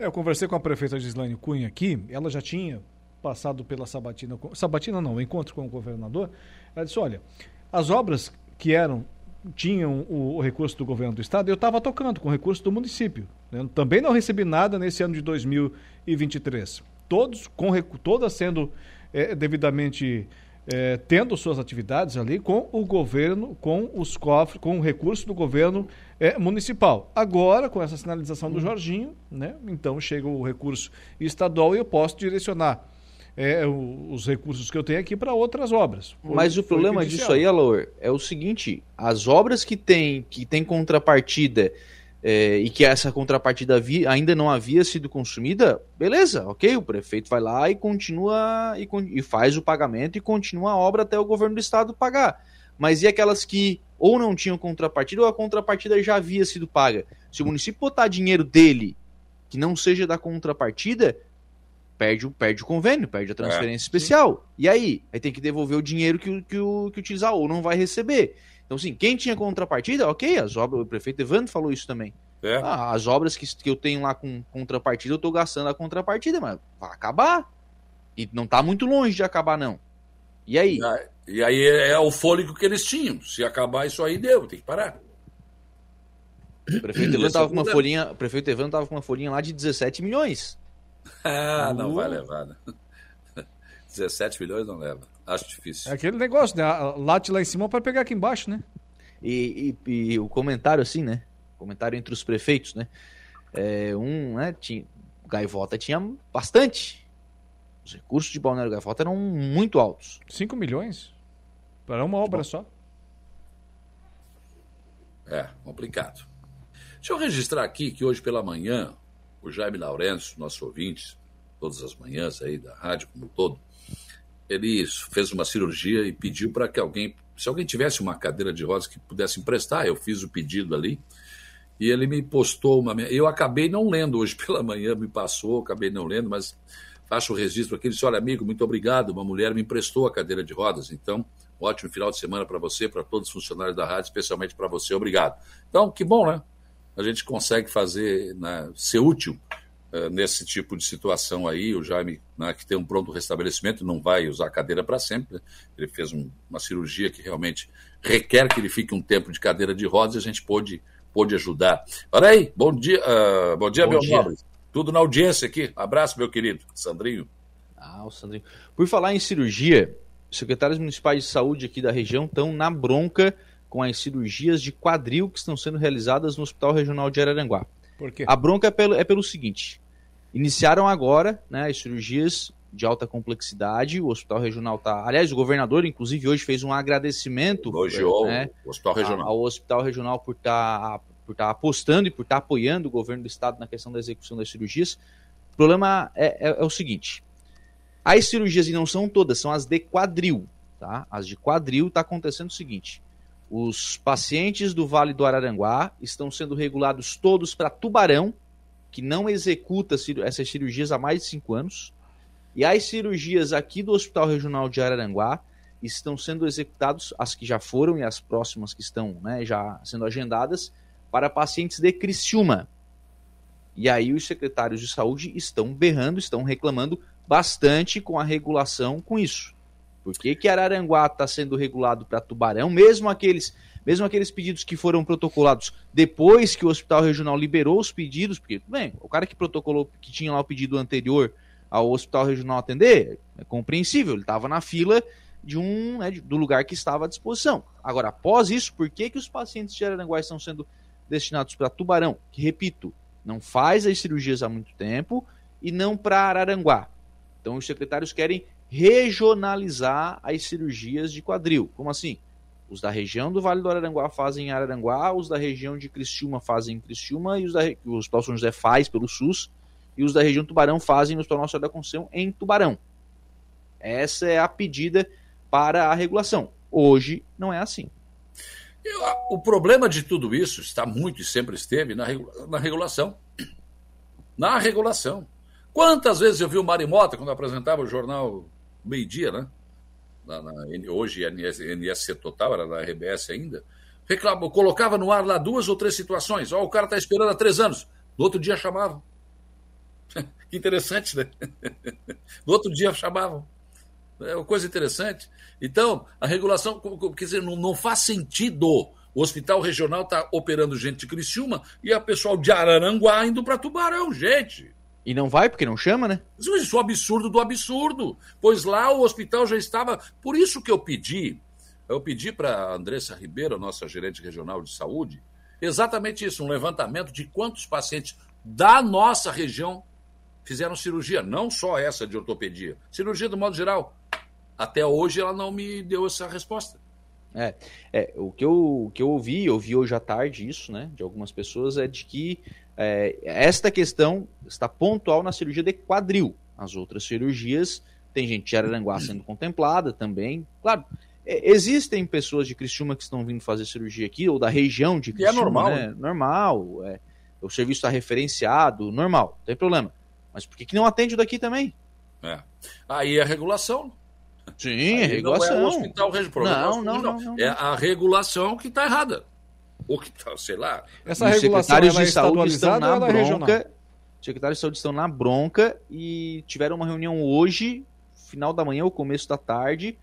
É, eu conversei com a prefeita Gislaine Cunha aqui, ela já tinha passado pela Sabatina. Sabatina não, encontro com o governador. Ela disse: olha, as obras que eram tinham o, o, recurso do governo do estado, eu estava tocando com o recurso do município. Né? Também não recebi nada nesse ano de 2023. Todos, com, todas sendo é, devidamente é, tendo suas atividades ali com o governo, com os cofres, com o recurso do governo é, municipal. Agora, com essa sinalização do hum. Jorginho, né? então chega o recurso estadual e eu posso direcionar é, os recursos que eu tenho aqui para outras obras. Foi, Mas o problema disso aí, Alor, é o seguinte: as obras que tem, que tem contrapartida é, e que essa contrapartida ainda não havia sido consumida, beleza, ok, o prefeito vai lá e continua e, e faz o pagamento e continua a obra até o governo do estado pagar. Mas e aquelas que ou não tinham contrapartida ou a contrapartida já havia sido paga? Se o município botar dinheiro dele que não seja da contrapartida, perde, perde o convênio, perde a transferência é, especial. E aí? Aí tem que devolver o dinheiro que, que, o, que utilizar ou não vai receber. Então, assim, quem tinha contrapartida, ok, as obras, o prefeito Evandro falou isso também. É. Ah, as obras que, que eu tenho lá com contrapartida, eu tô gastando a contrapartida, mas vai acabar. E não tá muito longe de acabar, não. E aí? E aí é, é o fôlego que eles tinham. Se acabar isso aí, deu, tem que parar. O prefeito Evandro tava com uma folhinha, o prefeito Evandro tava com uma folhinha lá de 17 milhões. Ah, não vai levar, né? 17 milhões não leva. Acho difícil. É aquele negócio, né? Late lá em cima para pegar aqui embaixo, né? E, e, e, o comentário assim, né? Comentário entre os prefeitos, né? É, um, né? Tinha, Gaivota tinha bastante. Os recursos de Balneário Gaivota eram muito altos. 5 milhões? Para uma obra só? É, complicado. Deixa eu registrar aqui que hoje pela manhã o Jaime Lourenço, nosso ouvinte, todas as manhãs aí da rádio como um todo, ele fez uma cirurgia e pediu para que alguém, se alguém tivesse uma cadeira de rodas que pudesse emprestar, eu fiz o pedido ali, e ele me postou uma. Eu acabei não lendo hoje pela manhã, me passou, acabei não lendo, mas faço o registro aqui. Ele disse: Olha, amigo, muito obrigado. Uma mulher me emprestou a cadeira de rodas, então, ótimo final de semana para você, para todos os funcionários da rádio, especialmente para você, obrigado. Então, que bom, né? a gente consegue fazer, né, ser útil nesse tipo de situação aí. O Jaime, né, que tem um pronto restabelecimento, não vai usar a cadeira para sempre. Né? Ele fez um, uma cirurgia que realmente requer que ele fique um tempo de cadeira de rodas e a gente pôde, pôde ajudar. Olha aí, bom dia, uh, bom dia, bom meu dia. Tudo na audiência aqui. Abraço, meu querido. Sandrinho. Ah, o Sandrinho. Por falar em cirurgia, secretários municipais de saúde aqui da região estão na bronca com as cirurgias de quadril que estão sendo realizadas no Hospital Regional de Araranguá. Por quê? A bronca é pelo, é pelo seguinte: iniciaram agora né, as cirurgias de alta complexidade. O Hospital Regional está. Aliás, o governador, inclusive, hoje fez um agradecimento Elogiou né, o Hospital Regional. ao Hospital Regional por estar tá, por tá apostando e por estar tá apoiando o governo do Estado na questão da execução das cirurgias. O problema é, é, é o seguinte: as cirurgias, e não são todas, são as de quadril. Tá? As de quadril está acontecendo o seguinte: os pacientes do Vale do Araranguá estão sendo regulados todos para Tubarão, que não executa essas cirurgias há mais de cinco anos. E as cirurgias aqui do Hospital Regional de Araranguá estão sendo executados, as que já foram e as próximas que estão né, já sendo agendadas, para pacientes de Criciúma. E aí os secretários de saúde estão berrando, estão reclamando bastante com a regulação com isso. Por que, que Araranguá está sendo regulado para Tubarão, mesmo aqueles, mesmo aqueles pedidos que foram protocolados depois que o hospital regional liberou os pedidos, porque, bem, o cara que protocolou, que tinha lá o pedido anterior ao hospital regional atender, é compreensível, ele estava na fila de um né, do lugar que estava à disposição. Agora, após isso, por que, que os pacientes de Araranguá estão sendo destinados para Tubarão? Que, repito, não faz as cirurgias há muito tempo e não para Araranguá. Então, os secretários querem regionalizar as cirurgias de quadril. Como assim? Os da região do Vale do Araranguá fazem em Araranguá, os da região de Criciúma fazem em Criciúma, e os da o Hospital São José faz pelo SUS, e os da região Tubarão fazem no Hospital Nossa da Conceição em Tubarão. Essa é a pedida para a regulação. Hoje não é assim. O problema de tudo isso está muito e sempre esteve na, na regulação. Na regulação. Quantas vezes eu vi o Marimota quando apresentava o jornal Meio-Dia, né? Na, na, hoje NS, NSC Total, era na RBS ainda. Reclamou, colocava no ar lá duas ou três situações. Ó, o cara está esperando há três anos. No outro dia chamavam. que interessante, né? No outro dia chamavam. É uma coisa interessante. Então, a regulação, quer dizer, não, não faz sentido. O hospital regional está operando gente de Criciúma e a pessoal de Araranguá indo para Tubarão, gente. E não vai porque não chama, né? Isso é o absurdo do absurdo. Pois lá o hospital já estava. Por isso que eu pedi, eu pedi para a Andressa Ribeiro, nossa gerente regional de saúde, exatamente isso: um levantamento de quantos pacientes da nossa região fizeram cirurgia, não só essa de ortopedia, cirurgia do modo geral. Até hoje ela não me deu essa resposta. É, é o, que eu, o que eu ouvi, eu ouvi hoje à tarde isso, né, de algumas pessoas, é de que é, esta questão está pontual na cirurgia de quadril. As outras cirurgias, tem gente de Araranguá sendo contemplada também. Claro, é, existem pessoas de Criciúma que estão vindo fazer cirurgia aqui, ou da região de Criciúma. E é normal. Né? Normal. É, o serviço está referenciado, normal, não tem problema. Mas por que, que não atende o daqui também? É. Aí é a regulação. Sim, Aí é regulação. Não é o hospital não, não, não, não, É a regulação que está errada. Ou que tá, sei lá. Essa Os regulação secretários de é saúde estão na é bronca. Os secretários de saúde estão na bronca e tiveram uma reunião hoje, final da manhã ou começo da tarde,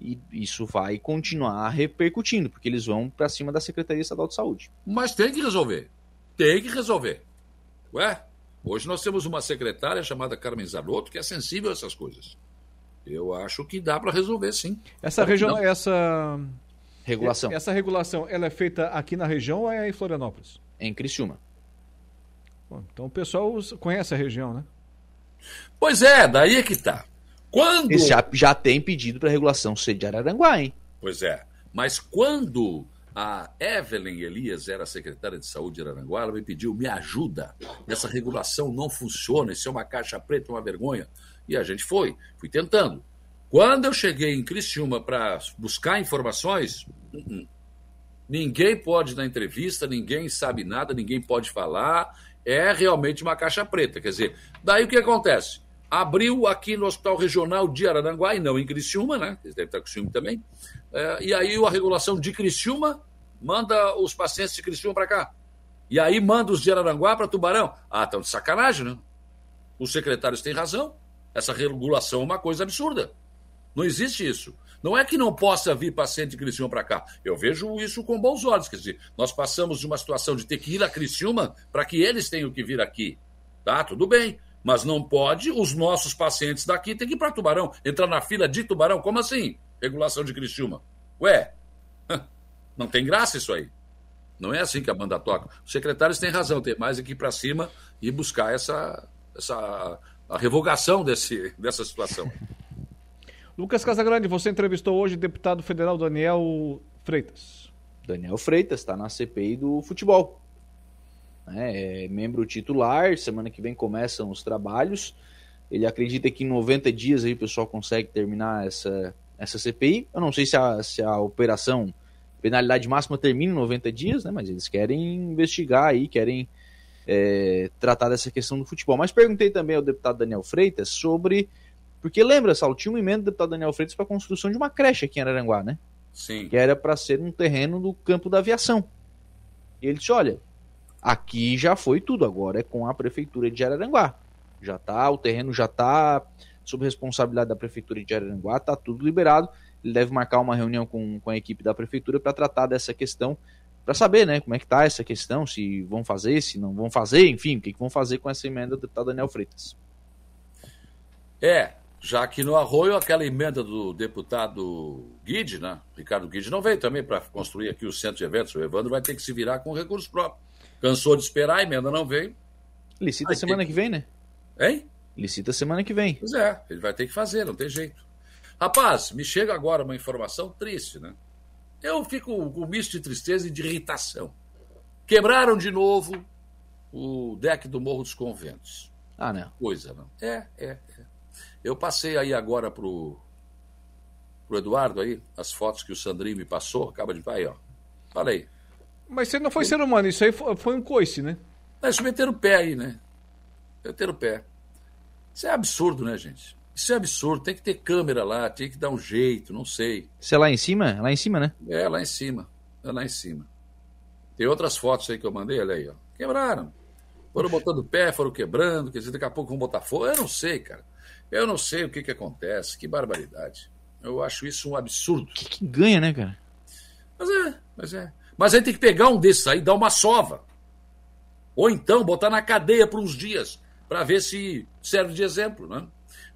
e isso vai continuar repercutindo, porque eles vão para cima da Secretaria Estadual de Saúde. Mas tem que resolver. Tem que resolver. Ué, hoje nós temos uma secretária chamada Carmen Zanotto que é sensível a essas coisas. Eu acho que dá para resolver, sim. Essa região, essa regulação. Essa regulação, ela é feita aqui na região ou é em Florianópolis? Em Criciúma. Bom, então o pessoal conhece a região, né? Pois é, daí é que tá. Quando já, já tem pedido para regulação ser de Araranguá, hein? Pois é. Mas quando a Evelyn Elias era secretária de saúde de Araranguá, ela me pediu, me ajuda. Essa regulação não funciona, isso é uma caixa preta, uma vergonha. E a gente foi, fui tentando. Quando eu cheguei em Criciúma para buscar informações, uh-uh. ninguém pode dar entrevista, ninguém sabe nada, ninguém pode falar. É realmente uma caixa preta. Quer dizer, daí o que acontece? Abriu aqui no Hospital Regional de Araranguá, e não em Criciúma, né? Devem estar com Criciúma também. É, e aí a regulação de Criciúma manda os pacientes de Criciúma para cá. E aí manda os de Araranguá para Tubarão. Ah, estão de sacanagem, né? Os secretários têm razão. Essa regulação é uma coisa absurda. Não existe isso. Não é que não possa vir paciente de Criciúma para cá. Eu vejo isso com bons olhos. Quer dizer, nós passamos de uma situação de ter que ir a Criciúma para que eles tenham que vir aqui. Tá, tudo bem. Mas não pode, os nossos pacientes daqui têm que ir para Tubarão, entrar na fila de Tubarão. Como assim? Regulação de Criciúma. Ué, não tem graça isso aí. Não é assim que a banda toca. Os secretários têm razão, tem mais aqui para cima e buscar essa, essa a revogação desse, dessa situação. Lucas Casagrande, você entrevistou hoje o deputado federal Daniel Freitas. Daniel Freitas está na CPI do futebol. É, é membro titular, semana que vem começam os trabalhos. Ele acredita que em 90 dias aí o pessoal consegue terminar essa, essa CPI. Eu não sei se a, se a operação penalidade máxima termina em 90 dias, né? Mas eles querem investigar aí, querem é, tratar dessa questão do futebol. Mas perguntei também ao deputado Daniel Freitas sobre Porque lembra, Saulo, tinha uma emenda do deputado Daniel Freitas para a construção de uma creche aqui em Araranguá, né? Sim. Que era para ser um terreno do campo da aviação. E ele disse: olha, aqui já foi tudo, agora é com a prefeitura de Araranguá. Já tá, o terreno já tá sob responsabilidade da prefeitura de Araranguá, tá tudo liberado. Ele deve marcar uma reunião com, com a equipe da prefeitura para tratar dessa questão, para saber, né, como é que tá essa questão, se vão fazer, se não vão fazer, enfim, o que, que vão fazer com essa emenda do deputado Daniel Freitas. É, já que no Arroio, aquela emenda do deputado Guide, né? Ricardo Guide não veio também para construir aqui o centro de eventos. O Evandro vai ter que se virar com recursos próprios. Cansou de esperar, a emenda não veio. Licita Vai semana ter que vem, né? Hein? Licita semana que vem. Pois é, ele vai ter que fazer, não tem jeito. Rapaz, me chega agora uma informação triste, né? Eu fico com um misto de tristeza e de irritação. Quebraram de novo o deck do Morro dos Conventos. Ah, não. Coisa, não? É, é, é. Eu passei aí agora pro, pro Eduardo aí, as fotos que o Sandrinho me passou, acaba de aí, ó. Falei. Mas você não foi ser humano, isso aí foi, foi um coice, né? Mas meter o pé aí, né? Meter o pé. Isso é absurdo, né, gente? Isso é absurdo. Tem que ter câmera lá, tem que dar um jeito, não sei. Isso é lá em cima? Lá em cima, né? É, lá em cima. É lá em cima. Tem outras fotos aí que eu mandei, olha aí, ó. Quebraram. Foram botando o pé, foram quebrando, quer dizer, daqui a pouco vão botar fogo. Eu não sei, cara. Eu não sei o que, que acontece. Que barbaridade. Eu acho isso um absurdo. Que, que ganha, né, cara? Mas é, mas é. Mas aí tem que pegar um desses aí e dar uma sova. Ou então botar na cadeia por uns dias, para ver se serve de exemplo, né?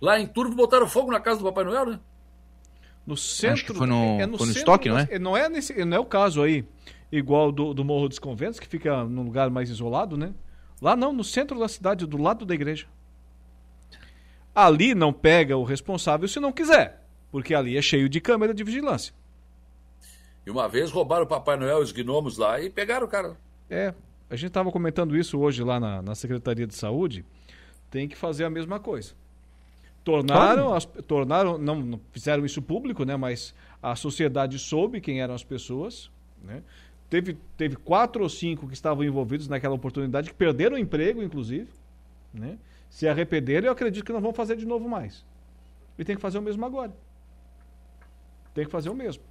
Lá em Turvo botaram fogo na casa do Papai Noel, né? No centro. que foi no- é no foi no centro estoque, não é? Não é, nesse, não é o caso aí, igual do, do Morro dos Conventos, que fica num lugar mais isolado, né? Lá não, no centro da cidade, do lado da igreja. Ali não pega o responsável se não quiser, porque ali é cheio de câmera de vigilância. E uma vez roubaram o Papai Noel e os gnomos lá e pegaram o cara. É, a gente estava comentando isso hoje lá na, na Secretaria de Saúde. Tem que fazer a mesma coisa. Tornaram, as, tornaram não, não fizeram isso público, né? Mas a sociedade soube quem eram as pessoas, né? Teve, teve quatro ou cinco que estavam envolvidos naquela oportunidade, que perderam o emprego, inclusive, né? Se arrependeram, eu acredito que não vão fazer de novo mais. E tem que fazer o mesmo agora. Tem que fazer o mesmo.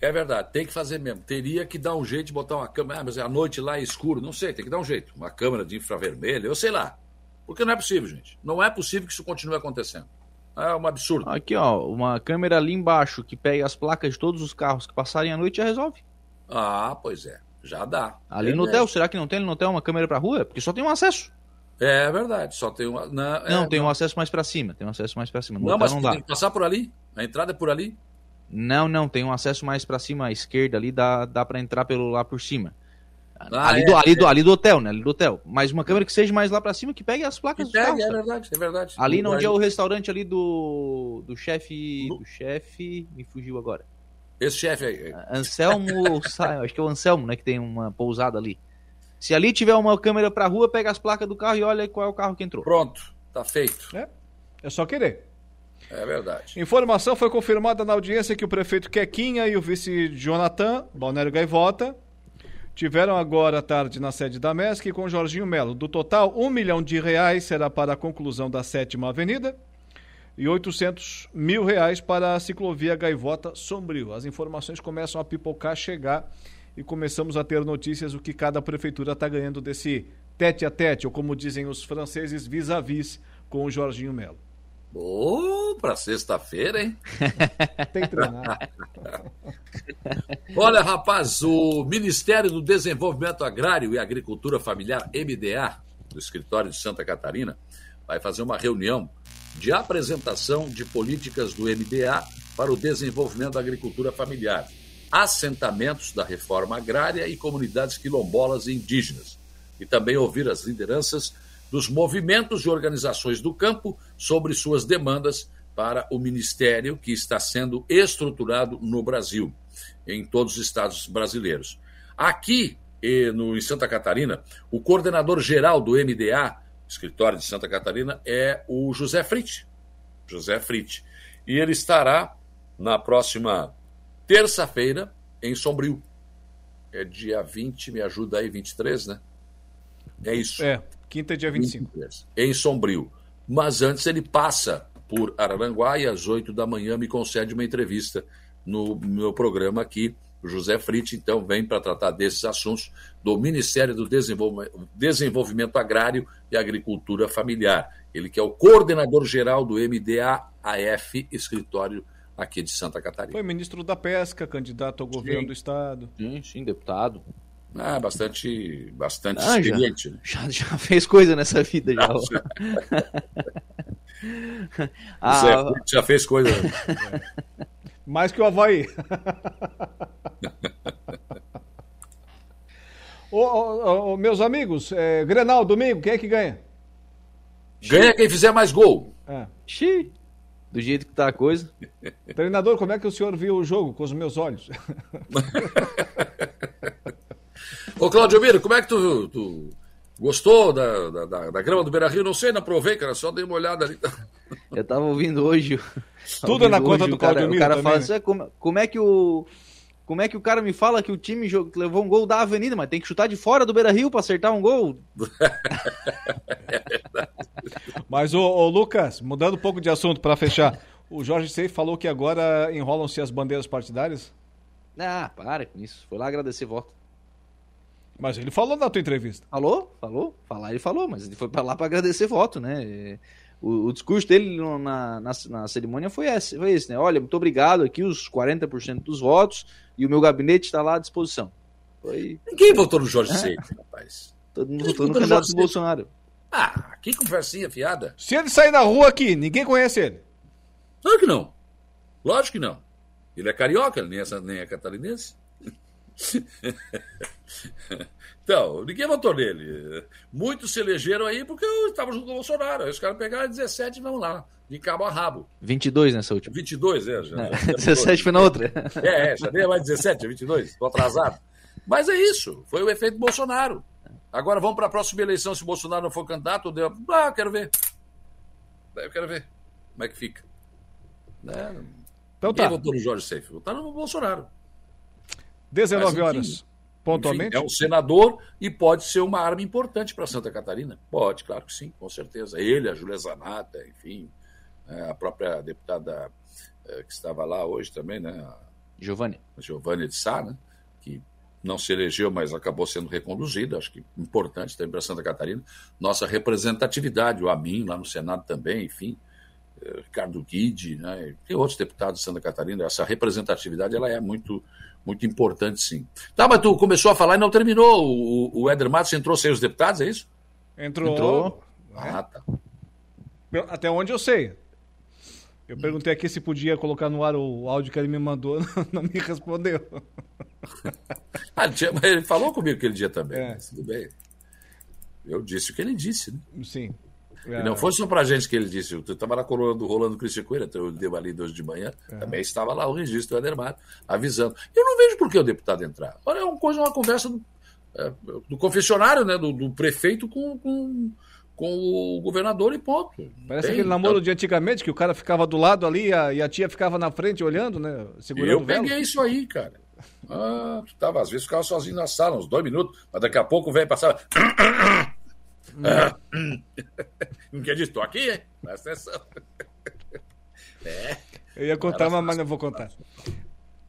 É verdade, tem que fazer mesmo. Teria que dar um jeito de botar uma câmera. Ah, mas à noite lá é escuro. Não sei, tem que dar um jeito. Uma câmera de infravermelho, eu sei lá. Porque não é possível, gente. Não é possível que isso continue acontecendo. É um absurdo. Aqui, ó, uma câmera ali embaixo que pega as placas de todos os carros que passarem a noite já resolve. Ah, pois é. Já dá. Ali É no mesmo. hotel, será que não tem ali no hotel uma câmera pra rua? Porque só tem um acesso. É verdade, só tem uma. Não, é, não, tem um acesso mais pra cima. Tem um acesso mais pra cima. No Não, mas não dá. tem que passar por ali. A entrada é por ali. Não, não, tem um acesso mais pra cima à esquerda ali, dá, dá pra entrar pelo lá por cima. Ah, ali, é, do, ali, é. do, ali do hotel, né? Ali do hotel. Mas uma câmera que seja mais lá pra cima, que pegue as placas dos Pega, carros. é cara. verdade, é verdade. Ali Não onde é o restaurante ali do, do chefe. Do chefe. Me fugiu agora. Esse chefe aí. Anselmo, acho que é o Anselmo, né? Que tem uma pousada ali. Se ali tiver uma câmera pra rua, pega as placas do carro e olha qual é o carro que entrou. Pronto, tá feito. É, é só querer. É verdade. Informação foi confirmada na audiência que o prefeito Quequinha e o vice Jonathan, Balnério Gaivota, tiveram agora à tarde na sede da MESC com Jorginho Melo. Do total, um milhão de reais será para a conclusão da sétima avenida e 800 mil reais para a ciclovia Gaivota Sombrio. As informações começam a pipocar, chegar e começamos a ter notícias do que cada prefeitura está ganhando desse tete a tete, ou como dizem os franceses, vis-a-vis com o Jorginho Melo. Ô, pra sexta-feira, hein? Tem que treinar. Olha, rapaz, o Ministério do Desenvolvimento Agrário e Agricultura Familiar, MDA, do escritório de Santa Catarina, vai fazer uma reunião de apresentação de políticas do MDA para o desenvolvimento da agricultura familiar, assentamentos da reforma agrária e comunidades quilombolas e indígenas, e também ouvir as lideranças dos movimentos e organizações do campo sobre suas demandas para o ministério que está sendo estruturado no Brasil, em todos os estados brasileiros. Aqui no, em Santa Catarina, o coordenador geral do MDA, escritório de Santa Catarina, é o José Frit. José Frit. E ele estará na próxima terça-feira em Sombrio. É dia 20, me ajuda aí, 23, né? É isso. É, quinta é dia 25. 23, em Sombrio. Mas antes ele passa por Araranguá e às 8 da manhã me concede uma entrevista no meu programa aqui. O José Fritz, então, vem para tratar desses assuntos do Ministério do Desenvolvimento Agrário e Agricultura Familiar. Ele que é o coordenador geral do MDA-AF, escritório aqui de Santa Catarina. Foi ministro da Pesca, candidato ao governo do estado. Sim, sim, deputado. Ah, bastante, bastante Ah, já, experiente. né? já, já fez coisa nessa vida já. Ah, Zé Fritz já fez coisa. Mais que o Havaí. Ô, ô, ô, meus amigos, é, Grenal, domingo, quem é que ganha? Ganha quem fizer mais gol. É. Xiii, do jeito que tá a coisa. Treinador, como é que o senhor viu o jogo com os meus olhos? Ô, Claudio Miro, como é que tu, tu gostou da, da, da, da grama do Beira Rio? Não sei, não provei, cara, só dei uma olhada ali. Eu tava ouvindo hoje. Tudo é na ouvindo conta hoje do o cara, Claudio O Miro cara fala né? assim, "Ah, como, como é que o. Como é que o cara me fala que o time levou um gol da Avenida, mas tem que chutar de fora do Beira Rio pra acertar um gol? Mas, ô, ô, Lucas, mudando um pouco de assunto para fechar, o Jorge Sey falou que agora enrolam-se as bandeiras partidárias? Ah, para com isso. Foi lá agradecer voto. Mas ele falou na tua entrevista. Falou, falou, falar ele falou, mas ele foi pra lá pra agradecer voto, né? É, O, o discurso dele no- na, na, na cerimônia foi esse, foi esse, né? Olha, muito obrigado aqui, os 40% dos votos, e o meu gabinete está lá à disposição. Foi. Ninguém votou no Jorge É. Seco, rapaz. Todo mundo votou no candidato do Bolsonaro. Ah, que conversinha fiada. Se ele sair na rua aqui, ninguém conhece ele. Claro que não. Lógico que não. Ele é carioca, ele nem é, nem é catarinense. então, ninguém votou nele. Muitos se elegeram aí porque eu estava junto com o Bolsonaro. Aí os caras pegaram 17 e vamos lá, de cabo a rabo. 22 nessa última. 22, é. Já, É, já- 17 foi na outra. É, é, já nem é mais 17, é 22, estou atrasado. Mas é isso, foi o efeito Bolsonaro. Agora vamos para a próxima eleição, se o Bolsonaro não for candidato, eu devo... ah, eu quero ver. Daí Eu quero ver como é que fica. Né? Então tá. votou no Jorge Seife, votaram no Bolsonaro. 19 Mas, enfim, horas. Pontualmente? Enfim, é um senador e pode ser uma arma importante para Santa Catarina. Pode, claro que sim, com certeza. Ele, a Júlia Zanata, enfim, é, a própria deputada é, que estava lá hoje também, né? A Giovanni. Giovanni de Sá, né? que não se elegeu, mas acabou sendo reconduzida, acho que importante também para Santa Catarina. Nossa representatividade, o Amin lá no Senado também, enfim, eh, Ricardo Guide, né? tem outros deputados de Santa Catarina, essa representatividade ela é muito, muito importante, sim. Tá, mas tu começou a falar e não terminou. O, o Éder Matos entrou sem os deputados, é isso? Entrou. Entrou. Ah, tá. Até onde eu sei. Eu perguntei aqui se podia colocar no ar o áudio que ele me mandou, não, me respondeu. Ah, ele tinha- mas ele falou comigo aquele dia também, É. mas tudo bem. Eu disse o que ele disse, né? Sim. E não foi só pra gente que ele disse. Eu estava na coluna do Rolando Coelho, até eu deu ali hoje de manhã. Também estava lá o registro do Éder Mato, avisando. Eu não vejo por que o deputado entrar. Olha, é uma coisa, uma conversa do, é, do confessionário, né? Do, do prefeito com, com, com o governador e ponto. Parece Tem, aquele namoro de antigamente, que o cara ficava do lado ali e a, e a tia ficava na frente olhando, né? Segurando Eu o velo. peguei isso aí, cara. Ah, tu tava, às vezes ficava sozinho na sala, uns dois minutos, mas daqui a pouco o velho passava. Não quer dizer, tô aqui, hein? Presta atenção. É. Eu ia contar, mas, mas não vou contar.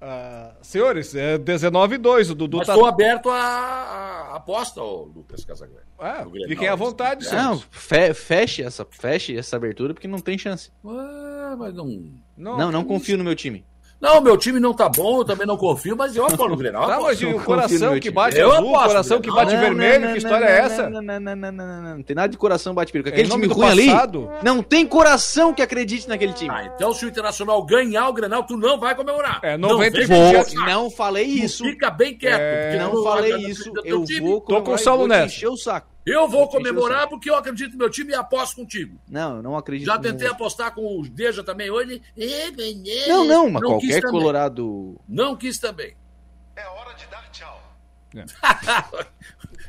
Ah, senhores, é 19 e 2, o Dudu Mas tá... estou aberto à, aposta, ô Lucas Casagrande. Ah, fiquem à vontade. Não, fe- feche essa, feche essa abertura porque não tem chance. Ah, mas não. Não, não, confio no meu time. Não, meu time não tá bom, eu também não confio, mas eu apoio no Grenal. Tá, mas aposto. o coração que bate Eu azul, o aposto coração que bate vermelho, que história é essa? Não, não, não, não, não, não, não, não tem nada de coração bate peruca. Aquele time do ruim passado? ali, não tem coração que acredite naquele time. Ah, então se o Internacional ganhar o Grenal, tu não vai comemorar. É, não 90 vem e com 20 essa- Não falei isso. Fica bem quieto. É, porque Não falei isso. Eu time. vou Tô com e Saulo vou te nessa. encher o saco. Eu vou o comemorar porque eu acredito no meu time e aposto contigo. Não, eu não acredito. Já no- tentei apostar com o Deja também hoje. É. Não, não, mas quis qualquer colorado... Não quis também.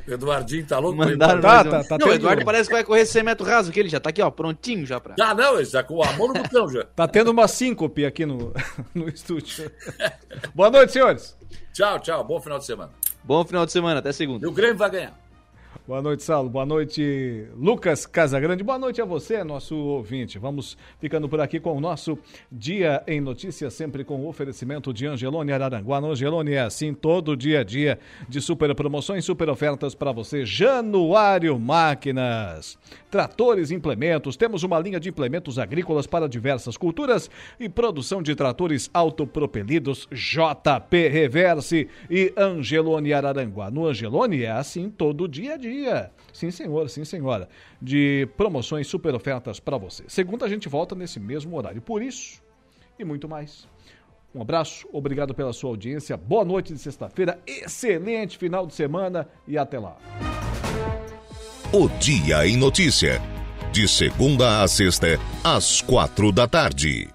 O Eduardinho tá louco. Mandaram. Tá, tá, tá Não, o tendo- Eduardo parece que vai correr 100 metros raso, que ele já tá aqui, ó, prontinho já pra... Ah, não, ele tá com a mão no botão já. Tá tendo uma síncope aqui no, no estúdio. Boa noite, senhores. Tchau, tchau. Bom final de semana. Bom final de semana, até segunda. E o Grêmio vai ganhar. Boa noite, Saulo. Boa noite, Lucas Casagrande. Boa noite a você, nosso ouvinte. Vamos ficando por aqui com o nosso Dia em Notícias, sempre com o oferecimento de Angelone Araranguá. No Angelone é assim, todo dia a dia de super promoções, super ofertas para você. Januário Máquinas. Tratores implementos. Temos uma linha de implementos agrícolas para diversas culturas e produção de tratores autopropelidos JP Reverse e Angelone Araranguá. No Angelone é assim, todo dia a dia dia. Sim, senhor, sim, senhora. De promoções, super ofertas para você. Segunda, a gente volta nesse mesmo horário. Por isso e muito mais. Um abraço, obrigado pela sua audiência. Boa noite de sexta-feira, excelente final de semana e até lá. O Dia em Notícia. De segunda a sexta, às quatro da tarde.